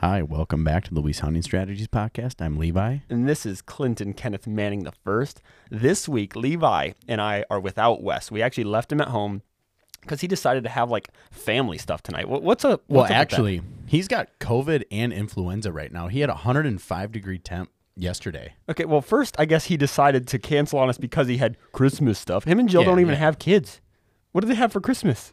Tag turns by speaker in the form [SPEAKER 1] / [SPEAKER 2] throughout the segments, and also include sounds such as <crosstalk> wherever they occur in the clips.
[SPEAKER 1] Hi, welcome back to the Luis Hunting Strategies Podcast. I'm Levi.
[SPEAKER 2] And this is Clinton Kenneth Manning the first. This week, Levi and I are without Wes. We actually left him at home because he decided to have like family stuff tonight. What, what's a what's
[SPEAKER 1] Well,
[SPEAKER 2] up
[SPEAKER 1] actually, he's got COVID and influenza right now. He had a 105 degree temp yesterday.
[SPEAKER 2] Okay, well, first I guess he decided to cancel on us because he had Christmas stuff. Him and Jill
[SPEAKER 1] Yeah,
[SPEAKER 2] don't even
[SPEAKER 1] yeah.
[SPEAKER 2] have kids. What do they have for Christmas?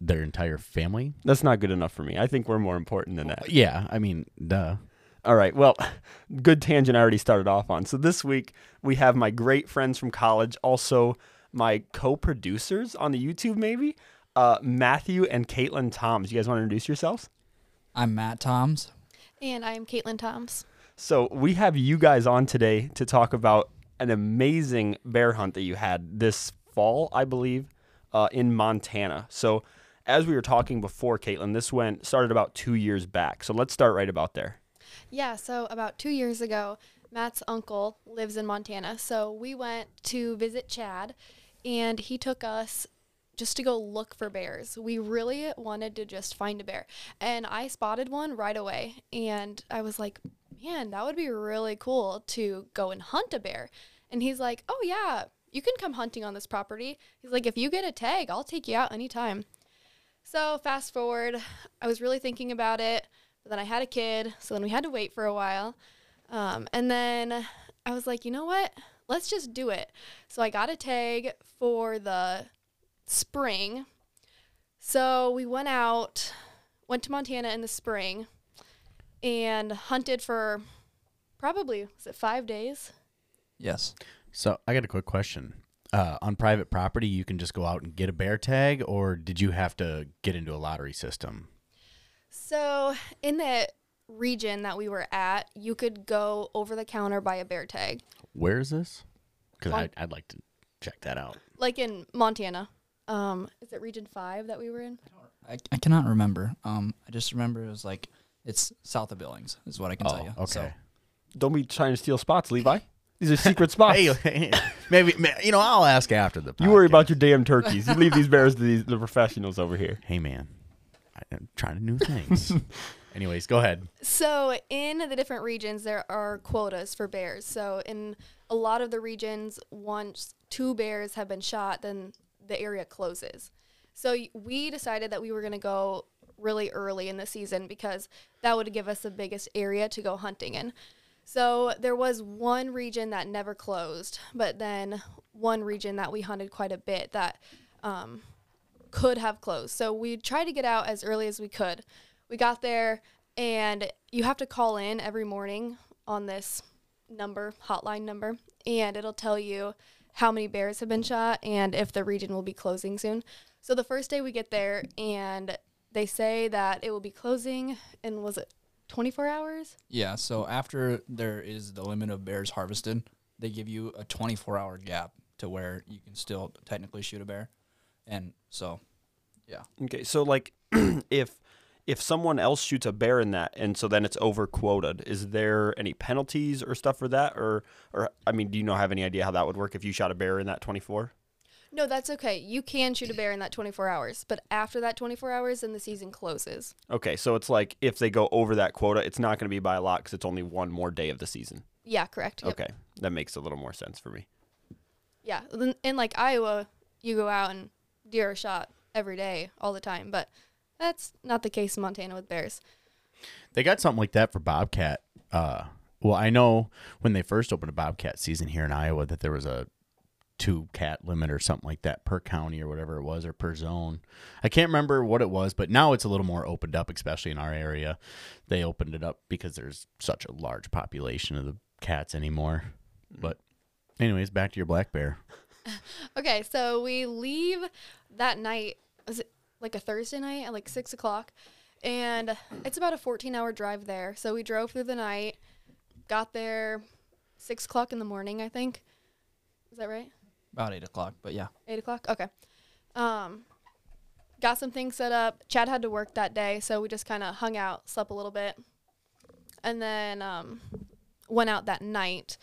[SPEAKER 1] Their entire family.
[SPEAKER 2] That's not good enough for me. I think we're more important than that.
[SPEAKER 1] Yeah, I mean, duh.
[SPEAKER 2] All right. Well, <laughs> good tangent I already started off on. So this week we have my great friends from college, also my co-producers on the YouTube, maybe uh, Matthew and Katelyn Toms. You guys want to introduce yourselves?
[SPEAKER 3] I'm Matt Toms.
[SPEAKER 4] And I am Katelyn Toms.
[SPEAKER 2] So we have you guys on today to talk about an amazing bear hunt that you had this fall, I believe, uh, in Montana. So as we were talking before, Katelyn, this went started about two years back. So let's start right about there.
[SPEAKER 4] Yeah, so about two years ago, Matt's uncle lives in Montana. So we went to visit Chad, and he took us just to go look for bears. We really wanted to just find a bear. And I spotted one right away. And I was like, man, that would be really cool to go and hunt a bear. And he's like, oh, yeah, you can come hunting on this property. He's like, if you get a tag, I'll take you out anytime. So fast forward, I was really thinking about it, but then I had a kid, so then we had to wait for a while. Um, and then I was like, you know what? Let's just do it. So I got a tag for the spring. So we went out, went to Montana in the spring, and hunted for probably was it five days?
[SPEAKER 3] Yes.
[SPEAKER 1] So I got a quick question. Uh, on private property, you can just go out and get a bear tag, or did you have to get into a lottery system?
[SPEAKER 4] So in the region that we were at, you could go over the counter buy a bear tag.
[SPEAKER 1] Where is this? Because
[SPEAKER 4] Mon-
[SPEAKER 1] I'd like to check that out.
[SPEAKER 4] like in Montana. Um, is it Region Five that we were in?
[SPEAKER 3] I, I cannot remember. Um, I just remember it was like it's south of Billings is what I can tell you.
[SPEAKER 1] Oh,
[SPEAKER 3] So,
[SPEAKER 1] okay.
[SPEAKER 2] Don't be trying to steal spots, Levi. These are secret spots.
[SPEAKER 1] Hey, <laughs> maybe you know I'll ask after the.
[SPEAKER 2] You worry about your damn turkeys. You leave these bears to these, the professionals over here.
[SPEAKER 1] Hey man, I'm trying new things. <laughs> Anyways, go ahead.
[SPEAKER 4] So in the different regions, there are quotas for bears. So in a lot of the regions, once two bears have been shot, then the area closes. So we decided that we were going to go really early in the season because that would give us the biggest area to go hunting in. So there was one region that never closed, but then one region that we hunted quite a bit that um, could have closed. So we tried to get out as early as we could. We got there, and you have to call in every morning on this number, hotline number, and it'll tell you how many bears have been shot and if the region will be closing soon. So the first day we get there, and they say that it will be closing and was it 24 hours?
[SPEAKER 3] yeah. So after there is the limit of bears harvested, they give you a 24 hour gap to where you can still technically shoot a bear, and so yeah.
[SPEAKER 2] Okay, so like <clears throat> if if someone else shoots a bear in that and so then it's over quoted, is there any penalties or stuff for that or or I mean, do you know have any idea how that would work if you shot a bear in that 24?
[SPEAKER 4] No, that's okay. You can shoot a bear in that 24 hours, but after that 24 hours, then the season closes.
[SPEAKER 2] Okay, so it's like if they go over that quota, it's not going to be by a lot cuz it's only one more day of the season.
[SPEAKER 4] Yeah, correct. Yep.
[SPEAKER 2] Okay. That makes a little more sense for me.
[SPEAKER 4] Yeah, in- in like Iowa, you go out and deer are shot every day, all the time, but that's not the case in Montana with bears.
[SPEAKER 1] They got something like that for bobcat. Uh, well, I know when they first opened a bobcat season here in Iowa that there was a two cat limit or something like that per county or whatever it was or per zone. I can't remember what it was, but now it's a little more opened up, especially in our area. They opened it up because there's such a large population of the cats anymore. Mm. But anyways, back to your black bear. <laughs>
[SPEAKER 4] Okay, so we leave that night. Was it like a Thursday night at like six o'clock? And it's about a 14 hour drive there. So we drove through the night, got there six o'clock in the morning, I think. Is that right?
[SPEAKER 3] About eight o'clock, but yeah.
[SPEAKER 4] Eight o'clock? Okay. Um, got some things set up. Chad had to work that day, so we just kind of hung out, slept a little bit, and then um, went out that night.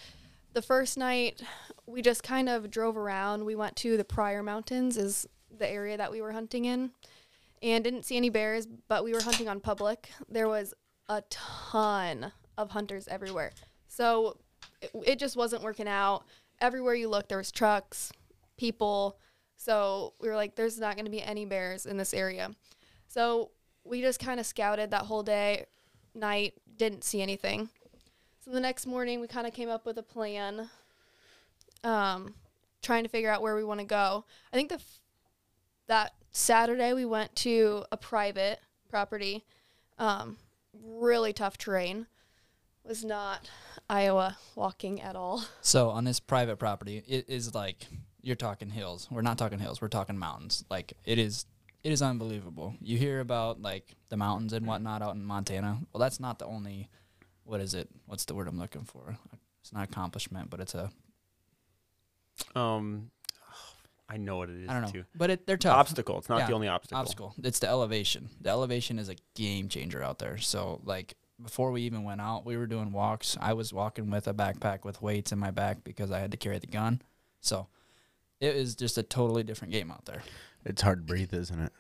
[SPEAKER 4] The first night, we just kind of drove around. We went to the Pryor Mountains, is the area that we were hunting in, and didn't see any bears, but we were hunting on public. There was a ton of hunters everywhere. So it, it just wasn't working out. Everywhere you look, there was trucks, people. So we were like, there's not going to be any bears in this area. So we just kind of scouted that whole day, night, didn't see anything. So the next morning, we kind of came up with a plan, um, trying to figure out where we want to go. I think the f- that Saturday we went to a private property, um, really tough terrain. Was not Iowa walking at all. <laughs>
[SPEAKER 3] So on this private property, it is like you're talking hills. We're not talking hills. We're talking mountains. Like it is, it is unbelievable. You hear about like the mountains and whatnot out in Montana. Well, that's not the only. What is it? What's the word I'm looking for? It's not accomplishment, but it's a.
[SPEAKER 2] Um, I know what it is
[SPEAKER 3] I don't know,
[SPEAKER 2] too.
[SPEAKER 3] but it, they're tough.
[SPEAKER 2] Obstacle. It's not
[SPEAKER 3] Yeah,
[SPEAKER 2] the only obstacle.
[SPEAKER 3] obstacle. It's the elevation. The elevation is a game changer out there. So like before we even went out, we were doing walks. I was walking with a backpack with weights in my back because I had to carry the gun. So it is just a totally different game out there.
[SPEAKER 1] It's hard to breathe, isn't it?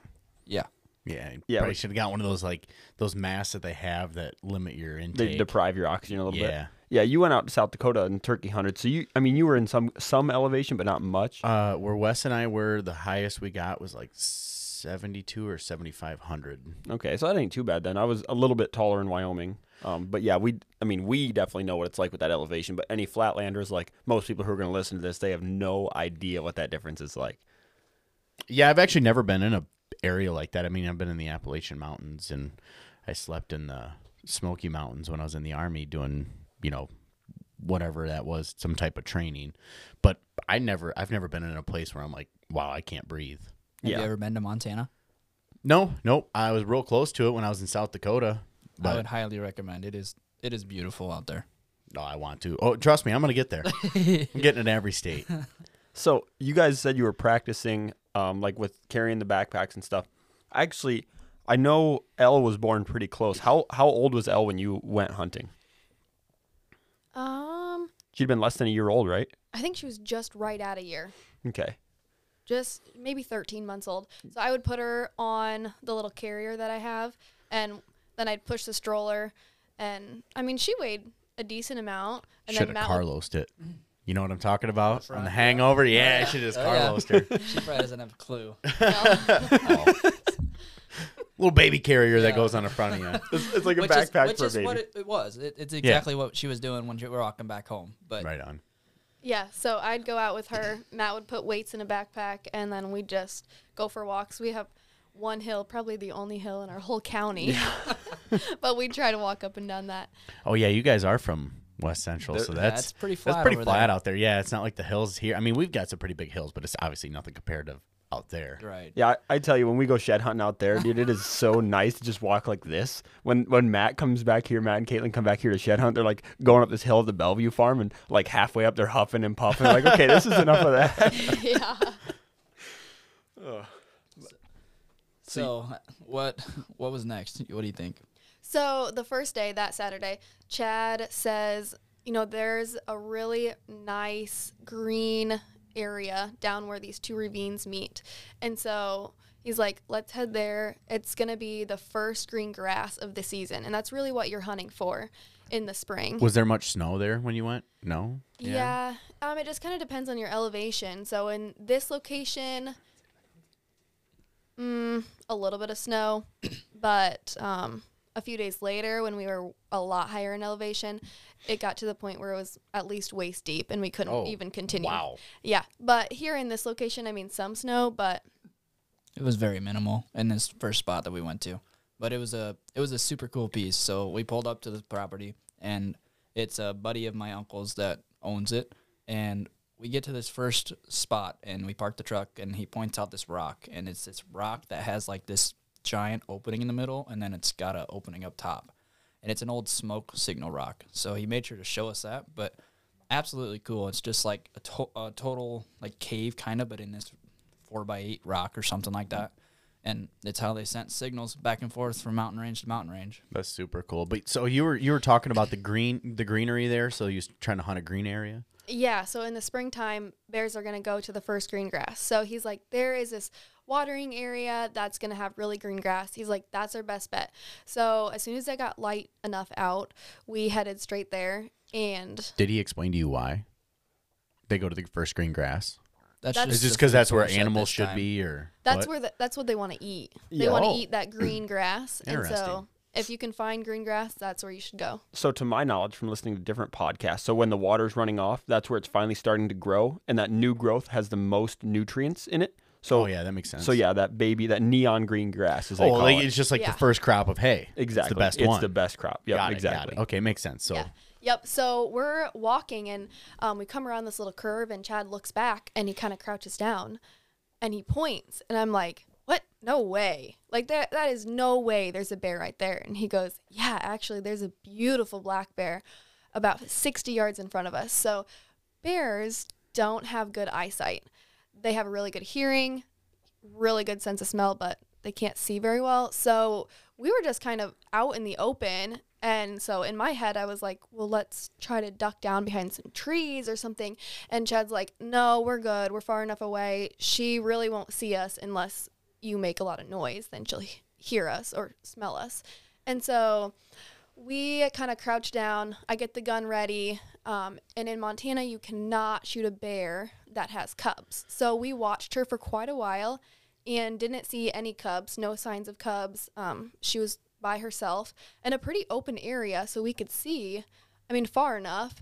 [SPEAKER 3] Yeah.
[SPEAKER 1] Yeah, you
[SPEAKER 2] Yeah,
[SPEAKER 1] Probably
[SPEAKER 2] we-
[SPEAKER 1] should have got one of those like those masks that they have that limit your
[SPEAKER 2] They
[SPEAKER 1] intake.
[SPEAKER 2] deprive your oxygen a little bit.
[SPEAKER 1] yeah.
[SPEAKER 2] Yeah, you went out to South Dakota and turkey hunted. So you, I mean, you were in some some elevation, but not much.
[SPEAKER 1] Uh, where Wes and I were, the highest we got was like seventy-two or seventy-five hundred.
[SPEAKER 2] Okay, so that ain't too bad then. I was a little bit taller in Wyoming. Um, but yeah, we, I mean, we definitely know what it's like with that elevation. But any flatlanders, like most people who are going to listen to this, they have no idea what that difference is like.
[SPEAKER 1] Yeah, I've actually never been in a area like that. I mean, I've been in the Appalachian Mountains and I slept in the Smoky Mountains when I was in the army doing, you know, whatever that was, some type of training. But I never I've never been in a place where I'm like, wow, I can't breathe.
[SPEAKER 3] Have
[SPEAKER 2] Yeah.
[SPEAKER 3] you ever been to Montana?
[SPEAKER 1] No, nope. I was real close to it when I was in South Dakota. But I
[SPEAKER 3] would highly recommend. It is it is beautiful out there.
[SPEAKER 1] no, I want to. Oh, trust me, I'm gonna get there. <laughs> I'm getting in every state. <laughs>
[SPEAKER 2] So you guys said you were practicing, um, like with carrying the backpacks and stuff. Actually, I know Elle was born pretty close. How how old was Elle when you went hunting?
[SPEAKER 4] Um,
[SPEAKER 2] She'd been less than a year old, right?
[SPEAKER 4] I think she was just right at a year.
[SPEAKER 2] Okay.
[SPEAKER 4] Just maybe 13 months old. So I would put her on the little carrier that I have, and then I'd push the stroller. And I mean, she weighed a decent amount. And
[SPEAKER 1] Should
[SPEAKER 4] then
[SPEAKER 1] have
[SPEAKER 4] Matt would-
[SPEAKER 1] Carlosed it. You know what I'm talking about? On the hangover? Yeah, I should have just
[SPEAKER 3] Oh, yeah.
[SPEAKER 1] Carlosed her. <laughs>
[SPEAKER 3] She probably doesn't have a clue. <laughs>
[SPEAKER 1] Little baby carrier that goes on the front of you. <laughs>
[SPEAKER 2] It's, it's like a
[SPEAKER 3] which
[SPEAKER 2] backpack
[SPEAKER 3] is, which
[SPEAKER 2] for a
[SPEAKER 3] is
[SPEAKER 2] baby.
[SPEAKER 3] what it, it was. It, it's exactly what she was doing when we were walking back home. But
[SPEAKER 1] right on.
[SPEAKER 4] Yeah, so I'd go out with her. Matt would put weights in a backpack, and then we'd just go for walks. We have one hill, probably the only hill in our whole county, <laughs> but we try to walk up and down that.
[SPEAKER 1] Oh yeah, you guys are from West Central, so
[SPEAKER 3] Yeah,
[SPEAKER 1] that's
[SPEAKER 3] it's pretty
[SPEAKER 1] That's
[SPEAKER 3] flat
[SPEAKER 1] pretty flat
[SPEAKER 3] there.
[SPEAKER 1] out there. Yeah, it's not like the hills here. I mean, we've got some pretty big hills, but it's obviously nothing compared to out there.
[SPEAKER 3] right.
[SPEAKER 2] Yeah, I, I tell you, when we go shed hunting out there, dude, it is so <laughs> nice to just walk like this. When when Matt comes back here, Matt and Katelyn come back here to shed hunt, they're like going up this hill at the Bellevue farm, and like halfway up, they're huffing and puffing. like, okay, this is enough of that. <laughs>
[SPEAKER 4] yeah. <laughs>
[SPEAKER 3] So what what was next? What do you think?
[SPEAKER 4] So the first day, that Saturday, Chad says, you know, there's a really nice green area down where these two ravines meet. And so he's like, let's head there. It's going to be the first green grass of the season. And that's really what you're hunting for in the spring.
[SPEAKER 1] Was there much snow there when you went? No.
[SPEAKER 4] Yeah. Um, it just kind of depends on your elevation. So in this location, mm, a little bit of snow, <coughs> but um, a few days later, when we were a lot higher in elevation, it got to the point where it was at least waist deep, and we couldn't
[SPEAKER 1] Oh,
[SPEAKER 4] even continue.
[SPEAKER 1] Wow.
[SPEAKER 4] Yeah, but here in this location, I mean, some snow, but
[SPEAKER 3] It was very minimal in this first spot that we went to, but it was a it was a super cool piece. So we pulled up to the property, and it's a buddy of my uncle's that owns it, and we get to this first spot, and we park the truck, and he points out this rock, and it's this rock that has like this giant opening in the middle, and then it's got a opening up top, and it's an old smoke signal rock. So he made sure to show us that, but absolutely cool. It's just like a, to- a total like cave kind of, but in this four by eight rock or something like that. And it's how they sent signals back and forth from mountain range to mountain range.
[SPEAKER 1] That's super cool. But so you were you were talking about the green the greenery there. So you was trying to hunt a green area.
[SPEAKER 4] Yeah, so in the springtime, bears are going to go to the first green grass. So he's like, there is this watering area that's going to have really green grass. He's like, that's our best bet. So as soon as I got light enough out, we headed straight there. And
[SPEAKER 1] Did he explain to you why they go to the first green grass?
[SPEAKER 3] That's,
[SPEAKER 4] That's-
[SPEAKER 1] Is
[SPEAKER 3] the
[SPEAKER 1] because that's where animals should
[SPEAKER 3] time.
[SPEAKER 1] be, or
[SPEAKER 4] that's
[SPEAKER 1] what?
[SPEAKER 4] where the, that's what they want to eat. They
[SPEAKER 2] Yeah.
[SPEAKER 4] want to
[SPEAKER 1] Oh.
[SPEAKER 4] eat that green <clears throat> grass. and so if you can find green grass, that's where you should go.
[SPEAKER 2] So, to my knowledge, from listening to different podcasts, so when the water's running off, that's where it's finally starting to grow, and that new growth has the most nutrients in it. So,
[SPEAKER 1] oh yeah, that makes sense.
[SPEAKER 2] so yeah, that baby, that neon green grass, is.
[SPEAKER 1] Oh,
[SPEAKER 2] call
[SPEAKER 1] like,
[SPEAKER 2] it.
[SPEAKER 1] it's just like
[SPEAKER 4] Yeah.
[SPEAKER 1] the first crop of hay.
[SPEAKER 2] exactly,
[SPEAKER 1] It's the best one.
[SPEAKER 2] it's
[SPEAKER 1] one.
[SPEAKER 2] the best crop. Yeah,
[SPEAKER 1] Got it, got
[SPEAKER 2] exactly.
[SPEAKER 1] it. Okay, makes sense. So
[SPEAKER 4] Yeah. Yep. So we're walking and um, we come around this little curve and Chad looks back and he kind of crouches down and he points and I'm like, what? No way. Like that that is no way there's a bear right there. And he goes, yeah, actually there's a beautiful black bear about 60 yards in front of us. So bears don't have good eyesight. They have a really good hearing, really good sense of smell, but they can't see very well. So we were just kind of out in the open. And so in my head, I was like, well, let's try to duck down behind some trees or something. And Chad's like, no, we're good. We're far enough away. She really won't see us unless you make a lot of noise. Then she'll hear us or smell us. And so we kind of crouch down. I get the gun ready. Um, and in Montana, you cannot shoot a bear that has cubs. So we watched her for quite a while and didn't see any cubs, no signs of cubs. Um, she was by herself in a pretty open area, so we could see, I mean, far enough.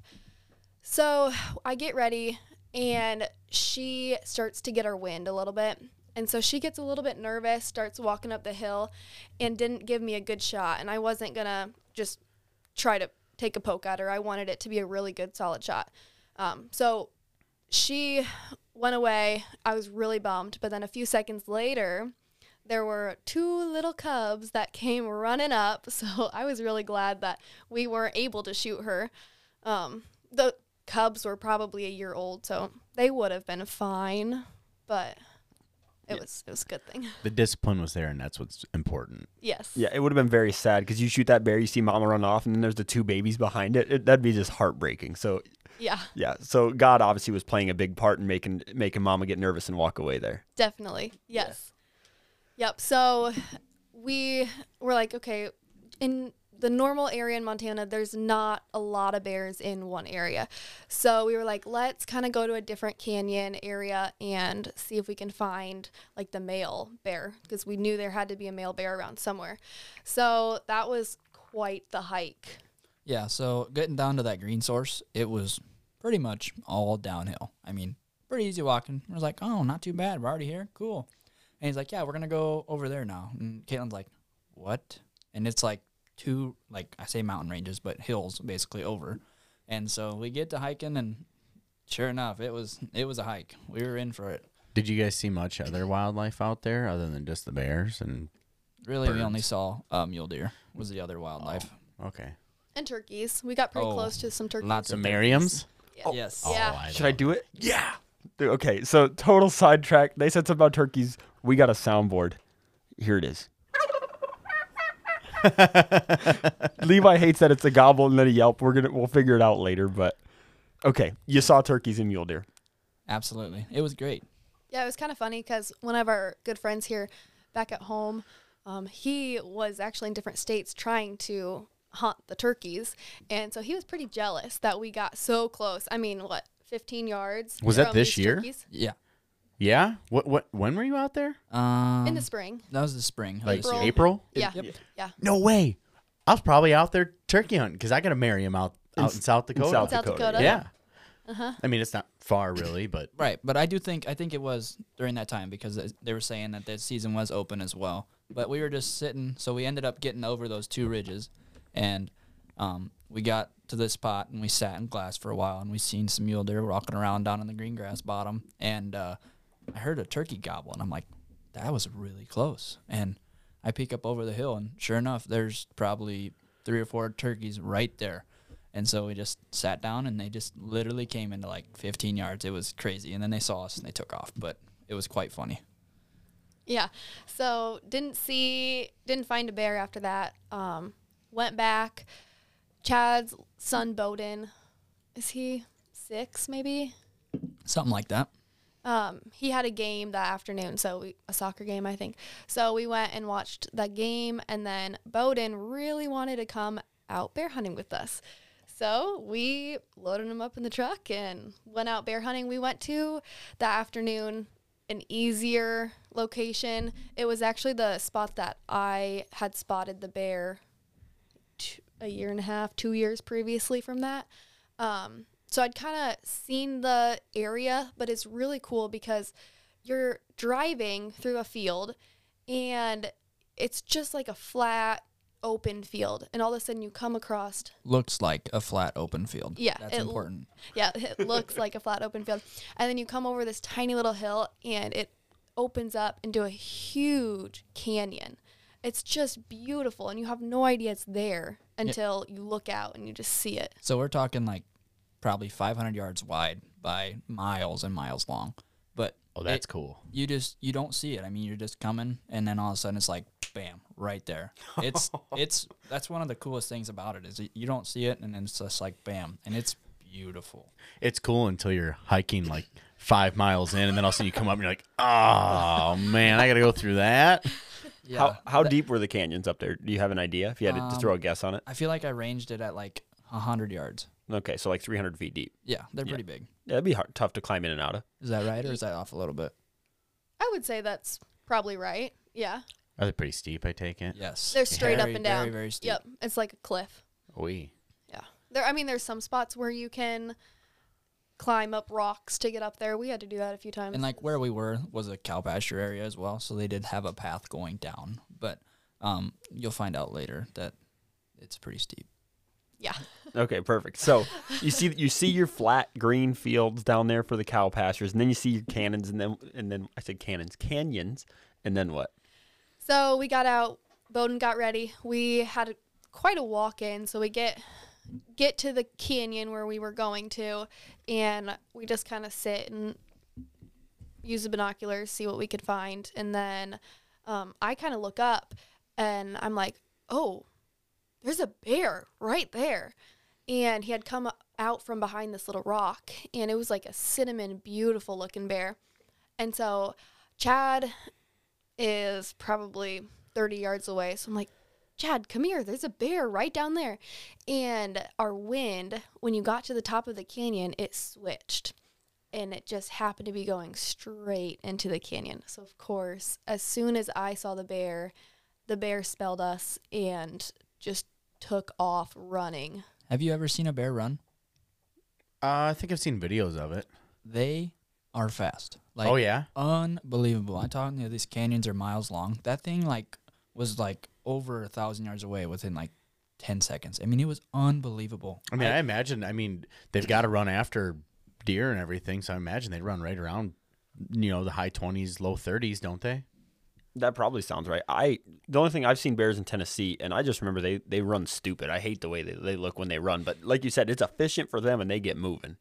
[SPEAKER 4] So I get ready, and she starts to get her wind a little bit. And so she gets a little bit nervous, starts walking up the hill, and didn't give me a good shot. And I wasn't going to just try to take a poke at her. I wanted it to be a really good, solid shot. Um, so she went away. I was really bummed. But then a few seconds later, there were two little cubs that came running up. <laughs> So I was really glad that we weren't able to shoot her. Um, the cubs were probably a year old, so they would have been fine. But it was it was a good thing. <laughs>
[SPEAKER 1] the discipline was there, and that's what's important.
[SPEAKER 4] Yes.
[SPEAKER 2] Yeah, it would have been very sad because you shoot that bear, you see mama run off, and then there's the two babies behind it. it. That'd be just heartbreaking. So
[SPEAKER 4] Yeah.
[SPEAKER 2] yeah, so God obviously was playing a big part in making making mama get nervous and walk away there.
[SPEAKER 4] Definitely. Yes. Yep. So we were like, okay, in the normal area in Montana, there's not a lot of bears in one area. So we were like, let's kind of go to a different canyon area and see if we can find like the male bear because we knew there had to be a male bear around somewhere. So that was quite the hike.
[SPEAKER 3] Yeah, so getting down to that green source, it was pretty much all downhill. I mean, pretty easy walking. I was like, oh, not too bad. We're already here. Cool. And he's like, yeah, we're going to go over there now. And Katelyn's like, what? And it's like two, like I say mountain ranges, but hills basically over. And so we get to hiking, and sure enough, it was it was a hike. We were in for it.
[SPEAKER 1] Did you guys see much other wildlife out there other than just the bears? And
[SPEAKER 3] Really, we only saw uh, mule deer was the other wildlife.
[SPEAKER 1] okay,
[SPEAKER 4] And turkeys. We got pretty
[SPEAKER 3] Oh,
[SPEAKER 4] close to some turkeys.
[SPEAKER 3] Lots
[SPEAKER 1] the
[SPEAKER 3] of
[SPEAKER 1] Merriams.
[SPEAKER 3] yes.
[SPEAKER 4] Yeah.
[SPEAKER 1] I
[SPEAKER 2] Should I do it? Yeah. Dude, okay, so total sidetrack. They said something about turkeys. We got a soundboard. Here it is. <laughs> Levi hates that it's a gobble and then a yelp. We're gonna we'll figure it out later, but okay. You saw turkeys and mule deer.
[SPEAKER 3] Absolutely, it was great.
[SPEAKER 4] Yeah, it was kind of funny because one of our good friends here back at home, um, he was actually in different states trying to hunt the turkeys. And so he was pretty jealous that we got so close. I mean, what, 15 yards?
[SPEAKER 1] Was that this year?
[SPEAKER 4] turkeys?
[SPEAKER 3] Yeah.
[SPEAKER 1] Yeah. What? What? When were you out there?
[SPEAKER 3] Um,
[SPEAKER 4] In the spring.
[SPEAKER 3] that was the spring.
[SPEAKER 1] Like
[SPEAKER 3] this year.
[SPEAKER 1] April?
[SPEAKER 4] Yeah.
[SPEAKER 3] Yep.
[SPEAKER 4] Yeah.
[SPEAKER 1] No way. I was probably out there turkey hunting because I got to Merriam out out in, South Dakota.
[SPEAKER 2] South
[SPEAKER 4] South
[SPEAKER 2] Dakota,
[SPEAKER 4] Dakota.
[SPEAKER 1] yeah.
[SPEAKER 4] Uh-huh.
[SPEAKER 1] I mean, it's not far really, but
[SPEAKER 3] Right, but I do think I think it was during that time because they- they were saying that the season was open as well. But we were just sitting, so we ended up getting over those two ridges, and um, we got to this spot and we sat in glass for a while, and we seen some mule deer walking around down in the green grass bottom, and uh, I heard a turkey gobble, and I'm like, that was really close, and I peek up over the hill, and sure enough, there's probably three or four turkeys right there. And so we just sat down and they just literally came into like 15 yards. It was crazy. And then they saw us and they took off, but it was quite funny.
[SPEAKER 4] Yeah. So didn't see, didn't find a bear after that. Um, went back. Chad's son Bowden, is he six maybe?
[SPEAKER 3] Something like that.
[SPEAKER 4] Um, he had a game that afternoon, so we, a soccer game, I think. So we went and watched that game, and then Bowden really wanted to come out bear hunting with us. So we loaded him up in the truck and went out bear hunting. We went to that afternoon an easier location. It was actually the spot that I had spotted the bear t- a year and a half, two years previously from that. Um, so I'd kind of seen the area, but it's really cool because you're driving through a field and it's just like a flat, open field. And all of a sudden you come across
[SPEAKER 3] Looks like a flat open field.
[SPEAKER 4] Yeah,
[SPEAKER 3] That's
[SPEAKER 4] it l-
[SPEAKER 3] important.
[SPEAKER 4] yeah, <laughs> it looks like a flat open field. And then you come over this tiny little hill and it opens up into a huge canyon. It's just beautiful and you have no idea it's there until you look out and you just see it.
[SPEAKER 3] So we're talking like probably 500 yards wide by miles and miles long. But
[SPEAKER 1] Oh, that's
[SPEAKER 3] it-
[SPEAKER 1] cool.
[SPEAKER 3] you just you don't see it. I mean, you're just coming, and then all of a sudden it's like bam, right there. It's <laughs> it's that's one of the coolest things about it is that you don't see it, and then it's just like bam, and it's beautiful.
[SPEAKER 1] It's cool until you're hiking like five miles in, and then all of a sudden you come up and you're like, oh <laughs> man, I got to go through that.
[SPEAKER 3] Yeah.
[SPEAKER 2] How how deep were the canyons up there? Do you have an idea? If you had to
[SPEAKER 3] Um,
[SPEAKER 2] throw a guess on it.
[SPEAKER 3] I feel like I ranged it at like hundred yards.
[SPEAKER 2] Okay, so like 300 feet deep.
[SPEAKER 3] Yeah, they're pretty big.
[SPEAKER 2] Yeah, that'd be hard, tough to climb in and out of.
[SPEAKER 3] Is that right, or is that off a little bit?
[SPEAKER 4] I would say that's probably right. Yeah.
[SPEAKER 1] Are they pretty steep? I take it.
[SPEAKER 3] Yes.
[SPEAKER 4] They're straight up
[SPEAKER 3] Very,
[SPEAKER 4] and down.
[SPEAKER 3] Very very steep.
[SPEAKER 4] Yep. It's like a cliff.
[SPEAKER 1] We.
[SPEAKER 4] Yeah. There I mean there's some spots where you can climb up rocks to get up there. We had to do that a few times.
[SPEAKER 3] And like where we were was a cow pasture area as well, so they did have a path going down. But um, you'll find out later that it's pretty steep.
[SPEAKER 4] yeah.
[SPEAKER 2] Okay, perfect. So you see you see your flat green fields down there for the cow pastures, and then you see your cannons, and then and then I said cannons, canyons, and then what?
[SPEAKER 4] So we got out. Bowden got ready. We had quite a walk in. So we get get to the canyon where we were going to, and we just kind of sit and use the binoculars, see what we could find, and then um, I kind of look up, and I'm like, oh, there's a bear right there, and he had come out from behind this little rock, and it was like a cinnamon, beautiful looking bear, and so Chad is probably 30 yards away. So I'm like, Chad, come here. There's a bear right down there. And our wind, when you got to the top of the canyon, it switched. And it just happened to be going straight into the canyon. So, of course, as soon as I saw the bear, the bear spelled us and just took off running.
[SPEAKER 3] Have you ever seen a bear run?
[SPEAKER 1] Uh, I think I've seen videos of it.
[SPEAKER 3] They are fast. Like
[SPEAKER 1] oh yeah.
[SPEAKER 3] unbelievable. I'm talking you know, these canyons are miles long. That thing like was like over a thousand yards away within like ten seconds. I mean, it was unbelievable.
[SPEAKER 1] I mean, I imagine. I mean, they've got to run after deer and everything, so I imagine they run right around, you know, the high twenties, low thirties, don't they?
[SPEAKER 2] That probably sounds right. I the only thing I've seen bears in Tennessee, and I just remember they they run stupid. I hate the way they, they look when they run, but like you said, it's efficient for them and they get moving.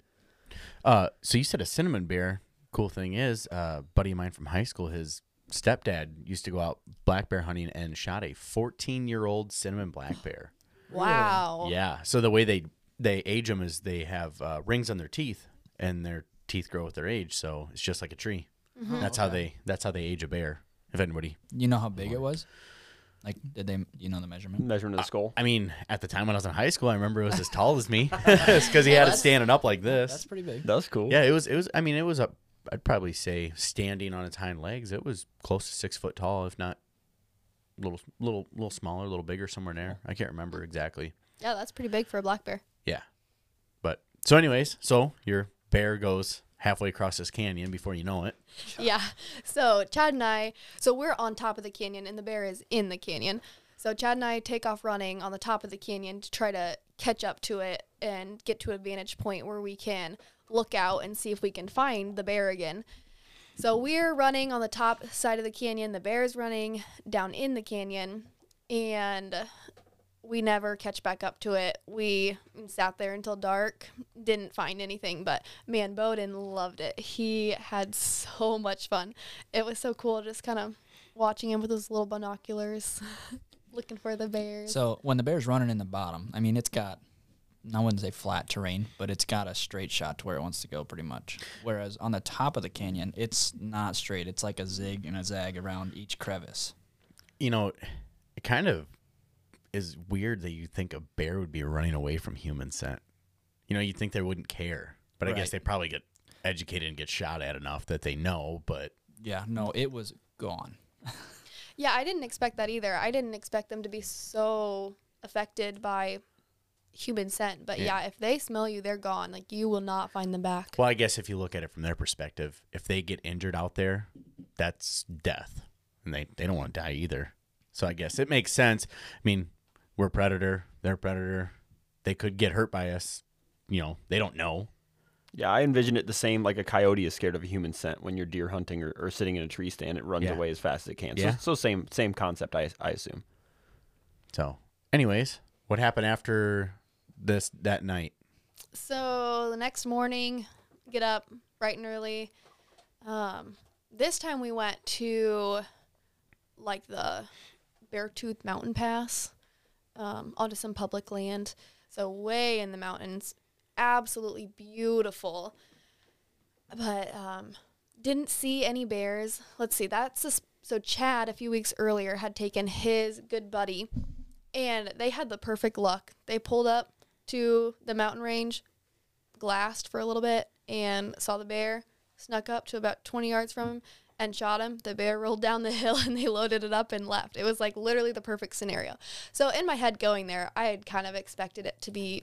[SPEAKER 1] Uh, so you said a cinnamon bear. Cool thing is, uh, buddy of mine from high school, his stepdad used to go out black bear hunting and shot a 14 year old cinnamon black bear.
[SPEAKER 4] Wow.
[SPEAKER 1] Yeah. So the way they they age them is they have uh, rings on their teeth, and their teeth grow with their age. So it's just like a tree. That's how they that's how they age a bear. If anybody,
[SPEAKER 3] You know how big it was? Like, did they? You know the measurement?
[SPEAKER 2] Measurement of the skull.
[SPEAKER 1] I mean, at the time when I was in high school, I remember it was as tall as me. <laughs> <laughs> it's because he had it
[SPEAKER 3] that's-
[SPEAKER 1] standing up like this.
[SPEAKER 3] That's pretty big.
[SPEAKER 2] That's cool.
[SPEAKER 1] Yeah, it was. It was. I mean, it was a. I'd probably say standing on its hind legs, it was close to six foot tall, if not a little, little, little smaller, a little bigger somewhere in there. I can't remember exactly.
[SPEAKER 4] Yeah, that's pretty big for a black bear.
[SPEAKER 1] Yeah, but so, anyways, so your bear goes halfway across this canyon before you know it.
[SPEAKER 4] Yeah. So Chad and I, so we're on top of the canyon and the bear is in the canyon. So Chad and I take off running on the top of the canyon to try to catch up to it and get to a vantage point where we can look out and see if we can find the bear again. So we're running on the top side of the canyon. The bear's running down in the canyon, and we never catch back up to it. We sat there until dark, didn't find anything, but man, Bowden loved it. He had so much fun. It was so cool just kind of watching him with those little binoculars, <laughs> looking for the bears.
[SPEAKER 3] So when the bear's running in the bottom, I mean, it's got I wouldn't say flat terrain, but it's got a straight shot to where it wants to go pretty much. Whereas on the top of the canyon, it's not straight. It's like a zig and a zag around each crevice.
[SPEAKER 1] You know, it kind of is weird that you think a bear would be running away from human scent. You know, you'd think they wouldn't care, but I guess they probably get educated and get shot at enough that they know. But
[SPEAKER 3] Yeah, no, it was gone.
[SPEAKER 4] Yeah, I didn't expect that either. I didn't expect them to be so affected by human scent. But
[SPEAKER 1] Yeah.
[SPEAKER 4] yeah, if they smell you, they're gone. Like you will not find them back.
[SPEAKER 1] well, I guess if you look at it from their perspective, if they get injured out there, that's death, and they they don't want to die either. So I guess it makes sense. I mean, we're predator, they're predator. They could get hurt by us. You know, they don't know.
[SPEAKER 2] Yeah, I envision it the same like a coyote is scared of a human scent when you're deer hunting or, or sitting in a tree stand. It runs
[SPEAKER 1] Yeah.
[SPEAKER 2] away as fast as it can.
[SPEAKER 1] Yeah.
[SPEAKER 2] So, so same same concept, I, I assume.
[SPEAKER 1] So, anyways, what happened after this that night?
[SPEAKER 4] So the next morning, get up bright and early. Um, this time we went to like the Beartooth Mountain Pass um, onto some public land. So way in the mountains, absolutely beautiful. But um, didn't see any bears. Let's see. That's a, so Chad a few weeks earlier had taken his good buddy, and they had the perfect luck. They pulled up to the mountain range, glassed for a little bit, and saw the bear. Snuck up to about 20 yards from him and shot him. The bear rolled down the <laughs> hill and they loaded it up and left. It was like literally the perfect scenario. So in my head going there, I had kind of expected it to be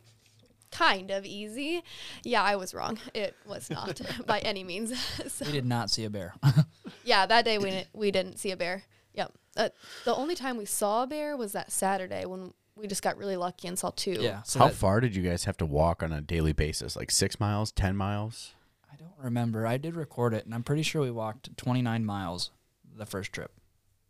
[SPEAKER 4] kind of easy. Yeah, I was wrong. It was not <laughs> by any means. <laughs> so,
[SPEAKER 3] We did not see a bear.
[SPEAKER 4] yeah, that day we <coughs> didn't, we didn't see a bear. Yep. Uh, the only time we saw a bear was that Saturday when we just got really lucky and saw two.
[SPEAKER 3] yeah. So
[SPEAKER 1] How
[SPEAKER 3] that-
[SPEAKER 1] far did you guys have to walk on a daily basis? Like six miles, ten miles?
[SPEAKER 3] I don't remember. I did record it, and I'm pretty sure we walked 29 miles the first trip,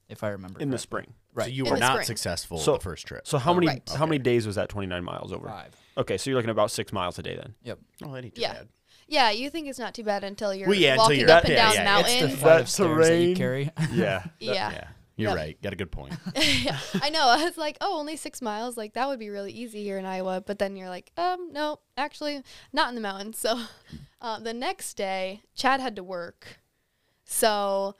[SPEAKER 3] if I remember.
[SPEAKER 2] In the spring.
[SPEAKER 3] Right.
[SPEAKER 1] So you
[SPEAKER 4] In
[SPEAKER 1] were
[SPEAKER 4] the
[SPEAKER 1] not
[SPEAKER 4] spring.
[SPEAKER 1] successul
[SPEAKER 2] So-
[SPEAKER 1] the first trip.
[SPEAKER 2] So how many
[SPEAKER 4] Right.
[SPEAKER 2] how many days was that 29 miles over?
[SPEAKER 3] Five.
[SPEAKER 2] Okay, so you're looking at about six miles a day then.
[SPEAKER 3] Yep.
[SPEAKER 1] oh, that ain't too
[SPEAKER 4] Yeah.
[SPEAKER 1] bad.
[SPEAKER 4] Yeah, you think it's not too bad until you're
[SPEAKER 1] Well, yeah, until
[SPEAKER 4] walking
[SPEAKER 1] you're-
[SPEAKER 4] up and
[SPEAKER 1] yeah,
[SPEAKER 4] down
[SPEAKER 1] yeah,
[SPEAKER 4] the
[SPEAKER 1] it's
[SPEAKER 3] It's the flight
[SPEAKER 2] That
[SPEAKER 3] of stairs that you
[SPEAKER 2] terrain.
[SPEAKER 3] carry. <laughs>
[SPEAKER 2] Yeah.
[SPEAKER 4] yeah.
[SPEAKER 1] Yeah, you're
[SPEAKER 4] Yep.
[SPEAKER 1] right. Got a good point. <laughs>
[SPEAKER 4] I know. I was like, oh, only six miles. Like that would be really easy here in Iowa. But then you're like, um, no, actually, not in the mountains. So, <laughs> uh, the next day, Chad had to work, so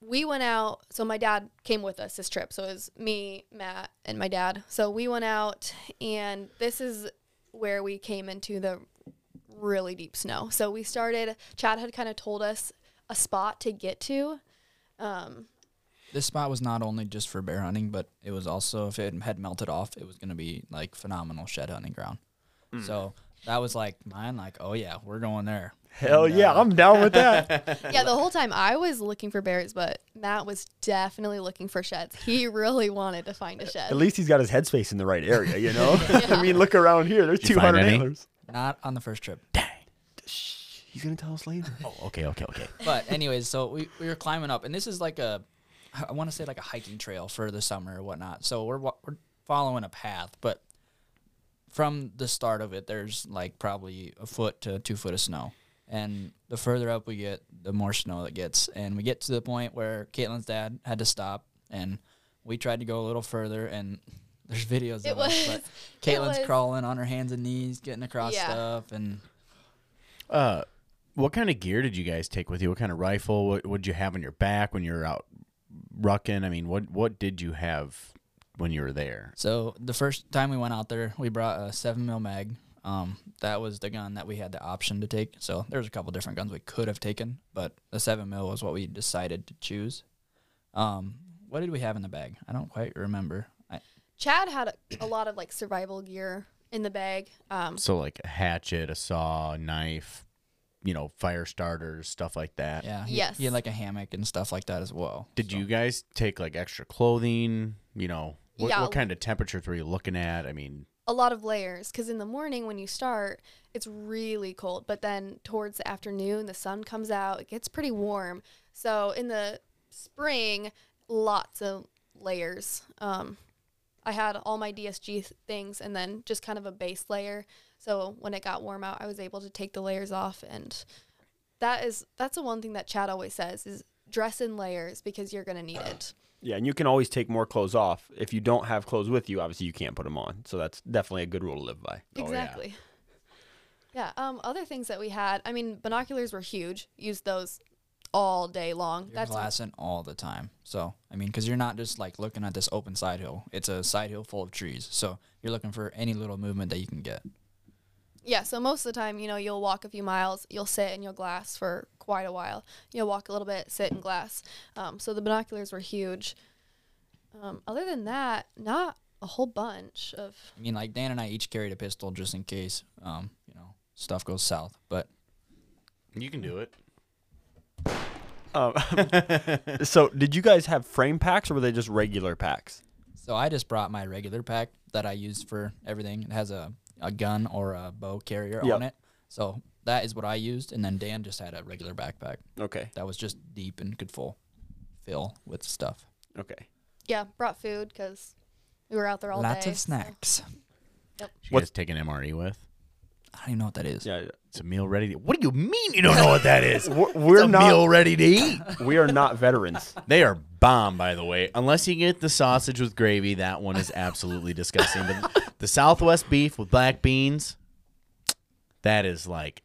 [SPEAKER 4] we went out. So my dad came with us this trip. So it was me, Matt, and my dad. So we went out, and this is where we came into the really deep snow. So we started. Chad had kind of told us a spot to get to. Um,
[SPEAKER 3] This spot was not only just for bear hunting, but it was also if it had melted off, it was going to be like phenomenal shed hunting ground. So that was like mine. Like, oh yeah, we're going there.
[SPEAKER 2] Hell
[SPEAKER 3] And,
[SPEAKER 2] yeah,
[SPEAKER 3] uh,
[SPEAKER 2] I'm down with that. <laughs>
[SPEAKER 4] yeah, the whole time I was looking for bears, but Matt was definitely looking for sheds. He really wanted to find a shed.
[SPEAKER 2] At least he's got his headspace in the right area, you know? <laughs>
[SPEAKER 4] Yeah. <laughs>
[SPEAKER 2] I mean, look around here. There's
[SPEAKER 1] Did you find
[SPEAKER 2] 200 antlers.
[SPEAKER 3] Not on the first trip. Dang.
[SPEAKER 2] He's going to tell us later.
[SPEAKER 1] Oh, okay, okay, okay.
[SPEAKER 3] But anyways, so we, we were climbing up, and this is like a, I want to say like a hiking trail for the summer or whatnot. So we're we're following a path, but from the start of it, there's like probably a foot to two foot of snow, and the further up we get, the more snow it gets, and we get to the point where Katelyn's dad had to stop, and we tried to go a little further, and <laughs> there's videos
[SPEAKER 4] It
[SPEAKER 3] of us, but <laughs> Katelyn's
[SPEAKER 4] was-
[SPEAKER 3] crawling on her hands and knees, getting across
[SPEAKER 4] Yeah.
[SPEAKER 3] stuff, and
[SPEAKER 1] Uh, what kind of gear did you guys take with you? What kind of rifle? What would you have on your back when you were out rucking? I mean, what what did you have when you were there?
[SPEAKER 3] So the first time we went out there, we brought a seven mil mag. Um, that was the gun that we had the option to take. So there's a couple different guns we could have taken, but the seven mil was what we decided to choose. Um, what did we have in the bag? I don't quite remember. I,
[SPEAKER 4] Chad had a, a lot of like survival gear in the bag. Um,
[SPEAKER 1] So like a hatchet, a saw, a knife, you know, fire starters, stuff like that.
[SPEAKER 3] yeah, he,
[SPEAKER 4] Yes.
[SPEAKER 3] he had like a hammock and stuff like that as well.
[SPEAKER 1] Did
[SPEAKER 3] So-
[SPEAKER 1] you guys take like extra clothing? You know, what,
[SPEAKER 4] Yeah.
[SPEAKER 1] what kind of temperatures were you looking at? I mean,
[SPEAKER 4] a lot of layers because in the morning when you start, it's really cold, but then towards the afternoon, the sun comes out, it gets pretty warm. So in the spring, lots of layers. Um, I had all my DSG things and then just kind of a base layer. So when it got warm out, I was able to take the layers off, and that is that's the one thing that Chad always says is dress in layers because you're gonna need it.
[SPEAKER 2] Yeah, and you can always take more clothes off. If you don't have clothes with you, obviously you can't put them on. So that's definitely a good rule to live by.
[SPEAKER 1] Oh, yeah.
[SPEAKER 4] Exactly. yeah. Um. Other things that we had. I mean, binoculars were huge. Used those all day long.
[SPEAKER 3] You're
[SPEAKER 4] That's
[SPEAKER 3] glassing all the time. So I mean, because you're not just like looking at this open side hill. It's a side hill full of trees. So you're looking for any little movement that you can get.
[SPEAKER 4] Yeah. So most of the time, you know, you'll walk a few miles, you'll sit and you'll glass for quite a while. You'll walk a little bit, sit and glass. Um. So the binoculars were huge. Um. Other than that, not a whole bunch of.
[SPEAKER 3] I mean, like Dan and I each carried a pistol just in case, um, you know, stuff goes south. But
[SPEAKER 1] You can do it.
[SPEAKER 2] Um, <laughs> so did you guys have frame packs or were they just regular packs?
[SPEAKER 3] so I just brought my regular pack that I use for everything. It has a, a gun or a bow carrier
[SPEAKER 2] Yep.
[SPEAKER 3] on it. So that is what I used. And then Dan just had a regular backpack
[SPEAKER 2] Okay.
[SPEAKER 3] that was just deep and could full fill with stuff.
[SPEAKER 2] Okay.
[SPEAKER 4] Yeah. Brought food because we were out there all
[SPEAKER 3] Lots
[SPEAKER 4] day.
[SPEAKER 3] Lots
[SPEAKER 4] of
[SPEAKER 3] snacks.
[SPEAKER 1] You
[SPEAKER 2] What-
[SPEAKER 1] guys take an MRE with?
[SPEAKER 3] I don't even know what that is.
[SPEAKER 2] Yeah.
[SPEAKER 1] It's a meal ready. To, what do you mean you don't know what that is? <laughs>
[SPEAKER 2] We're,
[SPEAKER 1] It's
[SPEAKER 2] we're
[SPEAKER 1] a
[SPEAKER 2] not
[SPEAKER 1] meal ready to eat. <laughs>
[SPEAKER 2] we are not veterans.
[SPEAKER 1] They are bomb, by the way. Unless you get the sausage with gravy, that one is absolutely disgusting. But the Southwest beef with black beans, that is like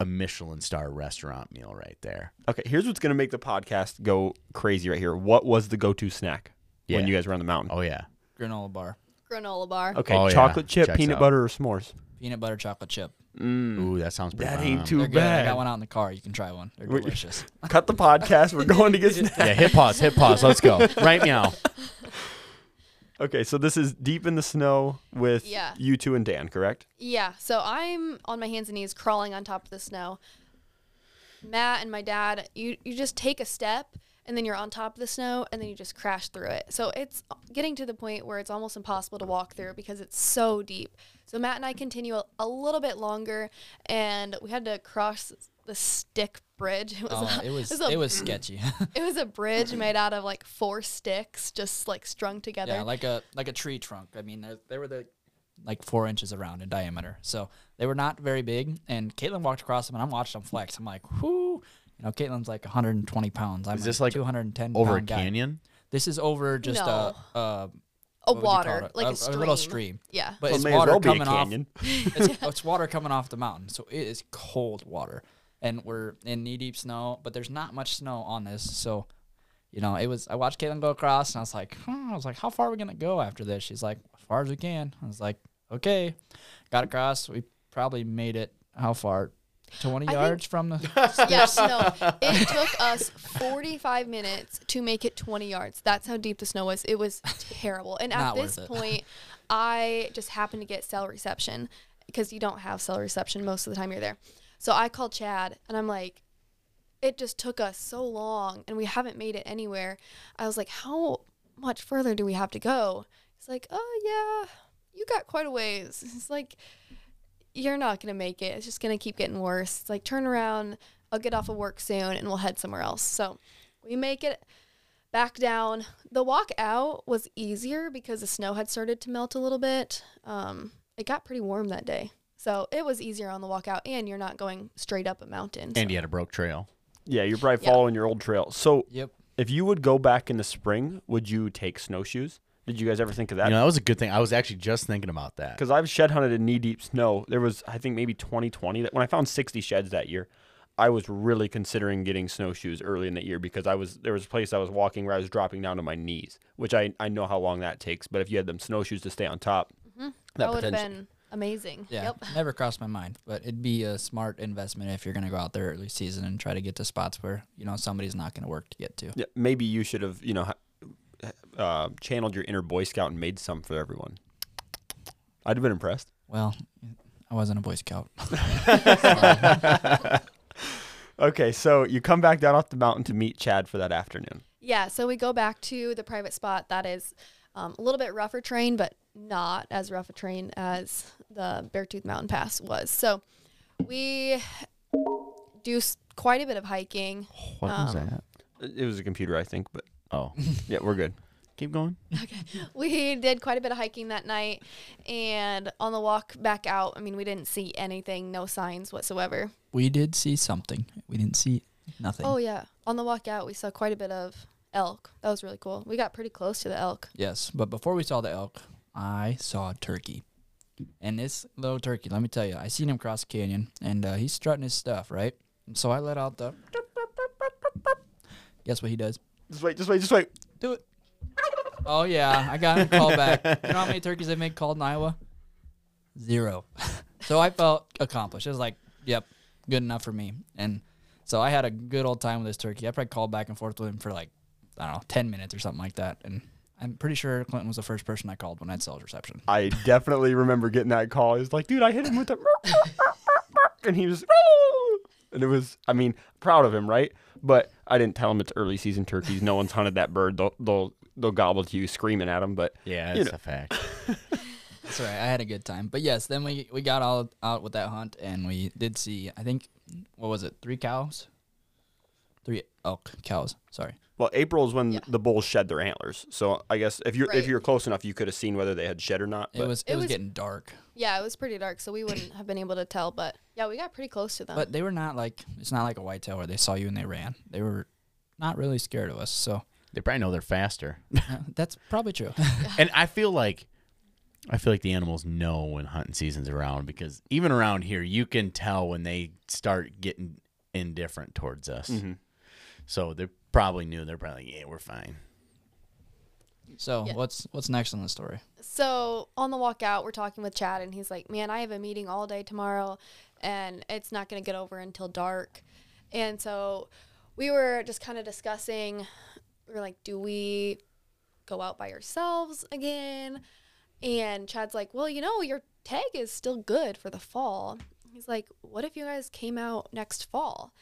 [SPEAKER 1] a Michelin star restaurant meal right there.
[SPEAKER 2] Okay, here's what's gonna make the podcast go crazy right here. What was the go-to snack when you guys were on the mountain?
[SPEAKER 1] Oh yeah,
[SPEAKER 3] Granola bar,
[SPEAKER 4] granola bar.
[SPEAKER 2] Okay,
[SPEAKER 1] Oh, yeah.
[SPEAKER 2] chocolate chip,
[SPEAKER 1] Checks
[SPEAKER 2] peanut
[SPEAKER 1] out.
[SPEAKER 2] butter, or s'mores.
[SPEAKER 3] Peanut butter chocolate chip.
[SPEAKER 2] Mm.
[SPEAKER 1] ooh, that sounds pretty.
[SPEAKER 2] That ain't
[SPEAKER 1] bomb.
[SPEAKER 2] too
[SPEAKER 3] They're good. I got one out in the car. You can try one. They're
[SPEAKER 2] Wait.
[SPEAKER 3] delicious. <laughs>
[SPEAKER 2] Cut the podcast. We're going to get <laughs> snacks.
[SPEAKER 1] Yeah, hit pause, hit pause. Let's go right now. <laughs>
[SPEAKER 2] Okay, so this is deep in the snow with
[SPEAKER 4] Yeah.
[SPEAKER 2] you two and Dan, correct?
[SPEAKER 4] Yeah, so I'm on my hands and knees crawling on top of the snow. Matt and my dad, you you just take a step and then you're on top of the snow and then you just crash through it. So it's getting to the point where it's almost impossible to walk through because it's so deep. So Matt and I continue a, a little bit longer and we had to cross the stick bridge. <laughs> It was
[SPEAKER 3] Oh,
[SPEAKER 4] a,
[SPEAKER 3] it was
[SPEAKER 4] a,
[SPEAKER 3] it was <clears throat> sketchy. <laughs>
[SPEAKER 4] it was a bridge made out of like four sticks just like strung together.
[SPEAKER 3] yeah, like a like a tree trunk. I mean, they, they were the like four inches around in diameter, so they were not very big. And Katelyn walked across them, and I'm watching them flex. I'm like, whoo. You know, Katelyn's like 120 pounds. I'm
[SPEAKER 1] Is this like
[SPEAKER 3] 210
[SPEAKER 1] Over a
[SPEAKER 3] pound guy.
[SPEAKER 1] canyon.
[SPEAKER 3] This is over just
[SPEAKER 4] No.
[SPEAKER 3] a, a
[SPEAKER 4] a
[SPEAKER 3] what would you call
[SPEAKER 4] water, like a,
[SPEAKER 3] a,
[SPEAKER 4] stream.
[SPEAKER 3] little stream.
[SPEAKER 4] Yeah.
[SPEAKER 3] But
[SPEAKER 2] Well,
[SPEAKER 3] it's
[SPEAKER 2] it may as
[SPEAKER 3] water
[SPEAKER 2] well
[SPEAKER 3] coming off. <laughs> <laughs> it's, it's water coming off the mountain, so it is cold water, and we're in knee deep snow. But there's not much snow on this, so you know it was. I watched Katelyn go across, and I was like, hmm, I was like, how far are we gonna go after this? She's like, as far as we can. I was like, okay, got across. We probably made it. How far? Twenty
[SPEAKER 4] I think-
[SPEAKER 3] yards from the. <laughs>
[SPEAKER 4] Yes, no. It took us 45 minutes to make it 20 yards. That's how deep the snow was. It was terrible. And at this point, I just happened to get cell reception because you don't have cell reception most of the time you're there. So I called Chad and I'm like, it just took us so long and we haven't made it anywhere. I was like, how much further do we have to go? He's like, oh, yeah, you got quite a ways. <laughs> It's like, you're not going to make it. It's just going to keep getting worse. It's like, turn around. I'll get off of work soon and we'll head somewhere else. So we make it back down. The walk out was easier because the snow had started to melt a little bit. Um, it got pretty warm that day. So it was easier on the walk out, and you're not going straight up a mountain.
[SPEAKER 1] And
[SPEAKER 4] so-
[SPEAKER 1] you had a broke trail.
[SPEAKER 2] Yeah, you're probably
[SPEAKER 4] Yeah.
[SPEAKER 2] following your old trail. So
[SPEAKER 3] Yep.
[SPEAKER 2] if you would go back in the spring, would you take snowshoes? Did you guys ever think of
[SPEAKER 1] You
[SPEAKER 2] that?
[SPEAKER 1] know, that was a good thing. I was actually just thinking about that.
[SPEAKER 2] Because I've shed hunted in knee deep snow. There was, I think, maybe 2020. That when I found 60 sheds that year, I was really considering getting snowshoes early in the year because I was there was a place I was walking where I was dropping down to my knees, which I, I know how long that takes. But if you had them snowshoes to stay on top, mm-hmm.
[SPEAKER 4] that,
[SPEAKER 2] that
[SPEAKER 4] would have been amazing.
[SPEAKER 3] Yeah,
[SPEAKER 4] Yep.
[SPEAKER 3] never crossed my mind, but it'd be a smart investment if you're gonna go out there early season and try to get to spots where you know somebody's not gonna work to get to.
[SPEAKER 2] yeah, maybe you should have you know ha- uh, channeled your inner Boy Scout and made some for everyone. I'd have been impressed.
[SPEAKER 3] Well, I wasn't a Boy Scout. <laughs>
[SPEAKER 2] Okay, so you come back down off the mountain to meet Chad for that afternoon.
[SPEAKER 4] Yeah, so we go back to the private spot that is um, a little bit rougher terrain, but not as rough a terrain as the Beartooth Mountain Pass was. So we do quite a bit of hiking.
[SPEAKER 1] What was
[SPEAKER 4] Um,
[SPEAKER 1] that?
[SPEAKER 2] It was a computer, I think, but
[SPEAKER 1] Oh, <laughs>
[SPEAKER 2] yeah, we're good.
[SPEAKER 1] Keep going. Okay. <laughs>
[SPEAKER 4] We did quite a bit of hiking that night, and on the walk back out, I mean, we didn't see anything, no signs whatsoever.
[SPEAKER 3] We did see something. We didn't see nothing.
[SPEAKER 4] Oh yeah, on the walk out, we saw quite a bit of elk. That was really cool. We got pretty close to the elk.
[SPEAKER 3] Yes, but before we saw the elk, I saw a turkey. And this little turkey, let me tell you, I seen him cross the canyon, and uh, he's strutting his stuff, right? And so I let out the. Guess what he does?
[SPEAKER 2] Just wait, just wait, just wait.
[SPEAKER 3] Do it. Oh yeah, I got him called back. <laughs> You know how many turkeys they make called in Iowa? Zero. <laughs> so I felt accomplished. It was like, yep, good enough for me. And so I had a good old time with this turkey. I probably called back and forth with him for like, I don't know, ten minutes or something like that. And I'm pretty sure Clinton was the first person I called when I had sales reception.
[SPEAKER 2] I <laughs> definitely remember getting that call. He was like, dude, I hit him with the and he was ah! and it was I mean, proud of him, right? But I didn't tell him it's early season turkeys. No one's hunted that bird. They'll they'll they'll gobble to you screaming at them. but
[SPEAKER 1] Yeah,
[SPEAKER 2] You
[SPEAKER 1] it's
[SPEAKER 2] know.
[SPEAKER 1] a fact. <laughs>
[SPEAKER 3] That's right. I had a good time. But yes, then we we got all out with that hunt, and we did see. I think what was it? Three cows. Three elk cows. Sorry.
[SPEAKER 2] well, April is when
[SPEAKER 4] Yeah.
[SPEAKER 2] the bulls shed their antlers. So I guess if you're
[SPEAKER 4] Right.
[SPEAKER 2] if you're close enough, you could have seen whether they had shed or not.
[SPEAKER 3] It was it,
[SPEAKER 4] It
[SPEAKER 3] was,
[SPEAKER 4] was-
[SPEAKER 3] getting dark,
[SPEAKER 4] Yeah, it was pretty dark, so we wouldn't have been able to tell. But yeah, we got pretty close to them.
[SPEAKER 3] but they were not like it's not like a whitetail where they saw you and they ran. They were not really scared of us. So
[SPEAKER 1] They probably know they're faster. <laughs>
[SPEAKER 3] that's probably true. <laughs>
[SPEAKER 1] and I feel like I feel like the animals know when hunting season's around because even around here you can tell when they start getting indifferent towards us.
[SPEAKER 2] Mm-hmm.
[SPEAKER 1] So they probably knew they're probably like, yeah, we're fine.
[SPEAKER 3] So
[SPEAKER 4] Yeah.
[SPEAKER 3] what's what's next in the story?
[SPEAKER 4] So on the walk out, we're talking with Chad, and he's like, "Man, I have a meeting all day tomorrow, and it's not going to get over until dark." And so we were just kind of discussing. We were like, "Do we go out by ourselves again?" And Chad's like, "Well, you know, your tag is still good for the fall." He's like, "What if you guys came out next fall?"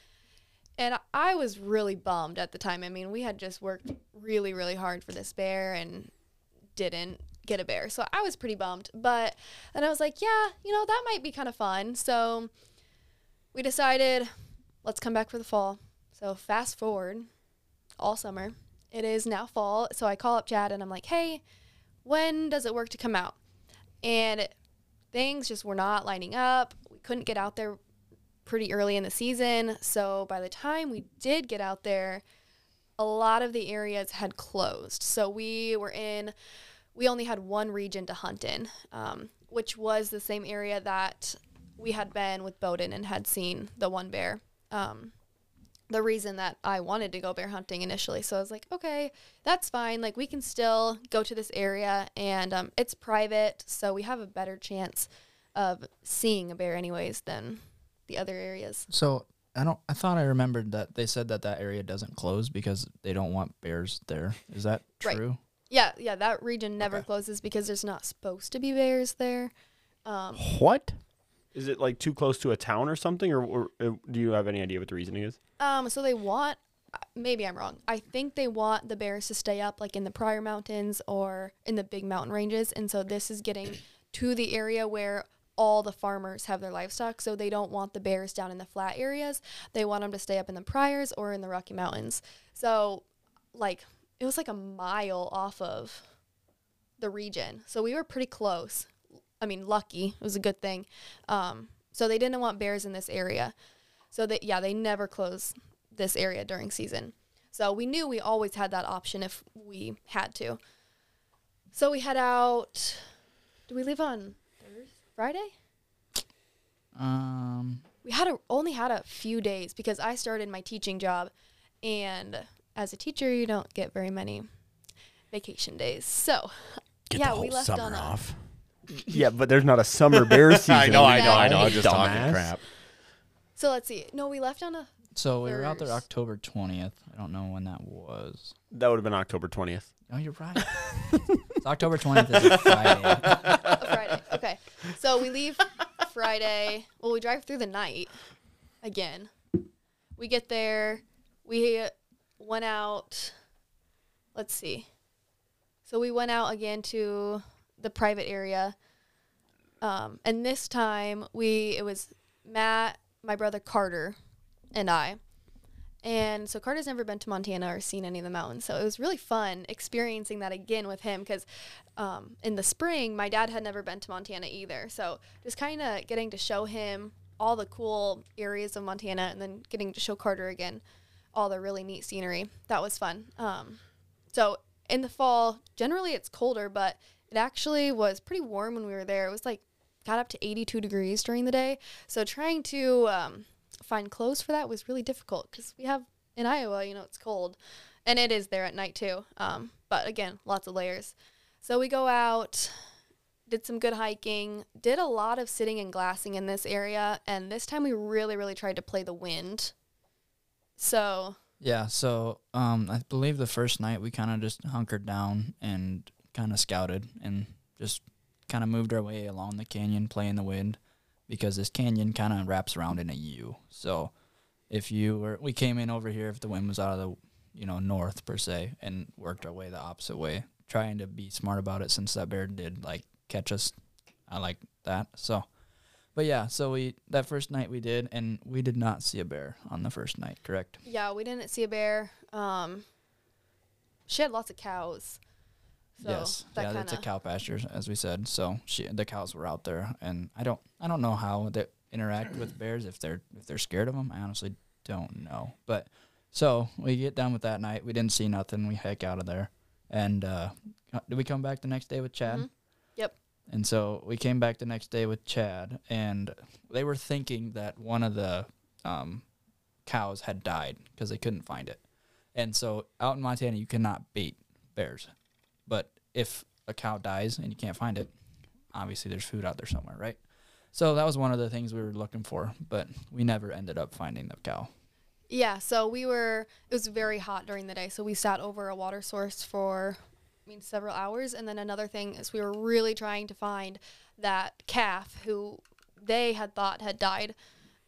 [SPEAKER 4] And I was really bummed at the time. I mean, we had just worked really, really hard for this bear and didn't get a bear. So I was pretty bummed. But then I was like, yeah, you know, that might be kind of fun. So we decided, let's come back for the fall. So fast forward all summer. It is now fall. So I call up Chad and I'm like, hey, when does it work to come out? And things just were not lining up. We couldn't get out there pretty early in the season. So by the time we did get out there, a lot of the areas had closed. So we were in, we only had one region to hunt in, um, which was the same area that we had been with Bowden and had seen the one bear. Um, the reason that I wanted to go bear hunting initially. So I was like, okay, that's fine. Like we can still go to this area and um, it's private. So we have a better chance of seeing a bear anyways than the other areas.
[SPEAKER 3] So I don't. I thought I remembered that they said that that area doesn't close because they don't want bears there. Is that true?
[SPEAKER 4] Right.
[SPEAKER 3] true?
[SPEAKER 4] Yeah, yeah, that region never
[SPEAKER 3] Okay.
[SPEAKER 4] closes because there's not supposed to be bears there. Um,
[SPEAKER 1] What?
[SPEAKER 2] is it like too close to a town or something, or, or uh, do you have any idea what the reasoning is?
[SPEAKER 4] Um, so they want, uh, maybe I'm wrong. I think they want the bears to stay up like in the Pryor Mountains or in the big mountain ranges. And so this is getting <coughs> to the area where all the farmers have their livestock. So they don't want the bears down in the flat areas. They want them to stay up in the Pryors or in the Rocky Mountains. So, like, it was like a mile off of the region. So we were pretty close. I mean, lucky. It was a good thing. Um, so they didn't want bears in this area. So that yeah, they never close this area during season. So we knew we always had that option if we had to. So we head out. Do we leave on Thursday, Friday?
[SPEAKER 3] Um.
[SPEAKER 4] We had a, only had a few days because I started my teaching job, and as a teacher, you don't get very many vacation days. So
[SPEAKER 1] Get
[SPEAKER 4] Yeah,
[SPEAKER 1] the whole
[SPEAKER 4] we left
[SPEAKER 1] summer
[SPEAKER 4] on a-
[SPEAKER 1] off.
[SPEAKER 2] Yeah, but there's not a summer <laughs> bear season.
[SPEAKER 1] I know, I know, I know. I'm just talking crap.
[SPEAKER 4] So let's see. No, we left on a
[SPEAKER 3] So we were out there
[SPEAKER 4] First.
[SPEAKER 3] October twentieth. I don't know when that was.
[SPEAKER 2] That would have been October 20th.
[SPEAKER 3] Oh, you're right. <laughs> it's October twentieth is a <laughs> Friday.
[SPEAKER 4] a Friday. Okay. So we leave Friday. Well, we drive through the night again. We get there. We went out. Let's see. So we went out again to the private area. Um, and this time we it was Matt, my brother Carter, and I. And so Carter's never been to Montana or seen any of the mountains. So it was really fun experiencing that again with him because um, in the spring, my dad had never been to Montana either. So just kind of getting to show him all the cool areas of Montana and then getting to show Carter again all the really neat scenery. That was fun. Um, So in the fall, generally it's colder, but it actually was pretty warm when we were there. It was like got up to 82 degrees during the day. So trying to um, find clothes for that was really difficult because we have in Iowa, you know, it's cold, and it is there at night too. Um, but again, lots of layers. So we go out, did some good hiking, did a lot of sitting and glassing in this area, and this time we really, really tried to play the wind. So
[SPEAKER 3] Yeah, so um, I believe the first night we kind of just hunkered down and kind of scouted and just kind of moved our way along the canyon, playing the wind, because this canyon kind of wraps around in a U. So if you were, we came in over here if the wind was out of the, you know, north per se, and worked our way the opposite way, trying to be smart about it since that bear did like catch us. I like that. So, but yeah, so we that first night we did, and we did not see a bear on the first night. Correct.
[SPEAKER 4] yeah, we didn't see a bear. Um, she had lots of cows. So
[SPEAKER 3] yes,
[SPEAKER 4] that
[SPEAKER 3] yeah,
[SPEAKER 4] kinda,
[SPEAKER 3] it's a cow pasture, as we said. So she, the cows were out there, and I don't, I don't know how they interact with <clears throat> bears if they're if they're scared of them. I honestly don't know. But so we get done with that night. We didn't see nothing. We hike out of there, and uh, did we come back the next day with Chad?
[SPEAKER 4] Mhm. Yep.
[SPEAKER 3] And so we came back the next day with Chad, and they were thinking that one of the um, cows had died because they couldn't find it. And so out in Montana, you cannot beat bears. But if a cow dies and you can't find it, obviously there's food out there somewhere, right? So that was one of the things we were looking for, but we never ended up finding the cow.
[SPEAKER 4] Yeah, so we were. It was very hot during the day, so we sat over a water source for, I mean, several hours. And then another thing is we were really trying to find that calf who they had thought had died.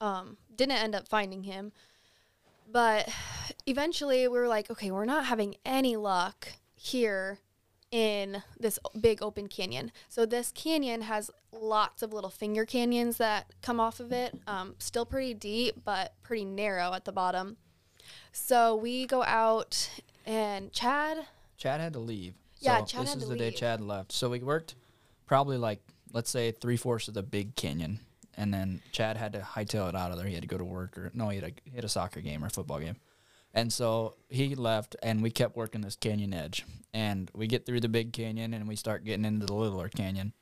[SPEAKER 4] Um, didn't end up finding him, but eventually we were like, okay, we're not having any luck here in this big open canyon. So this canyon has lots of little finger canyons that come off of it. Um, still pretty deep, but pretty narrow at the bottom. So we go out and Chad.
[SPEAKER 3] Chad had to leave.
[SPEAKER 4] Yeah,
[SPEAKER 3] so
[SPEAKER 4] Chad
[SPEAKER 3] this
[SPEAKER 4] had
[SPEAKER 3] is
[SPEAKER 4] to
[SPEAKER 3] the day. Chad left. So we worked probably like let's say three fourths of the big canyon, and then Chad had to hightail it out of there. He had to go to work or no, he had a, he had a soccer game or football game, and so he left, and we kept working this canyon edge, and we get through the big canyon, and we start getting into the littler canyon,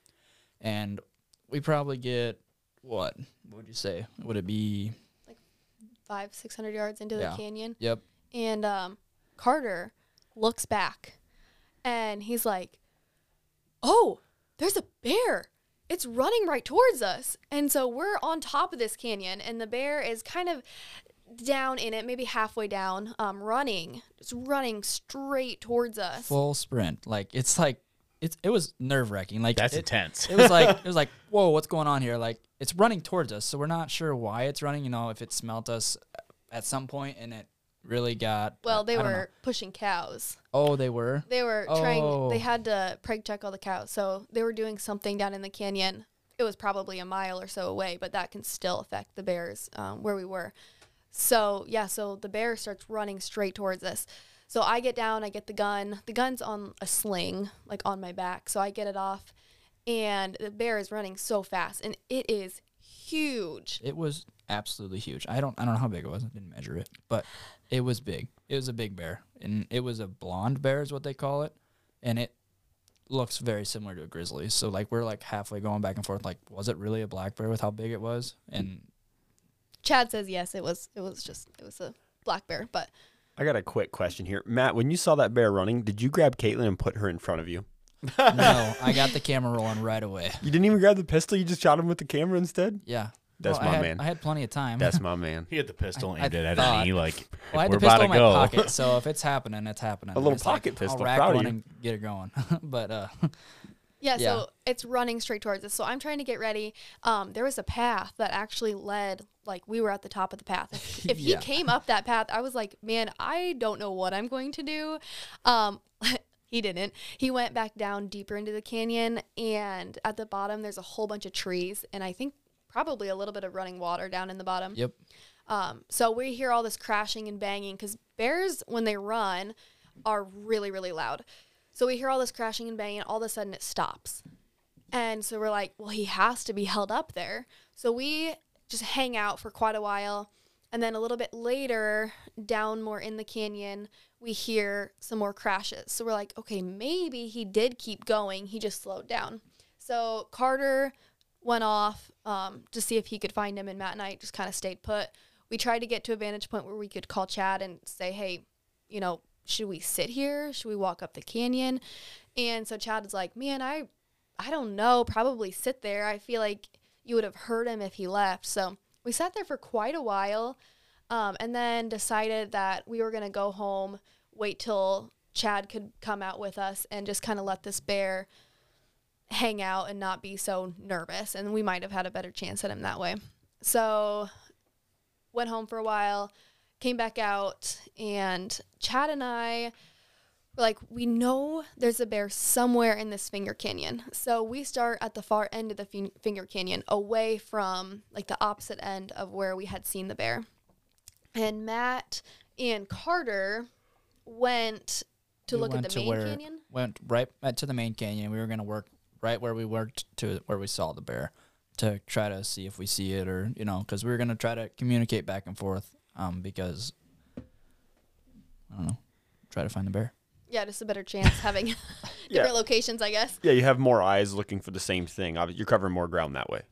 [SPEAKER 3] and we probably get what What would you say? Would it be?
[SPEAKER 4] like five, six hundred yards into
[SPEAKER 3] Yeah.
[SPEAKER 4] the canyon.
[SPEAKER 3] Yep.
[SPEAKER 4] And um, Carter looks back and he's like, Oh, there's a bear. It's running right towards us. And so we're on top of this canyon, and the bear is kind of down in it, maybe halfway down, um, running, just running straight towards us.
[SPEAKER 3] Full sprint. Like it's like it's it was nerve wracking. Like
[SPEAKER 1] That's
[SPEAKER 3] it,
[SPEAKER 1] intense.
[SPEAKER 3] it was like <laughs> it was like whoa what's going on here like it's running towards us so we're not sure why it's running you know if it smelt us at some point and it really got
[SPEAKER 4] well, they
[SPEAKER 3] I don't
[SPEAKER 4] were pushing cows.
[SPEAKER 3] oh they were
[SPEAKER 4] They were trying.
[SPEAKER 3] Oh.
[SPEAKER 4] They had to preg check all the cows, so they were doing something down in the canyon. It was probably a mile or so away, but that can still affect the bears um, where we were. So yeah, so the bear starts running straight towards us. So I get down, I get the gun. The gun's on a sling, like on my back. So I get it off, and the bear is running so fast, and it is huge.
[SPEAKER 3] it was absolutely huge i don't i don't know how big it was i didn't measure it but it was big it was a big bear and it was a blonde bear is what they call it and it looks very similar to a grizzly so like we're like halfway going back and forth like was it really a black bear with how big it was and
[SPEAKER 4] Chad says yes, it was. It was just it was a black bear, but
[SPEAKER 2] I got a quick question here. Matt, when you saw that bear running, did you grab Katelyn and put her in front of you? <laughs>
[SPEAKER 3] no i got the <laughs> camera rolling right away
[SPEAKER 2] You didn't even grab the pistol, you just shot him with the camera instead?
[SPEAKER 3] Yeah.
[SPEAKER 2] That's
[SPEAKER 3] Well, I
[SPEAKER 2] my
[SPEAKER 3] had-
[SPEAKER 2] man.
[SPEAKER 3] I had plenty of time.
[SPEAKER 2] That's my <laughs> man.
[SPEAKER 1] He had the pistol
[SPEAKER 3] I-
[SPEAKER 1] aimed
[SPEAKER 3] I
[SPEAKER 1] it at
[SPEAKER 3] thought-
[SPEAKER 1] me, like
[SPEAKER 3] well, I had
[SPEAKER 1] we're
[SPEAKER 3] the pistol in my
[SPEAKER 1] go.
[SPEAKER 3] pocket, so if it's happening, it's happening.
[SPEAKER 2] A little
[SPEAKER 3] It's like,
[SPEAKER 2] pocket pistol,
[SPEAKER 3] I'll rack
[SPEAKER 2] proud of
[SPEAKER 3] one
[SPEAKER 2] you.
[SPEAKER 3] and get it going. but uh,
[SPEAKER 4] Yeah,
[SPEAKER 3] Yeah.
[SPEAKER 4] so it's running straight towards us. So I'm trying to get ready. Um, there was a path that actually led, like we were at the top of the path. If, <laughs> if he came up that path, I was like, man, I don't know what I'm going to do. Um, <laughs> he didn't. He went back down deeper into the canyon, and at the bottom there's a whole bunch of trees, and I think probably a little bit of running water down in the bottom.
[SPEAKER 3] yep.
[SPEAKER 4] Um, so we hear all this crashing and banging because bears, when they run, are really, really loud. So we hear all this crashing and banging. And all of a sudden, it stops. And so we're like, well, he has to be held up there. So we just hang out for quite a while. And then a little bit later, down more in the canyon, we hear some more crashes. So we're like, okay, maybe he did keep going. He just slowed down. So Carter went off um, to see if he could find him, and Matt and I just kind of stayed put. We tried to get to a vantage point where we could call Chad and say, hey, you know, should we sit here? Should we walk up the canyon? And so Chad is like, man, I, I don't know, probably sit there. I feel like you would have heard him if he left. So we sat there for quite a while um, and then decided that we were going to go home, wait till Chad could come out with us and just kind of let this bear hang out and not be so nervous. And we might have had a better chance at him that way. So went home for a while, came back out, and Chad and I were like, we know there's a bear somewhere in this finger canyon. So we start at the far end of the fin- finger canyon, away from like the opposite end of where we had seen the bear. And Matt and Carter went to
[SPEAKER 3] We
[SPEAKER 4] look at the main
[SPEAKER 3] where-
[SPEAKER 4] canyon.
[SPEAKER 3] Went right at to the main canyon. We were gonna work right where we worked to where we saw the bear to try to see if we see it or you know because we were gonna try to communicate back and forth um because I don't know try to find the bear.
[SPEAKER 4] Yeah, just a better chance having <laughs> different
[SPEAKER 2] Yeah.
[SPEAKER 4] locations, I guess.
[SPEAKER 2] Yeah, you have more eyes looking for the same thing. You're covering more ground that way.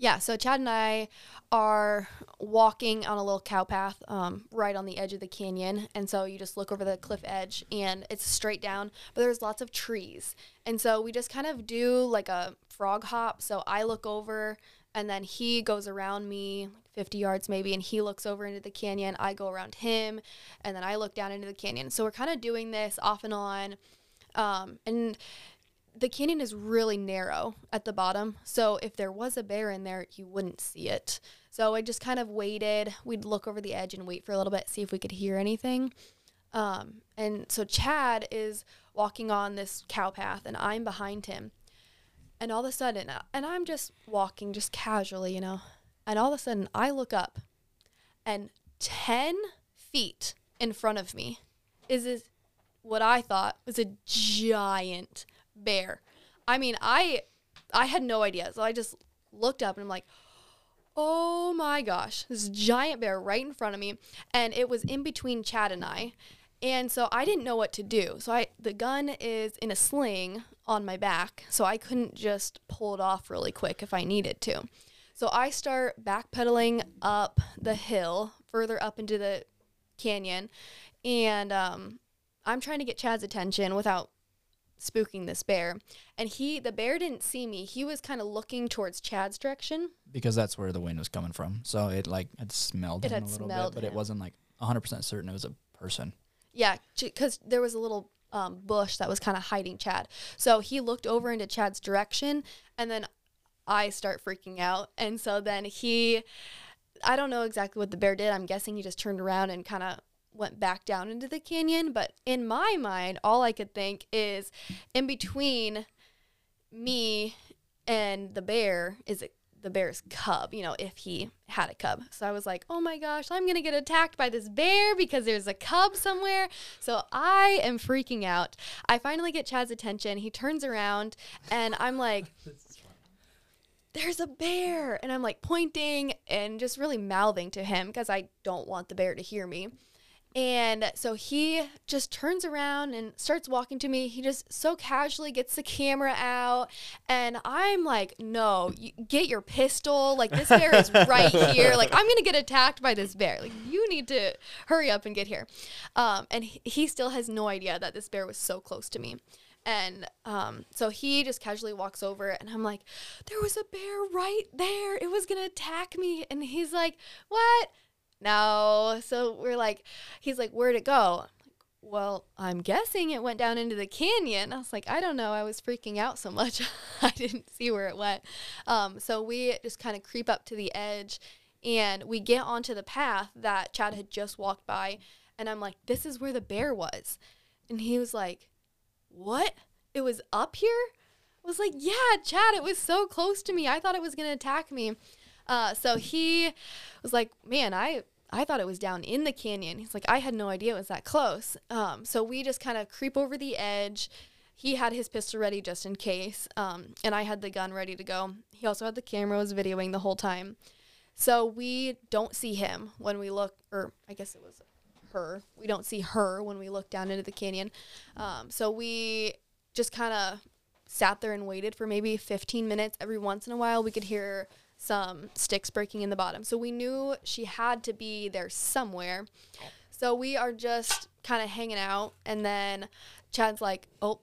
[SPEAKER 4] Yeah, so Chad and I are walking on a little cow path um, right on the edge of the canyon. And so you just look over the cliff edge and it's straight down, but there's lots of trees. And so we just kind of do like a frog hop. So I look over and then he goes around me 50 yards maybe and he looks over into the canyon. I go around him and then I look down into the canyon. So we're kind of doing this off and on. Um, and the canyon is really narrow at the bottom. So if there was a bear in there, you wouldn't see it. So I just kind of waited. We'd look over the edge and wait for a little bit, see if we could hear anything. Um, and so Chad is walking on this cow path, and I'm behind him. And all of a sudden, and I'm just walking just casually, you know. And all of a sudden, I look up, and 10 feet in front of me is this, what I thought was a giant bear. I mean, I I had no idea. So I just looked up and I'm like, "Oh my gosh, this giant bear right in front of me." And it was in between Chad and I. And so I didn't know what to do. So I the gun is in a sling on my back, so I couldn't just pull it off really quick if I needed to. So I start backpedaling up the hill, further up into the canyon, and um, I'm trying to get Chad's attention without spooking this bear. And he, the bear didn't see me. He was kind of looking towards Chad's direction.
[SPEAKER 3] because that's where the wind was coming from. So it like had smelled
[SPEAKER 4] It
[SPEAKER 3] him
[SPEAKER 4] had
[SPEAKER 3] a little
[SPEAKER 4] smelled
[SPEAKER 3] bit, but
[SPEAKER 4] him.
[SPEAKER 3] it wasn't like 100% certain it was a person.
[SPEAKER 4] Yeah, because there was a little um, bush that was kind of hiding Chad. So he looked over into Chad's direction, and then I start freaking out. And so then he, I don't know exactly what the bear did. I'm guessing he just turned around and kind of went back down into the canyon. But in my mind, all I could think is in between me and the bear is the bear's cub, you know, if he had a cub. So I was like, oh my gosh, I'm going to get attacked by this bear because there's a cub somewhere. So I am freaking out. I finally get Chad's attention. He turns around and I'm like, <laughs> there's a bear. And I'm like pointing and just really mouthing to him because I don't want the bear to hear me. And so he just turns around and starts walking to me. He just so casually gets the camera out. And I'm like, no, you, get your pistol. Like, this bear is <laughs> right here. Like, I'm going to get attacked by this bear. Like, you need to hurry up and get here. Um, and he, he still has no idea that this bear was so close to me. And um, so he just casually walks over, and I'm like, there was a bear right there. It was going to attack me. And he's like, what? No. So we're like, he's like, where'd it go? I'm like, well, I'm guessing it went down into the canyon. I was like, I don't know. I was freaking out so much. <laughs> I didn't see where it went. Um, so we just kind of creep up to the edge and we get onto the path that Chad had just walked by. And I'm like, this is where the bear was. And he was like, what? It was up here? I was like, yeah, Chad, it was so close to me. I thought it was going to attack me. Uh, so he was like, man, I, I thought it was down in the canyon. He's like, I had no idea it was that close. Um, so we just kind of creep over the edge. He had his pistol ready just in case, um, and I had the gun ready to go. He also had the camera, was videoing the whole time. So we don't see him when we look, or I guess it was her. We don't see her when we look down into the canyon. Um, so we just kind of sat there and waited for maybe 15 minutes. Every once in a while, we could hear some sticks breaking in the bottom. So we knew she had to be there somewhere. So we are just kind of hanging out. And then Chad's like, oh,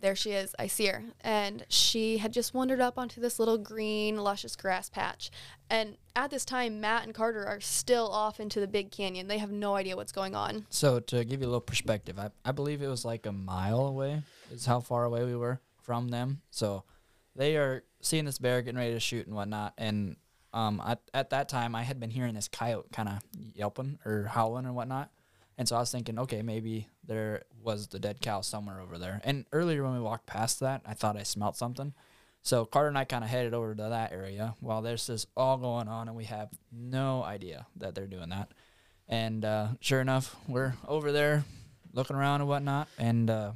[SPEAKER 4] there she is. I see her. And she had just wandered up onto this little green, luscious grass patch. And at this time, Matt and Carter are still off into the big canyon. They have no idea what's going on.
[SPEAKER 3] So to give you a little perspective, I, I believe it was like a mile away is how far away we were from them. So they are seeing this bear getting ready to shoot and whatnot. And um, at, at that time, I had been hearing this coyote kind of yelping or howling and whatnot. And so I was thinking, okay, maybe there was the dead cow somewhere over there. And earlier when we walked past that, I thought I smelt something. So Carter and I kind of headed over to that area while this all going on, and we have no idea that they're doing that. And uh, sure enough, we're over there looking around and whatnot, and uh,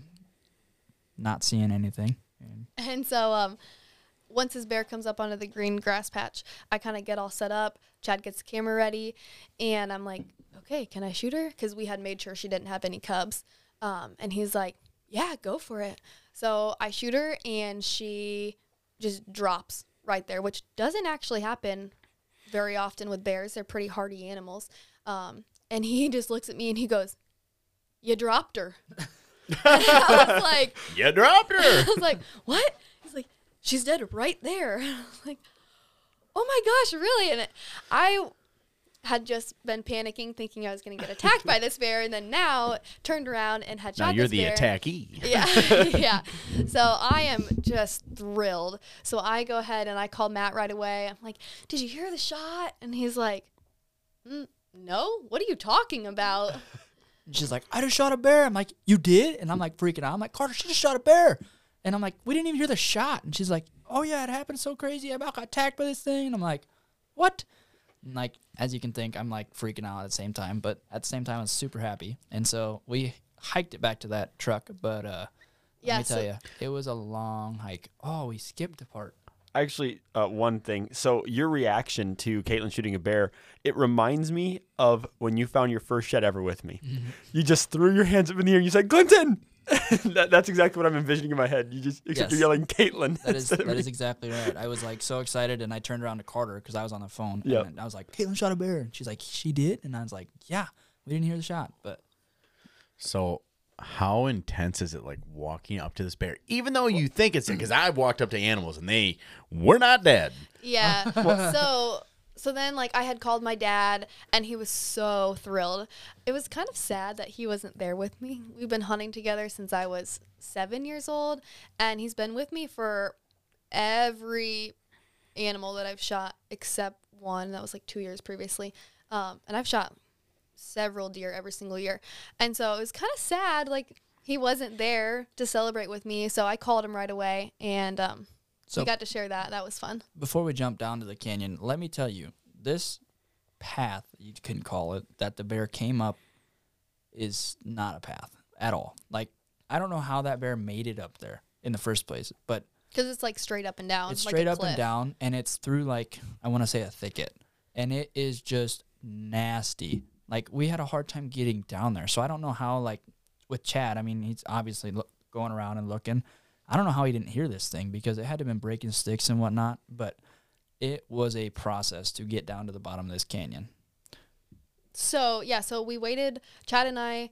[SPEAKER 3] not seeing anything. And
[SPEAKER 4] And so um, once his bear comes up onto the green grass patch, I kind of get all set up. Chad gets the camera ready, and I'm like, okay, can I shoot her? Because we had made sure she didn't have any cubs. Um, and he's like, yeah, go for it. So I shoot her, and she just drops right there, which doesn't actually happen very often with bears. They're pretty hardy animals. Um, and he <laughs> just looks at me and he goes, You dropped her. <laughs> I was like, <laughs>
[SPEAKER 1] You dropped her.
[SPEAKER 4] I was like, what? He's like, she's dead right there. I was like, oh my gosh, really? And I had just been panicking, thinking I was going to get attacked by this bear, and then now turned around and had
[SPEAKER 1] now
[SPEAKER 4] shot
[SPEAKER 1] you're
[SPEAKER 4] this
[SPEAKER 1] the
[SPEAKER 4] bear.
[SPEAKER 1] attackee.
[SPEAKER 4] Yeah, <laughs> yeah. So I am just thrilled. So I go ahead and I call Matt right away. I'm like, "Did you hear the shot?" And he's like, mm, "No. What are you talking about?" <laughs>
[SPEAKER 3] she's like, I just shot a bear. I'm like, You did? And I'm like freaking out. I'm like, Carter, she just shot a bear. And I'm like, We didn't even hear the shot. And she's like, Oh, yeah, it happened so crazy. I about got attacked by this thing. And I'm like, What? And like, as you can think, I'm like freaking out at the same time. But at the same time, I was super happy. And so we hiked it back to that truck. But uh,
[SPEAKER 4] Yeah,
[SPEAKER 3] let me tell
[SPEAKER 4] so-
[SPEAKER 3] you, it was a long hike. Oh, we skipped a part.
[SPEAKER 2] Actually, uh, one thing. So your reaction to Katelyn shooting a bear, it reminds me of when you found your first shed ever with me.
[SPEAKER 3] Mm-hmm.
[SPEAKER 2] You just threw your hands up in the air and you said, "Clinton." <laughs> that, that's exactly what I'm envisioning in my head. You just except
[SPEAKER 3] Yes.
[SPEAKER 2] you're yelling Katelyn.
[SPEAKER 3] That is
[SPEAKER 2] instead
[SPEAKER 3] that
[SPEAKER 2] me.
[SPEAKER 3] is exactly right. I was like so excited, and I turned around to Carter because I was on the phone.
[SPEAKER 2] Yep.
[SPEAKER 3] And I was like, "Katelyn shot a bear." And she's like, "She did," and I was like, "Yeah, we didn't hear the shot, but
[SPEAKER 1] So, how intense is it like walking up to this bear? Even though you think it's because I've walked up to animals and they were not dead.
[SPEAKER 4] Yeah. <laughs> so so then like I had called my dad and he was so thrilled. It was kind of sad that he wasn't there with me. <laughs> We've been hunting together since I was 7 years old and he's been with me for every animal that I've shot except one that was like 2 years previously. Um, and I've shot several deer every single year. And so it was kind of sad like he wasn't there to celebrate with me. So I called him right away and um
[SPEAKER 3] So-
[SPEAKER 4] we got to share that. That was fun.
[SPEAKER 3] before we jump down to the canyon, let me tell you, this path you can call it that the bear came up is not a path at all. Like I don't know how that bear made it up there in the first place, but
[SPEAKER 4] Because it's like straight up and down.
[SPEAKER 3] it's
[SPEAKER 4] like
[SPEAKER 3] straight up and down and it's through like I want to say a thicket and it is just nasty. Like we had a hard time getting down there. So I don't know how like with Chad, I mean he's obviously look, going around and looking. I don't know how he didn't hear this thing because it had to have been breaking sticks and whatnot, but it was a process to get down to the bottom of this canyon.
[SPEAKER 4] So yeah, so we waited. Chad and I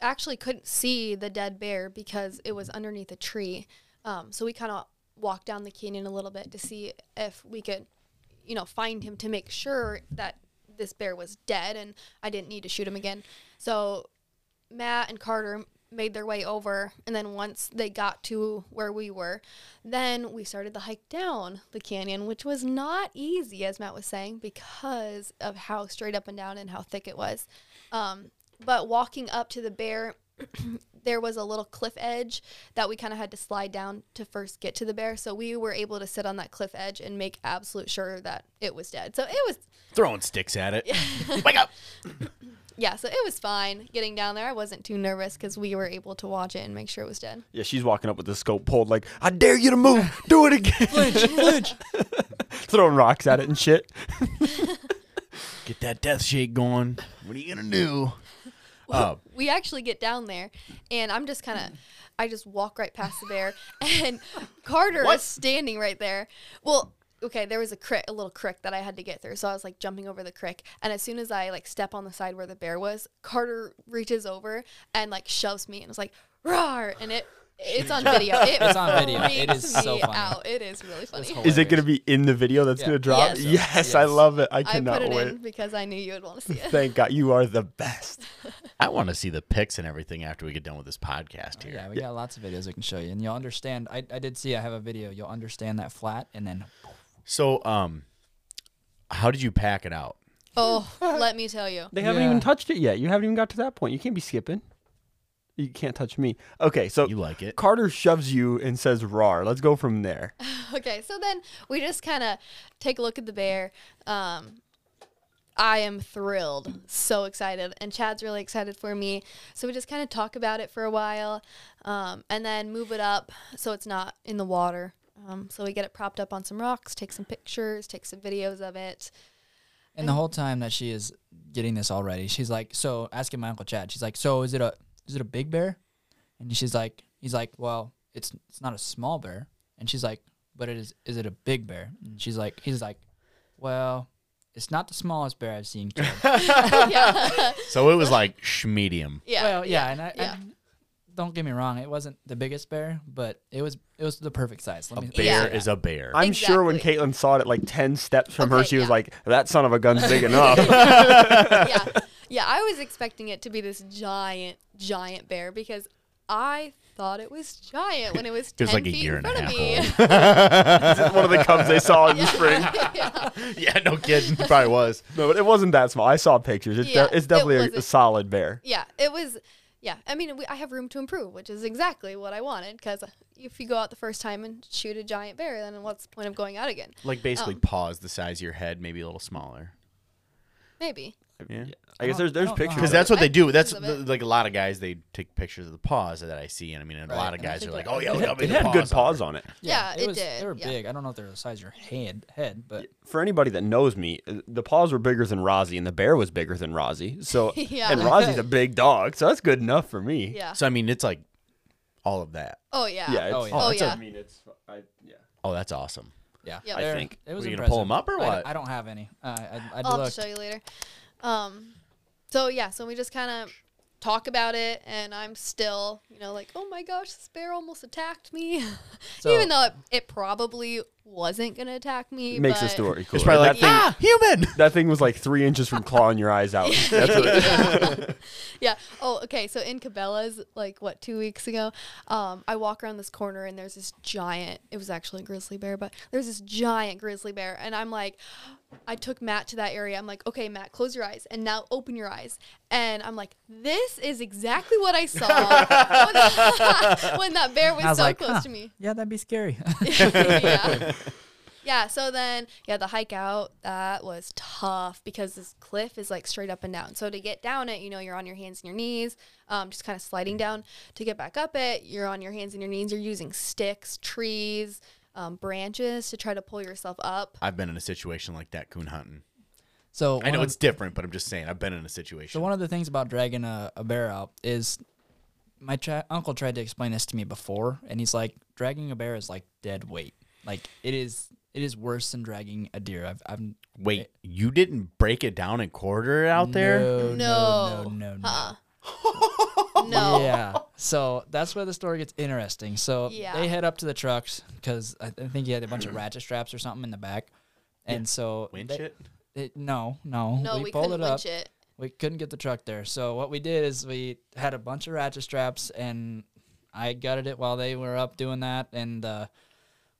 [SPEAKER 4] actually couldn't see the dead bear because it was underneath a tree. Um, so we kind of walked down the canyon a little bit to see if we could, you know, find him to make sure that this bear was dead and I didn't need to shoot him again. So Matt and Carter made their way over and then once they got to where we were then we started the hike down the canyon which was not easy as matt was saying because of how straight up and down and how thick it was um, but walking up to the bear <clears throat> there was a little cliff edge that we kind of had to slide down to first get to the bear so we were able to sit on that cliff edge and make absolute sure that it was dead so it was
[SPEAKER 1] Throwing sticks at it. <laughs> Wake up. <laughs>
[SPEAKER 4] yeah so it was fine getting down there i wasn't too nervous because we were able to watch it and make sure it was dead
[SPEAKER 2] Yeah, she's walking up with the scope pulled like, I dare you to move. Do it again.
[SPEAKER 3] Flinch, flinch. <laughs>
[SPEAKER 2] Throwing rocks at it and shit. <laughs>
[SPEAKER 1] Get that death shake going. What are you gonna do? Uh,
[SPEAKER 4] we actually get down there and I'm just kind of I just walk right past the bear <laughs> and Carter
[SPEAKER 1] What?
[SPEAKER 4] is standing right there. Well, okay, there was a crick, a little crick that I had to get through. So I was like jumping over the crick and as soon as I like step on the side where the bear was, Carter reaches over and like shoves me and was like roar and it it's on video. It
[SPEAKER 3] It's on video. It
[SPEAKER 4] freaks
[SPEAKER 3] is so funny.
[SPEAKER 4] out. It is really funny.
[SPEAKER 2] Is it going to be in the video that's
[SPEAKER 3] Yeah.
[SPEAKER 2] going to drop?
[SPEAKER 4] Yes.
[SPEAKER 2] Yes, I love it. I
[SPEAKER 4] I
[SPEAKER 2] cannot
[SPEAKER 4] put it
[SPEAKER 2] wait.
[SPEAKER 4] in because I knew you would want to see it.
[SPEAKER 2] Thank God. You are the best. <laughs>
[SPEAKER 1] I want to see the pics and everything after we get done with this podcast oh, here.
[SPEAKER 3] Yeah, we got lots of videos I can show you, and you'll understand. I, I did see I have a video. You'll understand that flat, and then
[SPEAKER 1] So, um, how did you pack it out?
[SPEAKER 4] Oh, <laughs> let me tell you.
[SPEAKER 2] They haven't
[SPEAKER 3] Yeah.
[SPEAKER 2] even touched it yet. You haven't even got to that point. You can't be skipping. You can't touch me. Okay, so
[SPEAKER 1] You like it?
[SPEAKER 2] Carter shoves you and says "rar." Let's go from there. <laughs>
[SPEAKER 4] Okay, so then we just kind of take a look at the bear. Um, I am thrilled, so excited, and Chad's really excited for me. So we just kind of talk about it for a while, um, and then move it up so it's not in the water. Um, so we get it propped up on some rocks, take some pictures, take some videos of it.
[SPEAKER 3] and the whole time that she is getting this all ready, she's like, so asking my uncle Chad, she's like, so is it a is it a big bear? And she's like, he's like, well, it's it's not a small bear, and she's like, but it is is it a big bear? And she's like, he's like, well, it's not the smallest bear I've seen. Chad. <laughs> <laughs>
[SPEAKER 4] yeah,
[SPEAKER 1] So it was like schmedium.
[SPEAKER 4] yeah,
[SPEAKER 3] well, yeah, and I,
[SPEAKER 4] yeah.
[SPEAKER 3] I don't get me wrong, it wasn't the biggest bear, but it was it was the perfect size. Let
[SPEAKER 1] A
[SPEAKER 3] me
[SPEAKER 1] bear
[SPEAKER 4] Yeah.
[SPEAKER 1] is a bear.
[SPEAKER 2] I'm sure when Katelyn saw it at like ten steps from her,
[SPEAKER 4] Okay,
[SPEAKER 2] she was like, "That son of a gun's big <laughs> enough."
[SPEAKER 4] yeah, yeah. I was expecting it to be this giant, giant bear because I thought it was giant when it was
[SPEAKER 1] It was
[SPEAKER 4] ten
[SPEAKER 1] like a year
[SPEAKER 4] in
[SPEAKER 1] and a
[SPEAKER 4] front
[SPEAKER 1] half
[SPEAKER 4] of me. <laughs>
[SPEAKER 2] One of the cubs they saw in the spring. <laughs>
[SPEAKER 4] yeah.
[SPEAKER 1] yeah, no kidding. It probably was.
[SPEAKER 2] No, but it wasn't that small. I saw pictures. It's, de-
[SPEAKER 4] Yeah,
[SPEAKER 2] it's
[SPEAKER 4] it
[SPEAKER 2] definitely a, a solid bear.
[SPEAKER 4] Yeah, it was. Yeah, I mean, we, I have room to improve, which is exactly what I wanted. Because if you go out the first time and shoot a giant bear, then what's the point of going out again?
[SPEAKER 1] Like basically
[SPEAKER 4] Um,
[SPEAKER 1] paws the size of your head, maybe a little smaller.
[SPEAKER 4] Maybe.
[SPEAKER 1] Yeah.
[SPEAKER 2] I guess
[SPEAKER 3] don't-
[SPEAKER 2] there's
[SPEAKER 3] I
[SPEAKER 2] there's
[SPEAKER 3] don't know
[SPEAKER 2] pictures.
[SPEAKER 3] how
[SPEAKER 1] Because that's what they do. That's
[SPEAKER 4] pictures of it.
[SPEAKER 1] the, like a lot of guys. They take pictures of the paws that I see, and I mean, a
[SPEAKER 3] Right,
[SPEAKER 1] lot of
[SPEAKER 3] I
[SPEAKER 1] guys are
[SPEAKER 3] think
[SPEAKER 1] like,
[SPEAKER 3] that-
[SPEAKER 1] "Oh yeah,
[SPEAKER 2] It
[SPEAKER 1] look how
[SPEAKER 2] had,
[SPEAKER 1] big
[SPEAKER 2] it
[SPEAKER 1] the
[SPEAKER 2] had good paws on it.
[SPEAKER 4] Yeah, it
[SPEAKER 3] was,
[SPEAKER 4] did,
[SPEAKER 3] They were
[SPEAKER 4] yeah.
[SPEAKER 3] big. I don't know if they're the size of your hand head, but
[SPEAKER 2] For anybody that knows me, uh, the paws were bigger than Rozzy, and the bear was bigger than Rozzy. So, <laughs>
[SPEAKER 4] Yeah.
[SPEAKER 2] and Rozzy's a big dog, so that's good enough for me.
[SPEAKER 4] Yeah.
[SPEAKER 1] So I mean, it's like all of that.
[SPEAKER 4] Oh yeah.
[SPEAKER 2] Yeah. It's,
[SPEAKER 3] Oh, yeah.
[SPEAKER 4] Oh,
[SPEAKER 2] it's a-
[SPEAKER 4] yeah.
[SPEAKER 2] I mean, it's. I, yeah.
[SPEAKER 1] Oh, that's awesome.
[SPEAKER 3] yeah,
[SPEAKER 4] Yep.
[SPEAKER 1] I
[SPEAKER 3] they're-
[SPEAKER 1] think.
[SPEAKER 3] it was
[SPEAKER 1] Were you gonna
[SPEAKER 3] impressive.
[SPEAKER 1] pull 'em up or
[SPEAKER 3] I-
[SPEAKER 1] what?
[SPEAKER 3] I, don't have any. Uh, I, I, I
[SPEAKER 4] I'll have
[SPEAKER 3] looked.
[SPEAKER 4] to show you later. Um, so yeah, so we just kind of talk about it, and I'm still, you know, like, oh my gosh, this bear almost attacked me, <laughs>
[SPEAKER 3] So-
[SPEAKER 4] even though it, it probably wasn't gonna attack me.
[SPEAKER 2] It Makes the
[SPEAKER 4] but-
[SPEAKER 2] story cool.
[SPEAKER 1] It's probably like,
[SPEAKER 2] that, thing,
[SPEAKER 1] ah, human.
[SPEAKER 2] that thing was like three inches from clawing your eyes out. <laughs> That's what
[SPEAKER 4] yeah. <laughs> yeah. Oh, okay. So in Cabela's, like what two weeks ago, um, I walk around this corner and there's this giant. It was actually a grizzly bear, but there's this giant grizzly bear, and I'm like, I took Matt to that area. I'm like, okay, Matt, close your eyes and now open your eyes, and I'm like, this is exactly what I saw <laughs> when, when that bear was,
[SPEAKER 3] I was
[SPEAKER 4] so
[SPEAKER 3] like,
[SPEAKER 4] close
[SPEAKER 3] huh,
[SPEAKER 4] to me.
[SPEAKER 3] Yeah, that'd be scary.
[SPEAKER 4] yeah. <laughs> Yeah, so then yeah, the hike out that was tough because this cliff is like straight up and down. So to get down it, you know, you're on your hands and your knees, um, just kind of sliding down. To get back up it, you're on your hands and your knees. You're using sticks, trees, um, branches to try to pull yourself up.
[SPEAKER 1] I've been in a situation like that coon hunting.
[SPEAKER 3] so
[SPEAKER 1] I know
[SPEAKER 3] of-
[SPEAKER 1] it's different, but I'm just saying I've been in a situation.
[SPEAKER 3] So one of the things about dragging a, a bear out is my tra- uncle tried to explain this to me before, and he's like, dragging a bear is like dead weight. Like it is, it is worse than dragging a deer. I've, I've
[SPEAKER 1] Wait, you didn't break it down and quarter it out there?
[SPEAKER 3] No, no,
[SPEAKER 4] No.
[SPEAKER 3] no, no. no.
[SPEAKER 4] Uh-uh. <laughs> no.
[SPEAKER 3] Yeah. So that's where the story gets interesting. So
[SPEAKER 4] Yeah.
[SPEAKER 3] they head up to the trucks because I, I think he had a bunch of ratchet straps or something in the back, and so
[SPEAKER 1] Winch
[SPEAKER 3] they-
[SPEAKER 1] it?
[SPEAKER 3] it- no, no,
[SPEAKER 4] No, we,
[SPEAKER 3] we, pulled
[SPEAKER 4] couldn't
[SPEAKER 3] it up.
[SPEAKER 4] it.
[SPEAKER 3] We couldn't get the truck there. So what we did is we had a bunch of ratchet straps and I gutted it while they were up doing that and uh,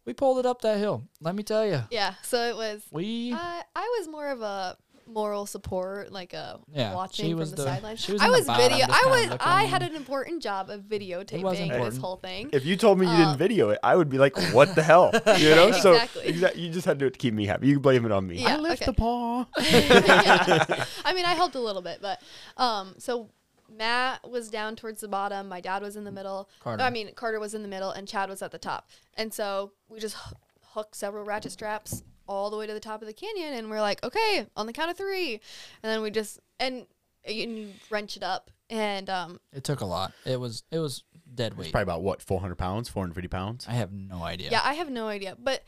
[SPEAKER 3] we pulled it up that hill. Let me tell you.
[SPEAKER 4] Yeah, so it was.
[SPEAKER 3] We
[SPEAKER 4] I I was more of a moral support, like a
[SPEAKER 3] Yeah,
[SPEAKER 4] watching
[SPEAKER 3] she
[SPEAKER 4] from the,
[SPEAKER 3] the-
[SPEAKER 4] sidelines.
[SPEAKER 3] she was
[SPEAKER 4] I
[SPEAKER 3] in the
[SPEAKER 4] was
[SPEAKER 3] bottom,
[SPEAKER 4] video. I was. I had an important job of videotaping this whole thing.
[SPEAKER 2] If you told me you
[SPEAKER 4] Uh,
[SPEAKER 2] didn't video it, I would be like, "What the hell?" <laughs> You know. So
[SPEAKER 4] Exactly.
[SPEAKER 2] exa- you just had to do it to keep me happy. You can blame it on me.
[SPEAKER 4] Yeah,
[SPEAKER 1] I lift
[SPEAKER 4] okay.
[SPEAKER 1] the paw. <laughs>
[SPEAKER 4] Yeah. <laughs> I mean, I helped a little bit, but um, so Matt was down towards the bottom. My dad was in the middle.
[SPEAKER 3] Carter.
[SPEAKER 4] I mean, Carter was in the middle, and Chad was at the top. And so we just h- hooked several ratchet straps all the way to the top of the canyon, and we're like, okay, on the count of three, and then we just and you, and you wrench it up, and um,
[SPEAKER 3] It took a lot. It was it was dead
[SPEAKER 1] It's
[SPEAKER 3] weight.
[SPEAKER 1] probably about what, 400 pounds, 450 pounds?
[SPEAKER 3] I have no idea.
[SPEAKER 4] yeah. I have no idea, but.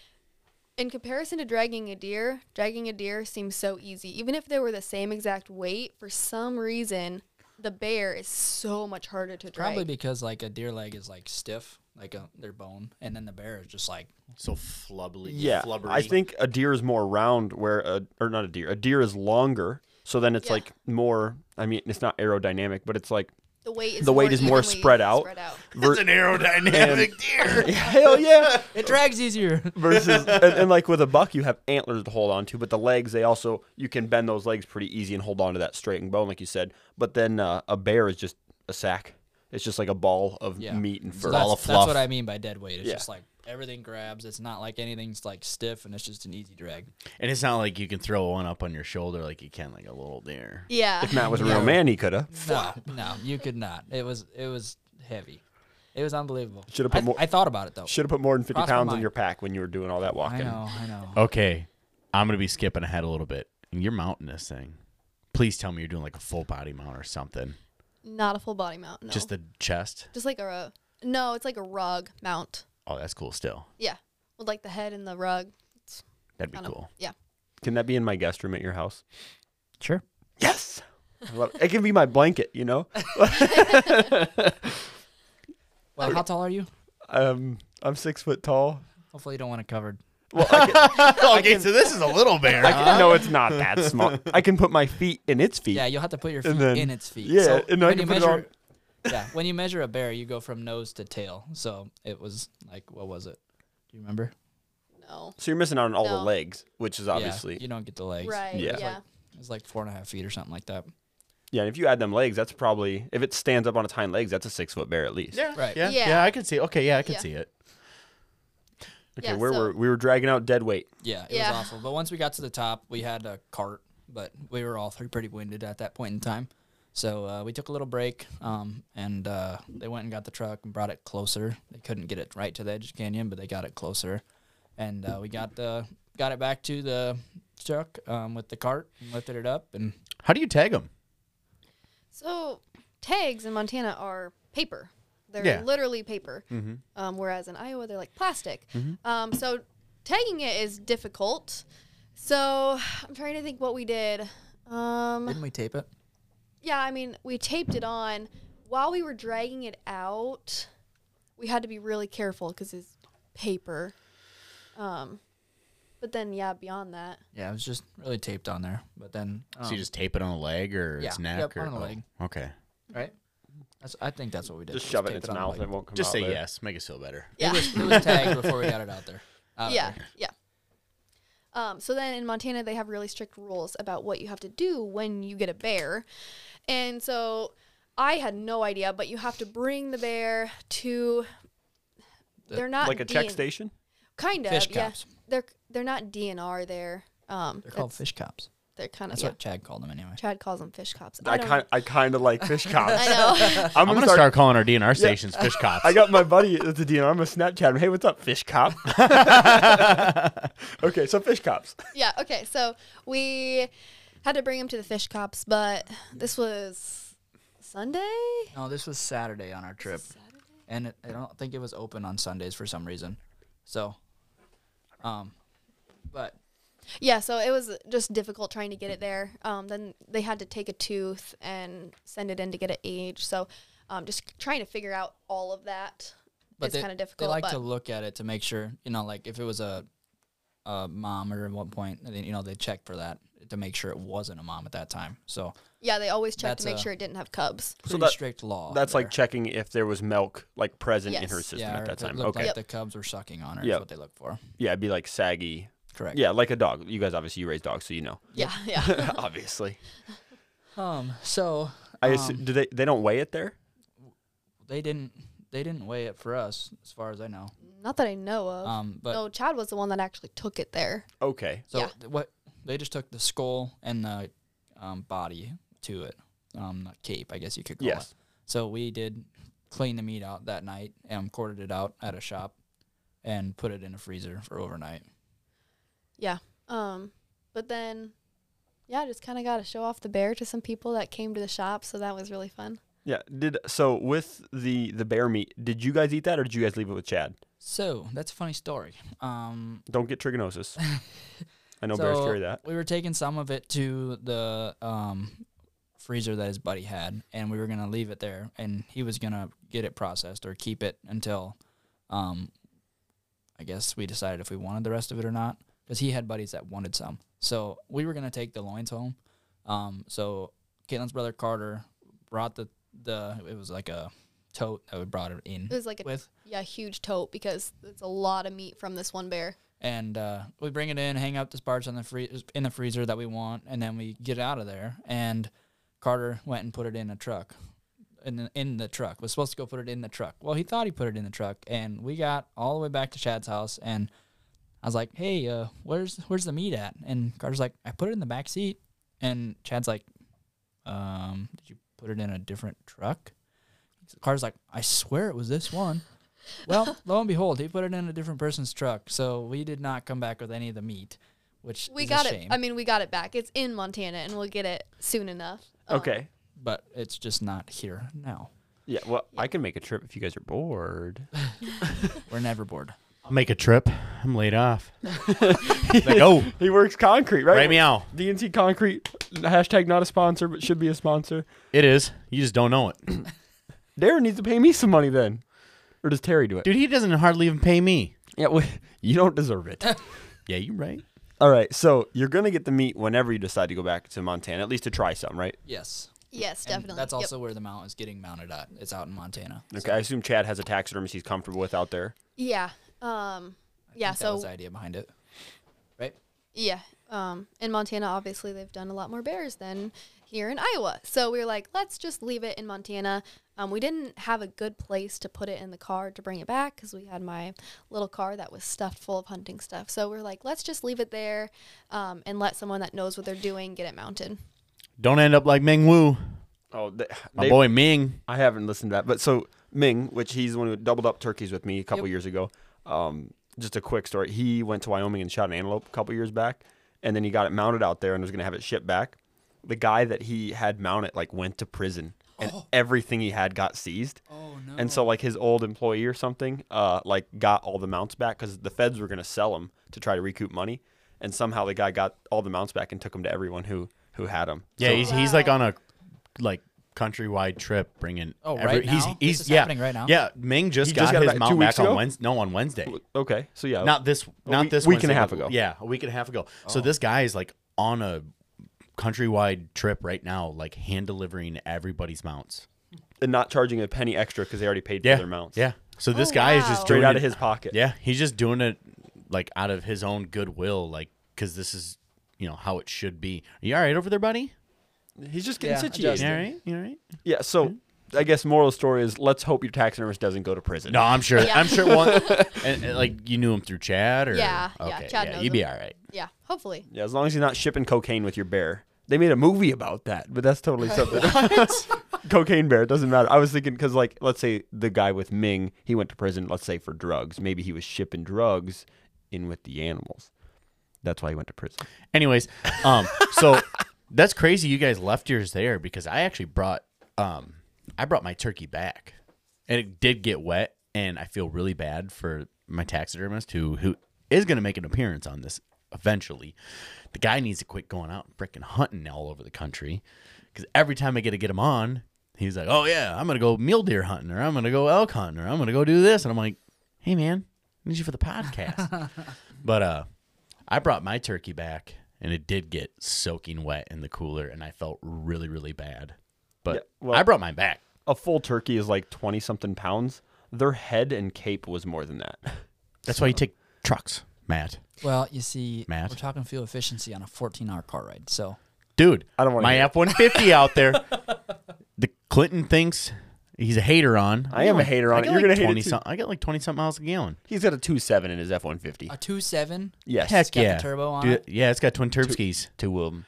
[SPEAKER 4] In comparison to dragging a deer, dragging a deer seems so easy. Even if they were the same exact weight, for some reason, the bear is so much harder to drag.
[SPEAKER 3] Probably because like a deer leg is like stiff, like a their bone, and then the bear is just like
[SPEAKER 1] So flubbly.
[SPEAKER 2] Yeah,
[SPEAKER 1] flubbery.
[SPEAKER 2] I think a deer is more round, where a or not a deer, a deer is longer. So then it's
[SPEAKER 4] Yeah.
[SPEAKER 2] like more. I mean, it's not aerodynamic, but it's like
[SPEAKER 4] the weight is
[SPEAKER 2] the weight
[SPEAKER 4] more
[SPEAKER 2] is more spread out.
[SPEAKER 4] Spread out.
[SPEAKER 1] it's an aerodynamic deer. <laughs>
[SPEAKER 2] hell yeah. <laughs>
[SPEAKER 3] it drags easier.
[SPEAKER 2] Versus <laughs> and, and like with a buck, you have antlers to hold on to, but the legs they also you can bend those legs pretty easy and hold on to that straightened bone, like you said. But then uh, a bear is just a sack. It's just like a ball of
[SPEAKER 3] Yeah.
[SPEAKER 2] meat and
[SPEAKER 3] So
[SPEAKER 2] fur.
[SPEAKER 3] that's,
[SPEAKER 1] Ball of
[SPEAKER 3] that's
[SPEAKER 1] fluff.
[SPEAKER 3] what I mean by dead weight. It's
[SPEAKER 2] Yeah.
[SPEAKER 3] just like everything grabs. It's not like anything's like stiff, and it's just an easy drag.
[SPEAKER 1] And it's not like you can throw one up on your shoulder like you can like a little deer.
[SPEAKER 4] Yeah.
[SPEAKER 2] if Matt was a
[SPEAKER 3] Yeah.
[SPEAKER 2] real man, he could have.
[SPEAKER 3] No, no, you could not. It was it was heavy. It was unbelievable.
[SPEAKER 2] Should've put
[SPEAKER 3] I,
[SPEAKER 2] more-
[SPEAKER 3] I thought about it though.
[SPEAKER 2] Should have put more than fifty
[SPEAKER 3] Crossed my
[SPEAKER 2] pounds on
[SPEAKER 3] mind.
[SPEAKER 2] your pack when you were doing all that walking.
[SPEAKER 3] I know, I know.
[SPEAKER 1] Okay, I'm gonna be skipping ahead a little bit. And you're mounting this thing. Please tell me you're doing like a full body mount or something.
[SPEAKER 4] Not a full body mount. No.
[SPEAKER 1] Just the chest.
[SPEAKER 4] just like a no. It's like a rug mount.
[SPEAKER 1] Oh, that's cool. Still,
[SPEAKER 4] Yeah, with like the head and the rug.
[SPEAKER 1] that'd be
[SPEAKER 4] Kind of.
[SPEAKER 1] cool.
[SPEAKER 4] Yeah.
[SPEAKER 2] Can that be in my guest room at your house?
[SPEAKER 3] Sure.
[SPEAKER 2] Yes. I love it. it can be my blanket, you know. <laughs> <laughs>
[SPEAKER 3] Well, how tall are you?
[SPEAKER 2] Um, I'm six foot tall.
[SPEAKER 3] Hopefully, you don't want it covered.
[SPEAKER 2] Well, I can, <laughs>
[SPEAKER 1] okay, so this is a little bear.
[SPEAKER 2] I can, no, it's not that small. I can put my feet in its feet.
[SPEAKER 3] Yeah, you'll have to put your feet
[SPEAKER 2] then-
[SPEAKER 3] in its feet.
[SPEAKER 2] yeah,
[SPEAKER 3] So
[SPEAKER 2] and I
[SPEAKER 3] when
[SPEAKER 2] can
[SPEAKER 3] you
[SPEAKER 2] put it
[SPEAKER 3] measure, yeah, when you measure a bear, you go from nose to tail. So it was like, what was it? Do you remember?
[SPEAKER 4] No.
[SPEAKER 2] So you're missing out on all the legs, which is obviously
[SPEAKER 3] yeah, you don't get the legs.
[SPEAKER 4] Right.
[SPEAKER 2] Yeah.
[SPEAKER 4] Yeah.
[SPEAKER 3] It's like four and a half feet or something like that.
[SPEAKER 2] yeah. And if you add them legs, that's probably if it stands up on its hind legs, that's a six foot bear at least.
[SPEAKER 1] yeah,
[SPEAKER 3] Right.
[SPEAKER 1] Yeah, yeah,
[SPEAKER 4] Yeah.
[SPEAKER 1] I can see. Okay, yeah, I can
[SPEAKER 4] Yeah.
[SPEAKER 1] see it.
[SPEAKER 2] Okay,
[SPEAKER 4] Yeah,
[SPEAKER 2] where
[SPEAKER 4] so-
[SPEAKER 2] were we were dragging out dead weight.
[SPEAKER 3] Yeah, it
[SPEAKER 4] Yeah.
[SPEAKER 3] was awful. But once we got to the top, we had a cart, but we were all three pretty winded at that point in time. So uh, we took a little break, um, and uh, they went and got the truck and brought it closer. They couldn't get it right to the edge of the canyon, but they got it closer, and uh, we got the got it back to the truck um, with the cart and lifted it up, and
[SPEAKER 1] How do you tag them?
[SPEAKER 4] So tags in Montana are paper. They're
[SPEAKER 1] Yeah.
[SPEAKER 4] literally paper.
[SPEAKER 1] Mm-hmm.
[SPEAKER 4] Um, whereas in Iowa they're like plastic. Um, so tagging it is difficult. So I'm trying to think what we did. Um,
[SPEAKER 3] didn't we tape it?
[SPEAKER 4] Yeah, I mean we taped it on while we were dragging it out. We had to be really careful because it's paper. Um, but then yeah, beyond that,
[SPEAKER 3] Yeah, it was just really taped on there. But then, um,
[SPEAKER 1] so you just tape it on a leg or its neck
[SPEAKER 3] yep,
[SPEAKER 1] or
[SPEAKER 3] on the
[SPEAKER 1] oh. Okay,
[SPEAKER 3] right? That's, I think that's what we did.
[SPEAKER 2] Just shove it in its
[SPEAKER 3] on the
[SPEAKER 2] mouth and it won't come out.
[SPEAKER 1] just say
[SPEAKER 2] there.
[SPEAKER 1] yes. Make us feel better.
[SPEAKER 4] yeah.
[SPEAKER 3] It was, it was <laughs> tagged before we got it out there. Out
[SPEAKER 4] yeah,
[SPEAKER 3] there.
[SPEAKER 4] yeah. Um, so then in Montana, they have really strict rules about what you have to do when you get a bear. And so I had no idea, but you have to bring the bear to. They're not
[SPEAKER 2] Like a check
[SPEAKER 4] DN
[SPEAKER 2] station.
[SPEAKER 4] Kind of,
[SPEAKER 3] Fish
[SPEAKER 4] yeah.
[SPEAKER 3] cops.
[SPEAKER 4] They're they're not DNR. They're um.
[SPEAKER 3] They're called fish cops.
[SPEAKER 4] They're kind of
[SPEAKER 3] That's
[SPEAKER 4] yeah.
[SPEAKER 3] what Chad called them anyway.
[SPEAKER 4] Chad calls them fish cops.
[SPEAKER 2] I
[SPEAKER 4] don't-
[SPEAKER 2] kind I kind of like fish <laughs> cops.
[SPEAKER 4] I know. <laughs>
[SPEAKER 2] I'm,
[SPEAKER 1] I'm gonna start, calling our DNR stations fish <laughs> cops.
[SPEAKER 2] I got my buddy at the DNR. I'm gonna Snapchat him. Hey, what's up, fish cop? okay, so fish cops.
[SPEAKER 4] yeah. Okay. So we had to bring him to the fish cops, but this was Sunday.
[SPEAKER 3] No, this was Saturday on our trip, and it, I don't think it was open on Sundays for some reason. So, um, but
[SPEAKER 4] Yeah, so it was just difficult trying to get it there. Um, then they had to take a tooth and send it in to get it aged. So um, just trying to figure out all of that
[SPEAKER 3] but
[SPEAKER 4] is kind of difficult.
[SPEAKER 3] they
[SPEAKER 4] like
[SPEAKER 3] to look at it to make sure you know, like if it was a a mom or at one point, you know, they check for that to make sure it wasn't a mom at that time. So
[SPEAKER 4] yeah, they always check
[SPEAKER 3] That's
[SPEAKER 4] to make
[SPEAKER 3] a-
[SPEAKER 4] sure it didn't have cubs.
[SPEAKER 3] pretty
[SPEAKER 2] that-
[SPEAKER 3] strict law.
[SPEAKER 2] That's like checking if there was milk like present in her system
[SPEAKER 3] yeah,
[SPEAKER 2] at that
[SPEAKER 3] it
[SPEAKER 2] time. Okay.
[SPEAKER 3] like the cubs were sucking on her. Is what they look for.
[SPEAKER 2] Yeah, it'd be like saggy.
[SPEAKER 3] Correct.
[SPEAKER 2] Yeah, like a dog. You guys obviously you raise dogs, so you know.
[SPEAKER 4] Yeah, yeah. <laughs>
[SPEAKER 2] obviously.
[SPEAKER 3] Um. So
[SPEAKER 2] I
[SPEAKER 3] um,
[SPEAKER 2] assume, do they they don't weigh it there?
[SPEAKER 3] they didn't they didn't weigh it for us, as far as I know.
[SPEAKER 4] Not that I know of.
[SPEAKER 3] Um. But
[SPEAKER 4] no, Chad was the one that actually took it there.
[SPEAKER 2] Okay.
[SPEAKER 3] So
[SPEAKER 4] Yeah.
[SPEAKER 3] th- what they just took the skull and the um, body to it, um, the cape, I guess you could call
[SPEAKER 2] Yes.
[SPEAKER 3] it. So we did clean the meat out that night and quartered it out at a shop and put it in a freezer for overnight.
[SPEAKER 4] yeah. Um, but then, yeah, I just kind of got to show off the bear to some people that came to the shop, so that was really fun.
[SPEAKER 2] Yeah. Did so with the the bear meat? Did you guys eat that, or did you guys leave it with Chad?
[SPEAKER 3] So that's a funny story. Um,
[SPEAKER 2] Don't get trichinosis. <laughs> I know bears
[SPEAKER 3] so
[SPEAKER 2] carry that.
[SPEAKER 3] We were taking some of it to the um, freezer that his buddy had, and we were gonna leave it there, and he was gonna get it processed or keep it until, um, I guess we decided if we wanted the rest of it or not, because he had buddies that wanted some. So we were gonna take the loins home. Um, so Katelyn's brother Carter brought the the it was like a tote that we brought it in
[SPEAKER 4] It was like a
[SPEAKER 3] with.
[SPEAKER 4] yeah huge tote because it's a lot of meat from this one bear.
[SPEAKER 3] And uh, we bring it in, hang up the parts on the free- in the freezer that we want, and then we get out of there. And Carter went and put it in a truck, in the, in the truck. Was supposed to go put it in the truck. Well, he thought he put it in the truck, and we got all the way back to Chad's house, and I was like, "Hey, uh, where's where's the meat at?" And Carter's like, "I put it in the back seat," and Chad's like, "Um, did you put it in a different truck?" Carter's like, "I swear it was this one." Well, <laughs> lo and behold, he put it in a different person's truck, so we did not come back with any of the meat, which
[SPEAKER 4] We
[SPEAKER 3] is
[SPEAKER 4] got
[SPEAKER 3] a
[SPEAKER 4] it.
[SPEAKER 3] shame.
[SPEAKER 4] I mean, we got it back. It's in Montana, and we'll get it soon enough. Um,
[SPEAKER 2] Okay.
[SPEAKER 3] but it's just not here now.
[SPEAKER 2] Yeah. Well, I can make a trip if you guys are bored. <laughs>
[SPEAKER 3] We're never bored.
[SPEAKER 1] I'll make a trip. I'm laid off. <laughs> like, oh,
[SPEAKER 2] He works concrete, right?
[SPEAKER 1] right meow.
[SPEAKER 2] DNC Concrete. Hashtag not a sponsor, but should be a sponsor.
[SPEAKER 1] It is. You just don't know it.
[SPEAKER 2] Darren needs to pay me some money then, or does Terry do it?
[SPEAKER 1] Dude, he doesn't hardly even pay me.
[SPEAKER 2] Yeah. Well, <laughs> you don't deserve it. <laughs>
[SPEAKER 1] Yeah, you're right.
[SPEAKER 2] All right. So you're gonna get the meat whenever you decide to go back to Montana, at least to try some, right?
[SPEAKER 3] Yes,
[SPEAKER 4] Yes,
[SPEAKER 3] And
[SPEAKER 4] definitely.
[SPEAKER 3] that's
[SPEAKER 4] Yep.
[SPEAKER 3] also where the mount is getting mounted at. It's out in Montana.
[SPEAKER 2] Okay. I assume Chad has a taxidermist he's comfortable with out there.
[SPEAKER 4] Yeah. Um.
[SPEAKER 3] I
[SPEAKER 4] Yeah.
[SPEAKER 3] think that was
[SPEAKER 4] So
[SPEAKER 3] the idea behind it, right?
[SPEAKER 4] yeah. Um. In Montana, obviously, they've done a lot more bears than here in Iowa. So we were like, let's just leave it in Montana. Um. We didn't have a good place to put it in the car to bring it back because we had my little car that was stuffed full of hunting stuff. So we are like, let's just leave it there, um, and let someone that knows what they're doing get it mounted.
[SPEAKER 1] Don't end up like Ming Wu,
[SPEAKER 2] Oh, they,
[SPEAKER 1] my
[SPEAKER 2] they-
[SPEAKER 1] boy Ming.
[SPEAKER 2] I haven't listened to that, but so Ming, which he's the one who doubled up turkeys with me a couple
[SPEAKER 3] Yep.
[SPEAKER 2] years ago. Um, just a quick story. He went to Wyoming and shot an antelope a couple years back, and then he got it mounted out there and was gonna have it shipped back. The guy that he had mounted like went to prison, and everything he had got seized.
[SPEAKER 3] Oh no!
[SPEAKER 2] And so like his old employee or something, uh, like got all the mounts back because the feds were gonna sell them to try to recoup money, and somehow the guy got all the mounts back and took them to everyone who who had them.
[SPEAKER 1] Yeah,
[SPEAKER 2] So-
[SPEAKER 1] he's he's like on a like countrywide trip, bringing.
[SPEAKER 3] Oh,
[SPEAKER 1] every-
[SPEAKER 3] right
[SPEAKER 1] He's
[SPEAKER 3] now?
[SPEAKER 1] he's
[SPEAKER 3] This is
[SPEAKER 1] yeah
[SPEAKER 3] happening right now?
[SPEAKER 1] Yeah, Ming just
[SPEAKER 2] He
[SPEAKER 1] got
[SPEAKER 2] just got
[SPEAKER 1] his
[SPEAKER 2] back
[SPEAKER 1] mount back
[SPEAKER 2] weeks
[SPEAKER 1] on
[SPEAKER 2] ago?
[SPEAKER 1] Wednesday. No, on Wednesday.
[SPEAKER 2] okay, so yeah,
[SPEAKER 1] Not this. Not
[SPEAKER 2] week-
[SPEAKER 1] this
[SPEAKER 2] week and a half ago.
[SPEAKER 1] Yeah, a week and a half ago. So
[SPEAKER 3] Oh.
[SPEAKER 1] this guy is like on a countrywide trip right now, like hand delivering everybody's mounts.
[SPEAKER 2] and not charging a penny extra because they already paid
[SPEAKER 1] Yeah,
[SPEAKER 2] for their mounts.
[SPEAKER 1] yeah. So this
[SPEAKER 4] Oh,
[SPEAKER 1] guy is just
[SPEAKER 2] straight
[SPEAKER 1] doing
[SPEAKER 2] out
[SPEAKER 1] it-
[SPEAKER 2] of his pocket.
[SPEAKER 1] Yeah, he's just doing it like out of his own goodwill, like because this is you know how it should be. Are you all right over there, buddy?
[SPEAKER 2] He's just getting
[SPEAKER 3] Yeah,
[SPEAKER 2] situated.
[SPEAKER 1] You
[SPEAKER 3] adjusting.
[SPEAKER 1] all right? You all right?
[SPEAKER 2] Yeah. So I guess moral story is let's hope your tax taxidermist doesn't go to prison.
[SPEAKER 1] No, I'm sure.
[SPEAKER 4] Yeah.
[SPEAKER 1] I'm sure one. <laughs> and, and, like you knew him through Chad, or
[SPEAKER 4] Yeah, yeah, Chad knows
[SPEAKER 1] you'd be all right.
[SPEAKER 4] Yeah. Hopefully.
[SPEAKER 2] Yeah, as long as he's not shipping cocaine with your bear. They made a movie about that, but that's totally something. <laughs> <laughs> cocaine bear. It doesn't matter. I was thinking because, like, let's say the guy with Ming, he went to prison. Let's say for drugs. Maybe he was shipping drugs in with the animals. That's why he went to prison.
[SPEAKER 1] Anyways, um, so that's crazy. You guys left yours there because I actually brought, um, I brought my turkey back, and it did get wet, and I feel really bad for my taxidermist who who is going to make an appearance on this eventually. The guy needs to quit going out and freaking hunting all over the country because every time I get to get him on, he's like, "Oh yeah, I'm gonna go mule deer hunting, or I'm gonna go elk hunting, or I'm gonna go do this," and I'm like, "Hey man, I need you for the podcast." <laughs> but uh, I brought my turkey back, and it did get soaking wet in the cooler, and I felt really really bad. But
[SPEAKER 2] Yeah, well-
[SPEAKER 1] I brought mine back.
[SPEAKER 2] A full turkey is like twenty something pounds. Their head and cape was more than that.
[SPEAKER 1] That's why you take trucks, Matt.
[SPEAKER 3] Well, you see,
[SPEAKER 1] Matt?
[SPEAKER 3] we're talking fuel efficiency on a 14-hour car ride. So
[SPEAKER 1] Dude,
[SPEAKER 2] I don't wanna
[SPEAKER 1] my
[SPEAKER 2] hear it.
[SPEAKER 1] F one fifty out there. The Clinton thinks he's a hater on.
[SPEAKER 2] I am a hater on
[SPEAKER 1] I
[SPEAKER 2] it. You're
[SPEAKER 1] like
[SPEAKER 2] gonna hate it
[SPEAKER 1] 20
[SPEAKER 2] too.
[SPEAKER 1] some- I got like twenty something miles a gallon.
[SPEAKER 2] He's got a two seven in his F one fifty.
[SPEAKER 3] a 2.7.
[SPEAKER 2] Yes,
[SPEAKER 1] Heck
[SPEAKER 3] got the
[SPEAKER 1] yeah,
[SPEAKER 3] turbo on
[SPEAKER 1] Dude,
[SPEAKER 3] it?
[SPEAKER 1] Yeah, it's got twin turb skis.
[SPEAKER 2] two of them.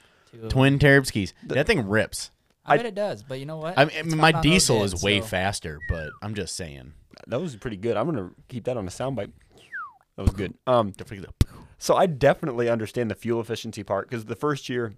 [SPEAKER 1] Twin turb skis. that thing rips.
[SPEAKER 3] I,
[SPEAKER 2] I-
[SPEAKER 3] bet it does, but you know what?
[SPEAKER 1] I mean, my
[SPEAKER 3] got on those
[SPEAKER 1] diesel is way
[SPEAKER 3] so-
[SPEAKER 1] faster, but I'm just saying.
[SPEAKER 2] That was pretty good. I'm gonna keep that on a soundbite. That was good. Um,
[SPEAKER 1] Don't forget the-
[SPEAKER 2] So I definitely understand the fuel efficiency part because the first year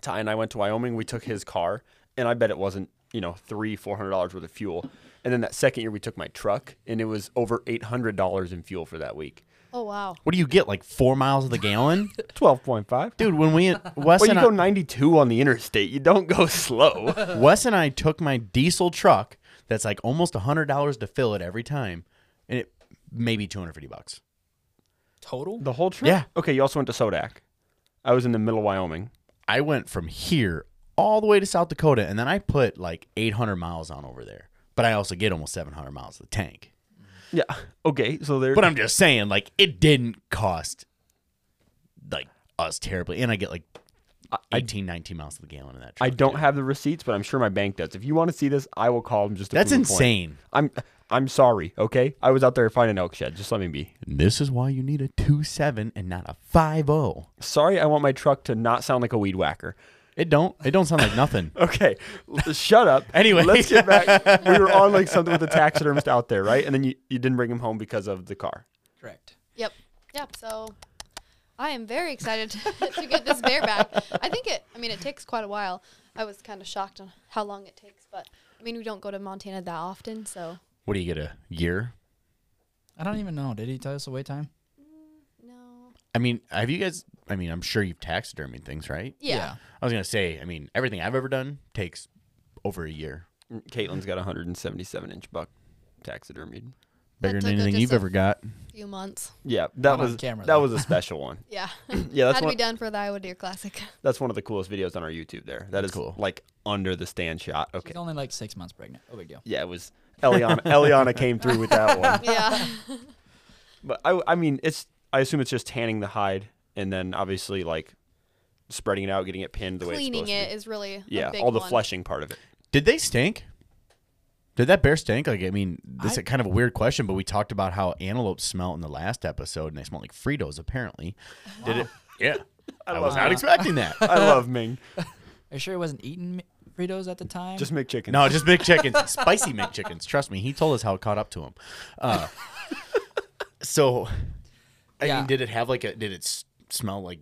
[SPEAKER 2] Ty and I went to Wyoming, we took his car, and I bet it wasn't you know three four hundred dollars worth of fuel. And then that second year we took my truck, and it was over eight hundred dollars in fuel for that week.
[SPEAKER 4] Oh wow.
[SPEAKER 1] What do you get? Like four miles of the gallon, <laughs>
[SPEAKER 2] Twelve point five.
[SPEAKER 1] dude. When we Wes
[SPEAKER 2] Well, you
[SPEAKER 1] and
[SPEAKER 2] go
[SPEAKER 1] I,
[SPEAKER 2] 92 on the interstate. You don't go <laughs> slow. <laughs>
[SPEAKER 1] Wes and I took my diesel truck. That's like almost a hundred dollars to fill it every time, and it maybe two hundred fifty bucks.
[SPEAKER 3] Total?
[SPEAKER 2] the whole trip?
[SPEAKER 1] Yeah.
[SPEAKER 2] Okay, you also went to Sodak. I was in the middle of Wyoming.
[SPEAKER 1] I went from here all the way to South Dakota, and then I put like 800 miles on over there. But I also get almost 700 miles of the tank.
[SPEAKER 2] Yeah. Okay, so there.
[SPEAKER 1] But I'm just saying, like, it didn't cost like us terribly, and I get like 18, 19 miles to the gallon in that. Truck, I
[SPEAKER 2] don't
[SPEAKER 1] too.
[SPEAKER 2] have the receipts, but I'm sure my bank does. If you want to see this, I will call them just to
[SPEAKER 1] That's
[SPEAKER 2] prove a point.
[SPEAKER 1] insane.
[SPEAKER 2] I'm I'm sorry, okay? I was out there finding an elk shed. Just let me be.
[SPEAKER 1] And this is why you need a two seven and not a five zero.
[SPEAKER 2] Sorry, I want my truck to not sound like a weed whacker.
[SPEAKER 1] It don't. It don't sound like nothing. <laughs>
[SPEAKER 2] Okay, shut up. <laughs>
[SPEAKER 1] Anyway.
[SPEAKER 2] let's get back. <laughs> We were on like something with the taxidermist out there, right? And then you, you didn't bring him home because of the car.
[SPEAKER 3] Correct.
[SPEAKER 4] Yep. Yep. So I am very excited to, to get this bear back. I think it. I mean, it takes quite a while. I was kind of shocked on how long it takes, but I mean, we don't go to Montana that often, so
[SPEAKER 1] What do you get a year?
[SPEAKER 3] I don't even know. Did he tell us the wait time?
[SPEAKER 4] Mm, no.
[SPEAKER 1] I mean, have you guys? I mean, I'm sure you've taxidermied things, right?
[SPEAKER 4] Yeah.
[SPEAKER 1] I was gonna say. I mean, everything I've ever done takes over a year.
[SPEAKER 2] Mm, Katelyn's got a 177 inch buck taxidermied.
[SPEAKER 1] Bigger than anything you've ever got.
[SPEAKER 4] few months.
[SPEAKER 2] Yeah, that
[SPEAKER 3] Not on
[SPEAKER 2] was
[SPEAKER 3] camera,
[SPEAKER 2] that
[SPEAKER 3] though.
[SPEAKER 2] was a special one. <laughs>
[SPEAKER 4] Yeah. <clears throat>
[SPEAKER 2] Yeah, that's
[SPEAKER 4] Had to
[SPEAKER 2] one.
[SPEAKER 4] be done for the Iowa Deer Classic. <laughs>
[SPEAKER 2] That's one of the coolest videos on our YouTube. There, that is
[SPEAKER 1] cool.
[SPEAKER 2] Like under the stand shot. Okay.
[SPEAKER 3] She's only like six months pregnant. Oh, big deal.
[SPEAKER 2] Yeah, it was Eliana. <laughs> Eliana came through with that one.
[SPEAKER 4] yeah.
[SPEAKER 2] But I, I mean, it's. I assume it's just tanning the hide and then obviously like spreading it out, getting it pinned the way
[SPEAKER 4] Cleaning
[SPEAKER 2] it's
[SPEAKER 4] it
[SPEAKER 2] supposed to
[SPEAKER 4] is really.
[SPEAKER 2] Yeah,
[SPEAKER 4] a big
[SPEAKER 2] all the
[SPEAKER 4] one.
[SPEAKER 2] fleshing part of it.
[SPEAKER 1] Did they stink? Did that bear stink? Like, I mean, this
[SPEAKER 3] I-
[SPEAKER 1] is kind of a weird question, but we talked about how antelopes smell in the last episode, and they smell like Fritos. Apparently, did it? Yeah, <laughs> I, was not
[SPEAKER 3] that.
[SPEAKER 1] expecting that. <laughs>
[SPEAKER 2] I love Ming.
[SPEAKER 3] Are you sure he wasn't eating Mi- Fritos at the time?
[SPEAKER 2] Just make chicken.
[SPEAKER 1] No, just McChickens, <laughs> spicy McChickens. Trust me, he told us how it caught up to him. Uh, so, I
[SPEAKER 3] Yeah.
[SPEAKER 1] mean, did it have like a? Did it s- smell like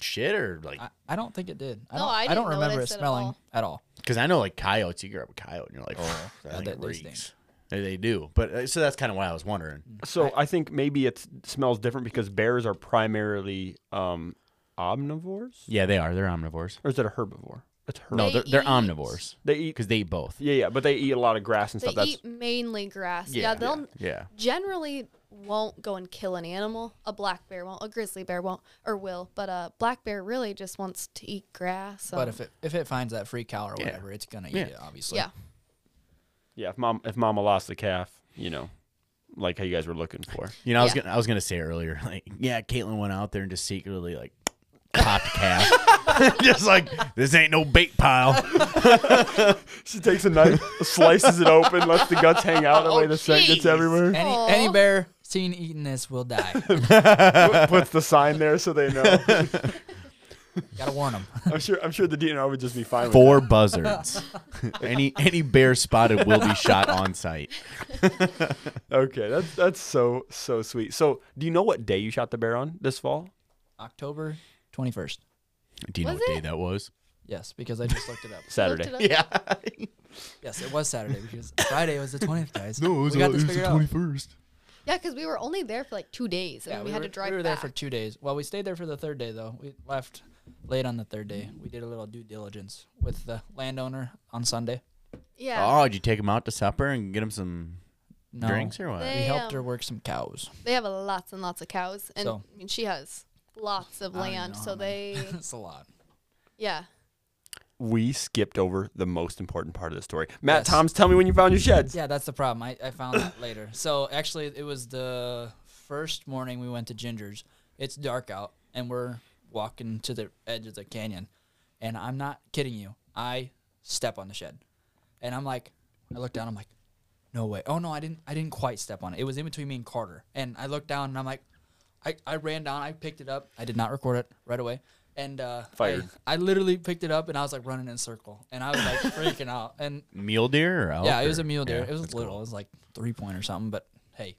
[SPEAKER 1] shit or like?
[SPEAKER 3] I, I don't think it did. I
[SPEAKER 4] No,
[SPEAKER 3] don't,
[SPEAKER 4] I
[SPEAKER 3] I,
[SPEAKER 4] didn't
[SPEAKER 3] don't remember it
[SPEAKER 4] it at
[SPEAKER 3] smelling
[SPEAKER 4] all.
[SPEAKER 3] at all.
[SPEAKER 1] Because I know like coyotes, you grab a coyote and you're like, oh, that
[SPEAKER 3] yeah,
[SPEAKER 1] thing
[SPEAKER 3] they- they
[SPEAKER 1] reeks.
[SPEAKER 3] stink.
[SPEAKER 1] They, they do, but uh, so that's kind of why I was wondering.
[SPEAKER 2] So I, think maybe it smells different because bears are primarily um, omnivores,
[SPEAKER 1] Yeah, they are. They're omnivores.
[SPEAKER 2] or is it a herbivore? It's herb.
[SPEAKER 1] No,
[SPEAKER 4] They
[SPEAKER 1] they're, they're
[SPEAKER 4] eat-
[SPEAKER 1] omnivores
[SPEAKER 2] They eat.
[SPEAKER 1] because they eat both.
[SPEAKER 2] Yeah, yeah, but they eat a lot of grass and
[SPEAKER 4] They
[SPEAKER 2] stuff. That's
[SPEAKER 4] eat mainly grass. Yeah, they'll
[SPEAKER 1] Yeah.
[SPEAKER 4] generally won't go and kill an animal. A black bear won't. A grizzly bear won't, or will. But a black bear really just wants to eat grass. So.
[SPEAKER 3] But if it if it finds that free cow or
[SPEAKER 1] Yeah.
[SPEAKER 3] whatever, it's gonna eat it. Obviously.
[SPEAKER 4] yeah,
[SPEAKER 2] yeah. If mom, if mama lost the calf, you know, like how you guys were looking for.
[SPEAKER 1] You know, I was
[SPEAKER 4] Yeah.
[SPEAKER 1] gonna I was gonna say earlier, <laughs> like, yeah, Katelyn went out there and just secretly like popped a calf, <laughs> <laughs> just like this ain't no bait pile.
[SPEAKER 2] She takes a knife, slices it open, lets the guts hang out. That way
[SPEAKER 4] Oh,
[SPEAKER 2] the scent gets
[SPEAKER 4] oh,
[SPEAKER 2] everywhere.
[SPEAKER 3] Any any bear seen eating this will die. <laughs>
[SPEAKER 2] Puts the sign there so they know. <laughs>
[SPEAKER 3] Gotta warn them. <laughs>
[SPEAKER 2] I'm sure. I'm sure the DNR would just be fine with
[SPEAKER 1] Four buzzards. any any bear spotted will be shot on site.
[SPEAKER 2] that. Okay, that's that's so so sweet. So, do you know what day you shot the bear on this fall?
[SPEAKER 3] October twenty first.
[SPEAKER 1] Do you know
[SPEAKER 4] Was
[SPEAKER 1] what day
[SPEAKER 4] it?
[SPEAKER 1] that was?
[SPEAKER 3] Yes, because I just looked it up.
[SPEAKER 2] Saturday.
[SPEAKER 4] Looked it up.
[SPEAKER 1] Yeah.
[SPEAKER 3] Yes, it was Saturday because Friday was the twentieth, guys. no, we got uh, this figured out.
[SPEAKER 1] first.
[SPEAKER 4] Yeah, because we were only there for like two days, and
[SPEAKER 3] Yeah,
[SPEAKER 4] we, had
[SPEAKER 3] were,
[SPEAKER 4] to drive
[SPEAKER 3] We were
[SPEAKER 4] back.
[SPEAKER 3] there for two days. Well, we stayed there for the third day though. We left late on the third day. We did a little due diligence with the landowner on Sunday.
[SPEAKER 4] yeah,
[SPEAKER 1] Oh, did you take him out to supper and get him some
[SPEAKER 3] No,
[SPEAKER 1] drinks or what?
[SPEAKER 4] They-
[SPEAKER 3] we helped
[SPEAKER 4] um,
[SPEAKER 3] her work some cows.
[SPEAKER 4] they have lots and lots of cows, and
[SPEAKER 3] So-
[SPEAKER 4] I mean she has lots of
[SPEAKER 3] I don't even
[SPEAKER 4] land, so
[SPEAKER 3] many.
[SPEAKER 4] they <laughs>
[SPEAKER 3] it's a lot.
[SPEAKER 4] yeah.
[SPEAKER 2] We skipped over the most important part of the story. Matt,
[SPEAKER 3] Yes.
[SPEAKER 2] Toms, tell me when you found your sheds.
[SPEAKER 3] Yeah, that's the problem. I, I found that later. So actually, it was the first morning we went to Ginger's. It's dark out, and we're walking to the edge of the canyon. And I'm not kidding you. I step on the shed, and I'm like, I look down. I'm like, no way. Oh no, I didn't. I didn't quite step on it. It was in between me and Carter. And I looked down, and I'm like, I, I ran down. I picked it up. I did not record it right away. And uh,
[SPEAKER 2] Fired.
[SPEAKER 3] I, I literally picked it up, and I was like running in a circle, and I was like <laughs> freaking out. And
[SPEAKER 1] Mule deer or elk?
[SPEAKER 3] yeah, it was a mule deer.
[SPEAKER 1] Yeah,
[SPEAKER 3] it was
[SPEAKER 1] that's
[SPEAKER 3] little.
[SPEAKER 1] cool.
[SPEAKER 3] It was like three point or something. But hey,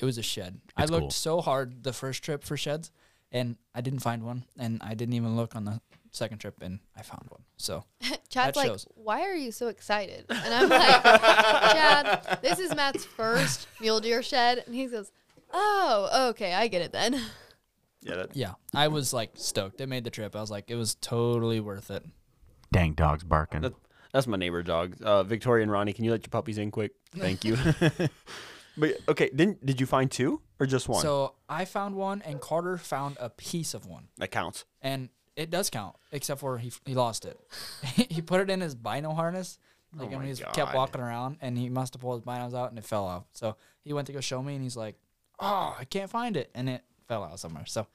[SPEAKER 3] it was a shed. I looked
[SPEAKER 1] cool.
[SPEAKER 3] so hard the first trip for sheds, and I didn't find one, and I didn't even look on the second trip, and I found one. So <laughs>
[SPEAKER 4] Chad's
[SPEAKER 3] That
[SPEAKER 4] like,
[SPEAKER 3] shows.
[SPEAKER 4] "Why are you so excited?" And I'm like, <laughs> "Chad, this is Matt's first mule deer shed," and he goes, "Oh, okay, I get it then."
[SPEAKER 2] Yeah, that,
[SPEAKER 3] yeah, I was like stoked. It made the trip. I was like, it was totally worth it.
[SPEAKER 1] Dang dogs barking.
[SPEAKER 2] that that's my neighbor dog. Uh, Victoria and Ronnie, can you let your puppies in quick? Thank you. <laughs> but okay, didn't did you find two or just one?
[SPEAKER 3] So I found one, and Carter found a piece of one,
[SPEAKER 2] that counts.
[SPEAKER 3] and it does count, except for he he lost it. <laughs> he put it in his bino harness, like
[SPEAKER 2] Oh
[SPEAKER 3] and
[SPEAKER 2] my
[SPEAKER 3] he just
[SPEAKER 2] God.
[SPEAKER 3] kept walking around, and he must have pulled his binos out, and it fell off. So he went to go show me, and he's like, "Oh, I can't find it," and it fell out somewhere. So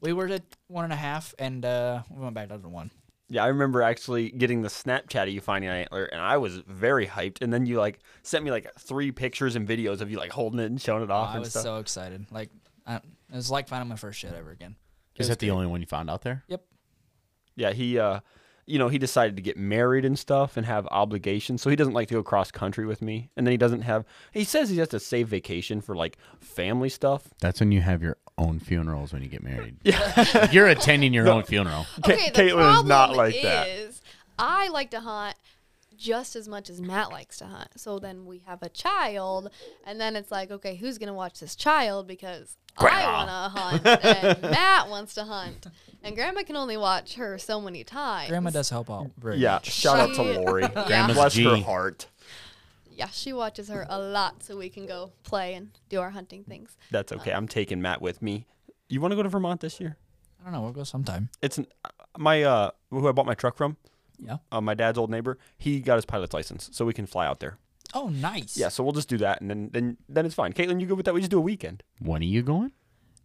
[SPEAKER 3] we were at one and a half, and uh, we went back down to one.
[SPEAKER 2] Yeah, I remember actually getting the Snapchat of you finding an antler, and I was very hyped. And then you like sent me like three pictures and videos of you like holding it and showing it off
[SPEAKER 3] I
[SPEAKER 2] and
[SPEAKER 3] was
[SPEAKER 2] stuff.
[SPEAKER 3] so excited. Like I, it was like finding my first shit ever again. It
[SPEAKER 1] Is that the
[SPEAKER 3] great.
[SPEAKER 1] only one you found out there?
[SPEAKER 3] Yep.
[SPEAKER 2] yeah, he, uh, you know, he decided to get married and stuff and have obligations, so he doesn't like to go cross country with me. And then he doesn't have. He says he has to save vacation for like family stuff.
[SPEAKER 1] That's when you have your own funerals when you get married. <laughs> Yeah. You're attending your own funeral.
[SPEAKER 4] Okay, the
[SPEAKER 2] Katelyn is not
[SPEAKER 4] problem
[SPEAKER 2] like that.
[SPEAKER 4] is, I like to hunt just as much as Matt likes to hunt. So then we have a child, and then it's like, okay, who's gonna watch this child because I want to hunt and <laughs> Matt wants to hunt, and Grandma can only watch her so many times.
[SPEAKER 3] Grandma does help out very
[SPEAKER 2] Yeah,
[SPEAKER 3] much.
[SPEAKER 2] shout out to Lori.
[SPEAKER 1] Grandma's
[SPEAKER 2] Bless her heart.
[SPEAKER 4] Yeah, she watches her a lot, so we can go play and do our hunting things.
[SPEAKER 2] That's okay. I'm taking Matt with me. You want to go to Vermont this year?
[SPEAKER 3] I don't know. We'll go sometime.
[SPEAKER 2] It's an, my uh who I bought my truck from.
[SPEAKER 3] Yeah.
[SPEAKER 2] Uh, my dad's old neighbor. He got his pilot's license, so we can fly out there.
[SPEAKER 3] Oh, nice.
[SPEAKER 2] Yeah, so we'll just do that, and then then then it's fine. Katelyn, you go with that? We just do a weekend.
[SPEAKER 1] When are you going?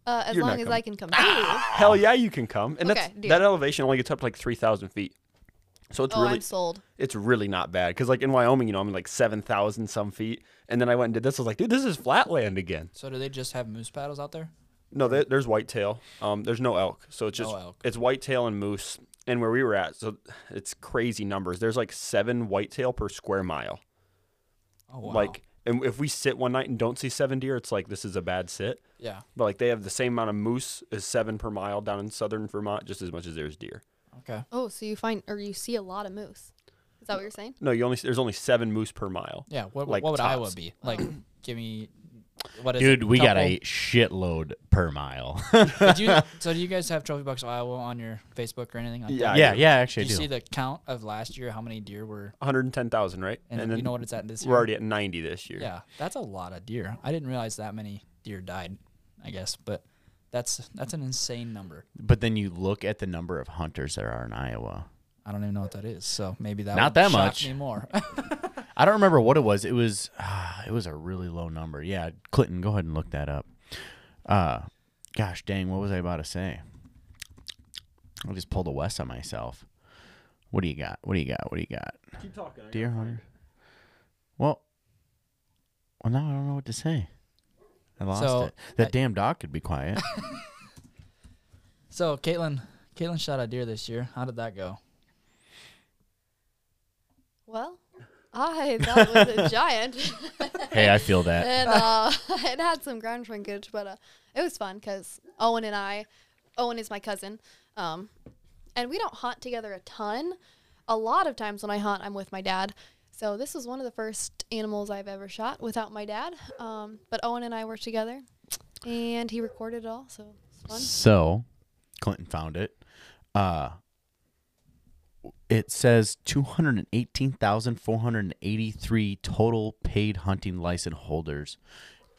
[SPEAKER 4] Uh, as
[SPEAKER 2] You're
[SPEAKER 4] long as
[SPEAKER 2] coming.
[SPEAKER 4] I can come too.
[SPEAKER 2] Hell yeah, you can come. And
[SPEAKER 4] Okay,
[SPEAKER 2] that's
[SPEAKER 4] deal.
[SPEAKER 2] that elevation only gets up to like three thousand feet. So it's
[SPEAKER 4] oh,
[SPEAKER 2] really
[SPEAKER 4] I'm sold.
[SPEAKER 2] it's really not bad because like in Wyoming, you know, I'm like seven thousand some feet, and then I went and did this. I was like, dude, this is flat land again.
[SPEAKER 3] So do they just have moose paddles out there?
[SPEAKER 2] No, there, there's whitetail. Um, there's no elk, so it's
[SPEAKER 3] No
[SPEAKER 2] just
[SPEAKER 3] elk.
[SPEAKER 2] it's whitetail and moose. And where we were at, so it's crazy numbers. There's like seven whitetail per square mile.
[SPEAKER 3] Oh wow.
[SPEAKER 2] Like, and if we sit one night and don't see seven deer, it's like this is a bad sit.
[SPEAKER 3] yeah.
[SPEAKER 2] But like they have the same amount of moose as seven per mile down in southern Vermont, just as much as there's deer.
[SPEAKER 3] Okay.
[SPEAKER 4] Oh, so you find or you see a lot of moose. Is that what you're saying?
[SPEAKER 2] No, you only there's only seven moose per mile.
[SPEAKER 3] Yeah. What,
[SPEAKER 2] Like
[SPEAKER 3] what would Iowa be? Like, <clears throat> give me. What is
[SPEAKER 1] Dude,
[SPEAKER 3] it?
[SPEAKER 1] we got a shitload per mile. <laughs>
[SPEAKER 3] Did you, <laughs> so do you guys have Trophy Bucks Iowa on your Facebook or anything like
[SPEAKER 2] Yeah,
[SPEAKER 3] that?
[SPEAKER 1] Yeah, yeah, actually
[SPEAKER 3] Did
[SPEAKER 1] I
[SPEAKER 3] you
[SPEAKER 1] do.
[SPEAKER 3] see the count of last year? How many deer were?
[SPEAKER 2] 110,000, right?
[SPEAKER 3] And,
[SPEAKER 2] then
[SPEAKER 3] you know what it's at this year?
[SPEAKER 2] we're already at 90 this year.
[SPEAKER 3] Yeah, that's a lot of deer. I didn't realize that many deer died. I guess, but that's that's an insane number.
[SPEAKER 1] But then you look at the number of hunters there are in Iowa.
[SPEAKER 3] I don't even know what that is. So maybe that
[SPEAKER 1] Not
[SPEAKER 3] would
[SPEAKER 1] that
[SPEAKER 3] shock
[SPEAKER 1] much.
[SPEAKER 3] me more. <laughs> <laughs>
[SPEAKER 1] I don't remember what it was. It was ah, it was a really low number. Yeah, Clinton, go ahead and look that up. Uh gosh dang, what was I about to say? I just pulled a West on myself. What do you got? What do you got? What do you got?
[SPEAKER 2] Keep talking.
[SPEAKER 1] Deer hunter. Well, well, now I don't know what to say. I lost
[SPEAKER 3] So,
[SPEAKER 1] it. That
[SPEAKER 3] I-
[SPEAKER 1] damn dog could be quiet. <laughs>
[SPEAKER 3] so Katelyn, Katelyn shot a deer this year. How did that go?
[SPEAKER 4] Well, I that was a <laughs> giant.
[SPEAKER 1] hey, I feel that.
[SPEAKER 4] and uh, <laughs> it had some ground shrinkage, but uh, it was fun because Owen and I, Owen is my cousin, um, and we don't hunt together a ton. A lot of times when I hunt, I'm with my dad. So this was one of the first animals I've ever shot without my dad. Um, but Owen and I were together, and he recorded it all, so it's fun.
[SPEAKER 1] So, Clinton found it. Uh, it says 218,483 total paid hunting license holders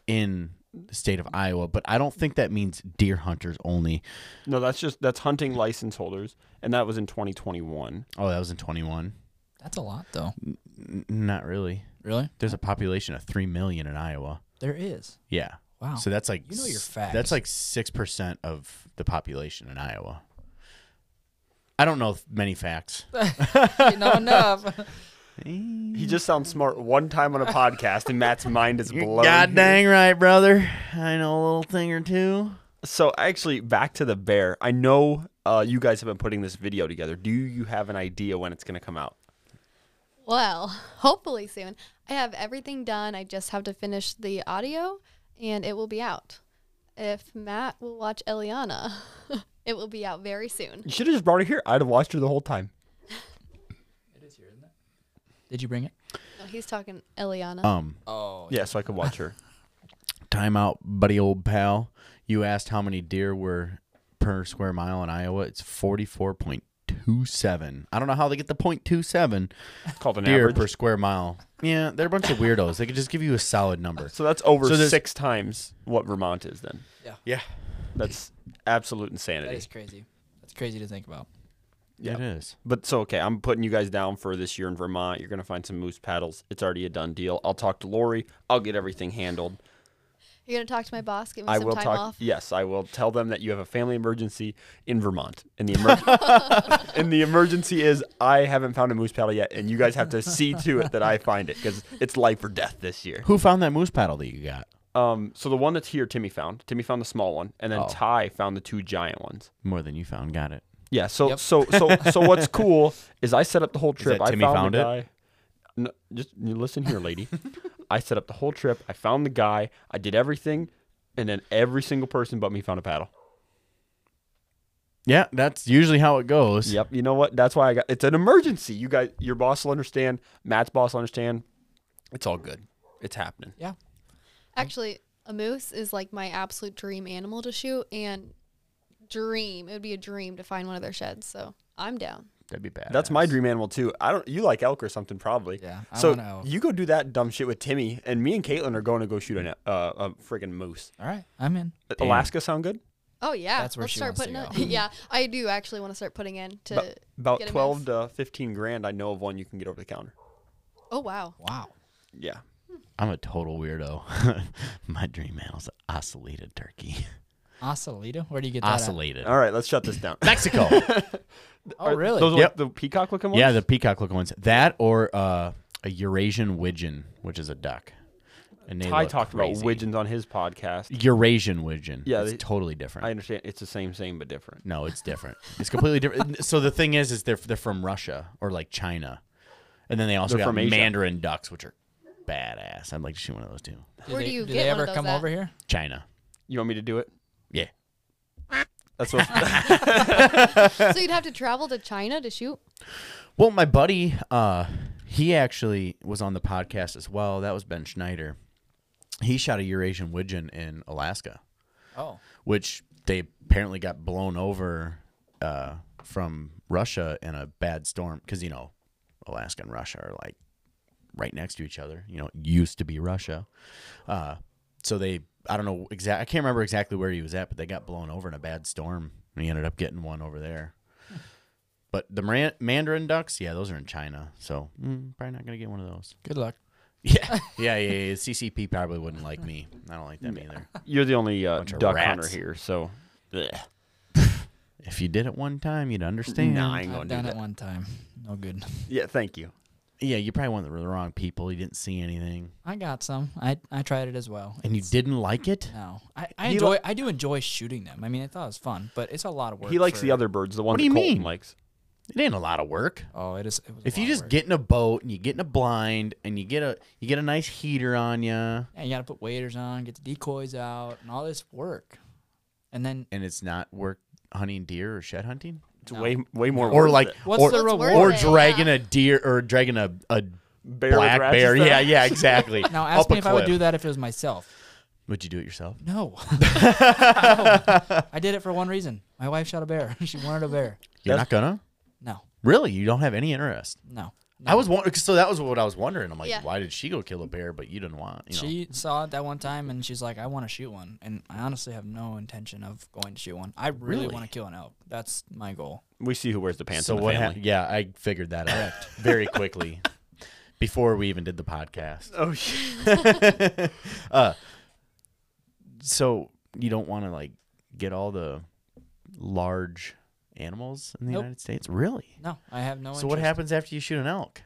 [SPEAKER 1] in the state of Iowa, but I don't think that means deer hunters only.
[SPEAKER 2] No, that's just that's hunting license holders, and that was in 2021.
[SPEAKER 1] Oh, that was in 21.
[SPEAKER 3] That's a lot, though.
[SPEAKER 1] N- not really.
[SPEAKER 3] Really?
[SPEAKER 1] There's a population of 3 million in Iowa.
[SPEAKER 3] There is.
[SPEAKER 1] Yeah.
[SPEAKER 3] Wow.
[SPEAKER 1] So that's like
[SPEAKER 3] You know your
[SPEAKER 1] s-
[SPEAKER 3] facts.
[SPEAKER 1] That's like 6% of the population in Iowa. I don't know many facts. <laughs>
[SPEAKER 3] you know enough. <laughs>
[SPEAKER 2] He just sounds smart one time on a podcast, and Matt's mind is <laughs> blown.
[SPEAKER 1] God dang right, brother. I know a little thing or two.
[SPEAKER 2] So actually, back to the bear. I know uh, you guys have been putting this video together. Do you have an idea when it's going to come out?
[SPEAKER 4] Well, <laughs> hopefully soon. I have everything done. I just have to finish the audio and it will be out. If Matt will watch Eliana, <laughs> it will be out very soon.
[SPEAKER 2] You should have just brought her here. I'd have watched her the whole time. <laughs>
[SPEAKER 3] It is here, isn't it? Did you bring it?
[SPEAKER 4] No, he's talking Eliana.
[SPEAKER 1] Um,
[SPEAKER 3] Oh,
[SPEAKER 2] Yeah, so I could watch her.
[SPEAKER 1] time out, buddy, old pal. You asked how many deer were per square mile in Iowa. It's forty-four point two seven. I don't know how they get the point two seven
[SPEAKER 2] It's called an
[SPEAKER 1] deer
[SPEAKER 2] average.
[SPEAKER 1] per square mile. Yeah, they're a bunch of weirdos. They could just give you a solid number.
[SPEAKER 2] so that's over
[SPEAKER 1] So there's-
[SPEAKER 2] six times what Vermont is. Then
[SPEAKER 1] Yeah, Yeah,
[SPEAKER 2] that's absolute
[SPEAKER 3] That
[SPEAKER 2] insanity.
[SPEAKER 3] is crazy. That's crazy to think about.
[SPEAKER 2] Yeah.
[SPEAKER 1] it is.
[SPEAKER 2] But so okay, I'm putting you guys down for this year in Vermont. You're gonna find some moose paddles. It's already a done deal. I'll talk to Lori. I'll get everything handled.
[SPEAKER 4] You're gonna talk to my boss, give me
[SPEAKER 2] I
[SPEAKER 4] some
[SPEAKER 2] will
[SPEAKER 4] time
[SPEAKER 2] talk.
[SPEAKER 4] off.
[SPEAKER 2] Yes, I will tell them that you have a family emergency in Vermont, and the emer- <laughs> and the emergency is I haven't found a moose paddle yet, and you guys have to see to it that I find it because it's life or death this year.
[SPEAKER 1] Who found that moose paddle that you got?
[SPEAKER 2] Um, so the one that's here, Timmy found. Timmy found the small one, and then
[SPEAKER 1] Oh.
[SPEAKER 2] Ty found the two giant ones.
[SPEAKER 1] More than you found. Got it.
[SPEAKER 2] Yeah. So
[SPEAKER 3] Yep.
[SPEAKER 2] so so so what's cool is I set up the whole <laughs> trip.
[SPEAKER 1] that
[SPEAKER 2] I
[SPEAKER 1] Timmy
[SPEAKER 2] found,
[SPEAKER 1] found
[SPEAKER 2] the
[SPEAKER 1] it?
[SPEAKER 2] No, just listen here, lady. <laughs> I set up the whole trip. I found the guy. I did everything, and then every single person but me found a paddle.
[SPEAKER 1] Yeah, that's usually how it goes.
[SPEAKER 2] Yep. You know what? That's why I got. It's an emergency. You guys, your boss will understand. Matt's boss will understand. It's all good. It's happening.
[SPEAKER 3] Yeah.
[SPEAKER 4] Actually, a moose is like my absolute dream animal to shoot, and dream. It would be a dream to find one of their sheds. So I'm down.
[SPEAKER 1] That'd be bad.
[SPEAKER 2] That's my dream animal too. I don't. You like elk or something probably.
[SPEAKER 3] Yeah, I
[SPEAKER 2] so
[SPEAKER 3] want elk.
[SPEAKER 2] you go do that dumb shit with Timmy, and me and Katelyn are going to go shoot an, uh, a friggin' moose.
[SPEAKER 3] All right, I'm in.
[SPEAKER 1] Damn.
[SPEAKER 2] Alaska sound good?
[SPEAKER 4] Oh yeah,
[SPEAKER 3] That's where
[SPEAKER 4] let's
[SPEAKER 3] she
[SPEAKER 4] start
[SPEAKER 3] wants to
[SPEAKER 4] putting
[SPEAKER 3] go.
[SPEAKER 4] it. <laughs> yeah, I do actually want to start putting in to.
[SPEAKER 2] About, about
[SPEAKER 4] get a
[SPEAKER 2] twelve
[SPEAKER 4] moose.
[SPEAKER 2] to fifteen grand. I know of one you can get over the counter.
[SPEAKER 4] oh wow.
[SPEAKER 3] Wow.
[SPEAKER 2] Yeah.
[SPEAKER 1] I'm a total weirdo. <laughs> my dream animal's an ocellated turkey. <laughs>
[SPEAKER 3] Ocelito? Where do you get that? at?
[SPEAKER 1] Ocellated.
[SPEAKER 2] All right, let's shut this down. <laughs>
[SPEAKER 1] Mexico. <laughs>
[SPEAKER 3] Oh,
[SPEAKER 2] Are
[SPEAKER 3] really?
[SPEAKER 2] Those are
[SPEAKER 1] Yep.
[SPEAKER 2] like the peacock looking ones.
[SPEAKER 1] yeah, the peacock looking ones. That or uh, a Eurasian widgeon, which is a duck. And they
[SPEAKER 2] Ty
[SPEAKER 1] look
[SPEAKER 2] talked
[SPEAKER 1] crazy.
[SPEAKER 2] about widgeons on his podcast.
[SPEAKER 1] Eurasian widgeon.
[SPEAKER 2] Yeah,
[SPEAKER 1] it's
[SPEAKER 2] they-
[SPEAKER 1] totally different.
[SPEAKER 2] I understand it's the same, same but different.
[SPEAKER 1] no, it's different. It's completely different. So the thing is, is they're they're from Russia or like China, and then they also
[SPEAKER 2] They're
[SPEAKER 1] got
[SPEAKER 2] from Asia.
[SPEAKER 1] Mandarin ducks, which are badass. I'd like to shoot one of those too.
[SPEAKER 3] Do
[SPEAKER 4] Where
[SPEAKER 3] they,
[SPEAKER 4] do you
[SPEAKER 3] do
[SPEAKER 4] get
[SPEAKER 3] they
[SPEAKER 4] one
[SPEAKER 3] ever
[SPEAKER 4] of those
[SPEAKER 3] come
[SPEAKER 4] at?
[SPEAKER 3] over here?
[SPEAKER 1] China.
[SPEAKER 2] You want me to do it?
[SPEAKER 1] Yeah.
[SPEAKER 2] That's what. <laughs> <laughs>
[SPEAKER 4] so you'd have to travel to China to shoot.
[SPEAKER 1] Well, my buddy, uh, he actually was on the podcast as well. That was Ben Schneider. He shot a Eurasian widgeon in Alaska,
[SPEAKER 3] Oh,
[SPEAKER 1] which they apparently got blown over uh, from Russia in a bad storm because you know Alaska and Russia are like right next to each other. You know, it used to be Russia. Uh, so they, I don't know exact. I can't remember exactly where he was at, but they got blown over in a bad storm, and he ended up getting one over there. <laughs> But the Maran- Mandarin ducks, yeah, those are in China. So mm, probably not gonna get one of those.
[SPEAKER 3] good luck. <laughs>
[SPEAKER 1] Yeah, yeah, yeah, yeah. CCP probably wouldn't like me. I don't like them either.
[SPEAKER 2] You're the only uh, duck
[SPEAKER 1] rats.
[SPEAKER 2] hunter here, so. Ugh.
[SPEAKER 1] If you did it one time, you'd understand.
[SPEAKER 2] Nah, I ain't
[SPEAKER 3] I've
[SPEAKER 2] gonna do
[SPEAKER 3] done
[SPEAKER 2] that.
[SPEAKER 3] it one time. No good.
[SPEAKER 2] Yeah, thank you.
[SPEAKER 1] Yeah, you probably went to the wrong people. You didn't see anything,
[SPEAKER 3] I got some. I I tried it as well.
[SPEAKER 1] and you
[SPEAKER 3] It's-
[SPEAKER 1] didn't like it.
[SPEAKER 3] No, I, I
[SPEAKER 2] He
[SPEAKER 3] enjoy.
[SPEAKER 2] li-
[SPEAKER 3] I do enjoy shooting them. I mean, I thought it was fun, but it's a lot of work.
[SPEAKER 2] He likes
[SPEAKER 3] for-
[SPEAKER 2] the other birds, the ones
[SPEAKER 1] do you
[SPEAKER 2] Colton
[SPEAKER 1] mean?
[SPEAKER 2] likes.
[SPEAKER 1] It ain't a lot of work.
[SPEAKER 3] Oh, it is. It was a
[SPEAKER 1] If you
[SPEAKER 3] of
[SPEAKER 1] just
[SPEAKER 3] work.
[SPEAKER 1] get in a boat and you get in a blind and you get a you get a nice heater on you,
[SPEAKER 3] yeah, you gotta put waders on, get the decoys out, and all this work, and then
[SPEAKER 1] and it's not work hunting deer or shed hunting,
[SPEAKER 2] It's
[SPEAKER 3] No.
[SPEAKER 2] way way more.
[SPEAKER 1] or
[SPEAKER 2] worth
[SPEAKER 1] like
[SPEAKER 2] it.
[SPEAKER 3] what's
[SPEAKER 1] or,
[SPEAKER 3] the
[SPEAKER 4] What's
[SPEAKER 3] reward?
[SPEAKER 1] or dragging
[SPEAKER 4] Yeah.
[SPEAKER 1] a deer or dragging a, a
[SPEAKER 2] bear
[SPEAKER 1] black bear. Yeah, yeah, <laughs> exactly.
[SPEAKER 3] now
[SPEAKER 1] Up
[SPEAKER 3] ask
[SPEAKER 1] a
[SPEAKER 3] me if I would do that if it was myself.
[SPEAKER 1] Would you do it yourself?
[SPEAKER 3] No. <laughs> <laughs> No. I did it for one reason. My wife shot a bear. she wanted a bear.
[SPEAKER 1] You're
[SPEAKER 2] That's-
[SPEAKER 1] not gonna.
[SPEAKER 3] No,
[SPEAKER 1] Really, you don't have any interest.
[SPEAKER 3] no.
[SPEAKER 1] I was wondering, so that was what I was wondering. I'm like,
[SPEAKER 4] Yeah.
[SPEAKER 1] why did she go kill a bear, but you didn't want? You know,
[SPEAKER 3] She saw it that one time and she's like, I want to shoot one. And I honestly have no intention of going to shoot one. I really,
[SPEAKER 1] Really?
[SPEAKER 3] want to kill an elk. That's my goal.
[SPEAKER 2] We see who wears the pants
[SPEAKER 1] so
[SPEAKER 2] in the
[SPEAKER 1] what?
[SPEAKER 2] family.
[SPEAKER 1] hap yeah, I figured that out <laughs> very quickly before we even did the podcast.
[SPEAKER 2] oh shit! <laughs>
[SPEAKER 1] uh, so you don't want to like get all the large animals in the
[SPEAKER 3] Nope.
[SPEAKER 1] United States, really?
[SPEAKER 3] No, I have no
[SPEAKER 1] so what
[SPEAKER 3] interest.
[SPEAKER 1] happens after you shoot an elk?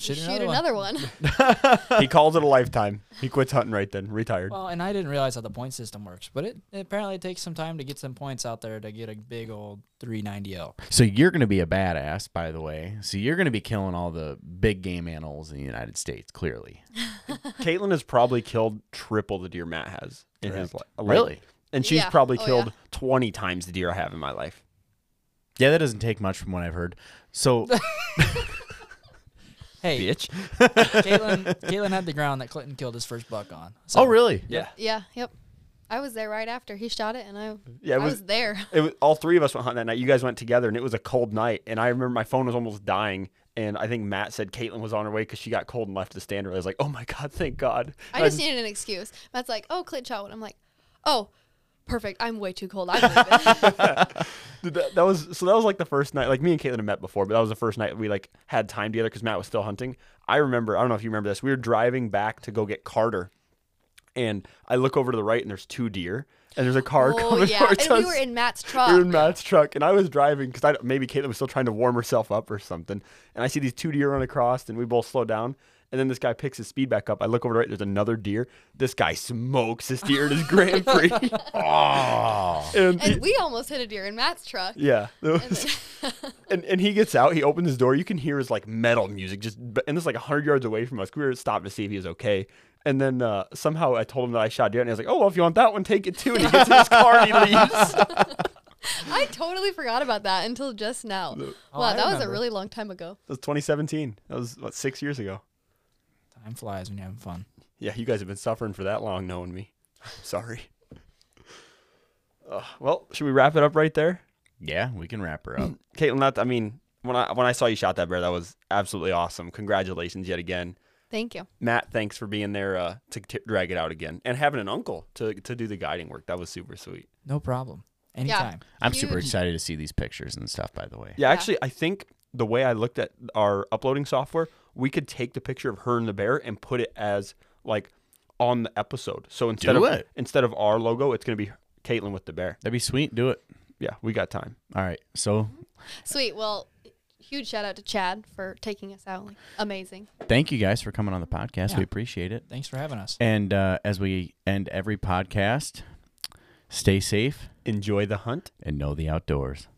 [SPEAKER 4] Shoot,
[SPEAKER 3] Shoot,
[SPEAKER 4] another, one. <laughs>
[SPEAKER 2] he calls it a lifetime. He quits hunting right then. Retired.
[SPEAKER 3] Well, and I didn't realize how the point system works, but it, it apparently takes some time to get some points out there to get a big old 390 elk.
[SPEAKER 1] So you're going to be a badass, by the way. So you're going to be killing all the big game animals in the United States, clearly. <laughs>
[SPEAKER 2] Katelyn has probably killed triple the deer Matt has in his life.
[SPEAKER 1] Really?
[SPEAKER 2] And she's
[SPEAKER 4] Yeah.
[SPEAKER 2] probably
[SPEAKER 4] Oh,
[SPEAKER 2] killed
[SPEAKER 4] yeah.
[SPEAKER 2] 20 times the deer I have in my life.
[SPEAKER 1] Yeah, that doesn't take much from what I've heard. So <laughs>
[SPEAKER 3] Hey,
[SPEAKER 2] Bitch.
[SPEAKER 3] Katelyn, Katelyn had the ground that Clinton killed his first buck on. So,
[SPEAKER 1] Oh really?
[SPEAKER 2] Yeah.
[SPEAKER 4] Yeah, yep. I was there right after he shot it, and I,
[SPEAKER 2] Yeah, it
[SPEAKER 4] I
[SPEAKER 2] was,
[SPEAKER 4] was there. <laughs>
[SPEAKER 2] it was all three of us went hunting that night. You guys went together, and it was a cold night. And I remember my phone was almost dying. And I think Matt said Katelyn was on her way because she got cold and left the stand. I was like, "Oh my god, thank God!"
[SPEAKER 4] I
[SPEAKER 2] And
[SPEAKER 4] just needed an excuse. Matt's like, "Oh, Clint shot one." I'm like, "Oh, perfect. I'm way too cold. I'm. <laughs>
[SPEAKER 2] Dude, that, that was so. That was like the first night. Like me and Katelyn had met before, but that was the first night we like had time together because Matt was still hunting. I remember. I don't know if you remember this. We were driving back to go get Carter, and I look over to the right, and there's two deer, and there's a car
[SPEAKER 4] oh <laughs>
[SPEAKER 2] coming
[SPEAKER 4] yeah,
[SPEAKER 2] towards
[SPEAKER 4] and we were in Matt's
[SPEAKER 2] We
[SPEAKER 4] truck.
[SPEAKER 2] were in Matt's truck, and I was driving because I maybe Katelyn was still trying to warm herself up or something. And I see these two deer run across, and we both slow down. And then this guy picks his speed back up. I look over to right. There's another deer. This guy smokes this deer in his <laughs> Grand Prix.
[SPEAKER 1] Oh.
[SPEAKER 2] and he-
[SPEAKER 4] we almost hit a deer in Matt's truck.
[SPEAKER 2] yeah,
[SPEAKER 4] And then- <laughs>
[SPEAKER 2] and and he gets out. He opens his door. You can hear his like metal music just, and this like hundred yards away from us. We were stopped to see if he was okay. And then uh, somehow I told him that I shot deer, and he was like, "Oh well, if you want that one, take it too." And he gets in his car and he <laughs> leaves.
[SPEAKER 4] I totally forgot about that until just now.
[SPEAKER 3] Oh,
[SPEAKER 4] wow,
[SPEAKER 3] I
[SPEAKER 4] that was a really long time ago.
[SPEAKER 2] That was 2017. That was what six years ago.
[SPEAKER 3] Time flies when you're having fun.
[SPEAKER 2] Yeah, you guys have been suffering for that long knowing me. Sorry. Uh, well, should we wrap it up right there?
[SPEAKER 1] Yeah, we can wrap her up. <clears throat>
[SPEAKER 2] Katelyn, that I mean, when I when I saw you shot that bear, that was absolutely awesome. Congratulations yet again.
[SPEAKER 4] Thank you.
[SPEAKER 2] Matt, thanks for being there uh, to t- drag it out again and having an uncle to to do the guiding work. That was super sweet.
[SPEAKER 3] No problem. Anytime.
[SPEAKER 1] I'm super excited to see these pictures and stuff. By the way.
[SPEAKER 2] Yeah,
[SPEAKER 4] Yeah.
[SPEAKER 2] actually, I think the way I looked at our uploading software, we could take the picture of her and the bear and put it as like on the episode. So instead
[SPEAKER 1] Do
[SPEAKER 2] of
[SPEAKER 1] it.
[SPEAKER 2] instead of our logo, it's gonna be Katelyn with the bear.
[SPEAKER 1] That'd be sweet. Do it.
[SPEAKER 2] Yeah, we got time.
[SPEAKER 1] All right. So
[SPEAKER 4] Sweet. Well, huge shout out to Chad for taking us out. Like, amazing.
[SPEAKER 1] thank you guys for coming on the podcast.
[SPEAKER 3] Yeah.
[SPEAKER 1] We appreciate it.
[SPEAKER 3] Thanks for having us.
[SPEAKER 1] And uh, as we end every podcast, stay safe
[SPEAKER 2] Enjoy the hunt.
[SPEAKER 1] and know the outdoors.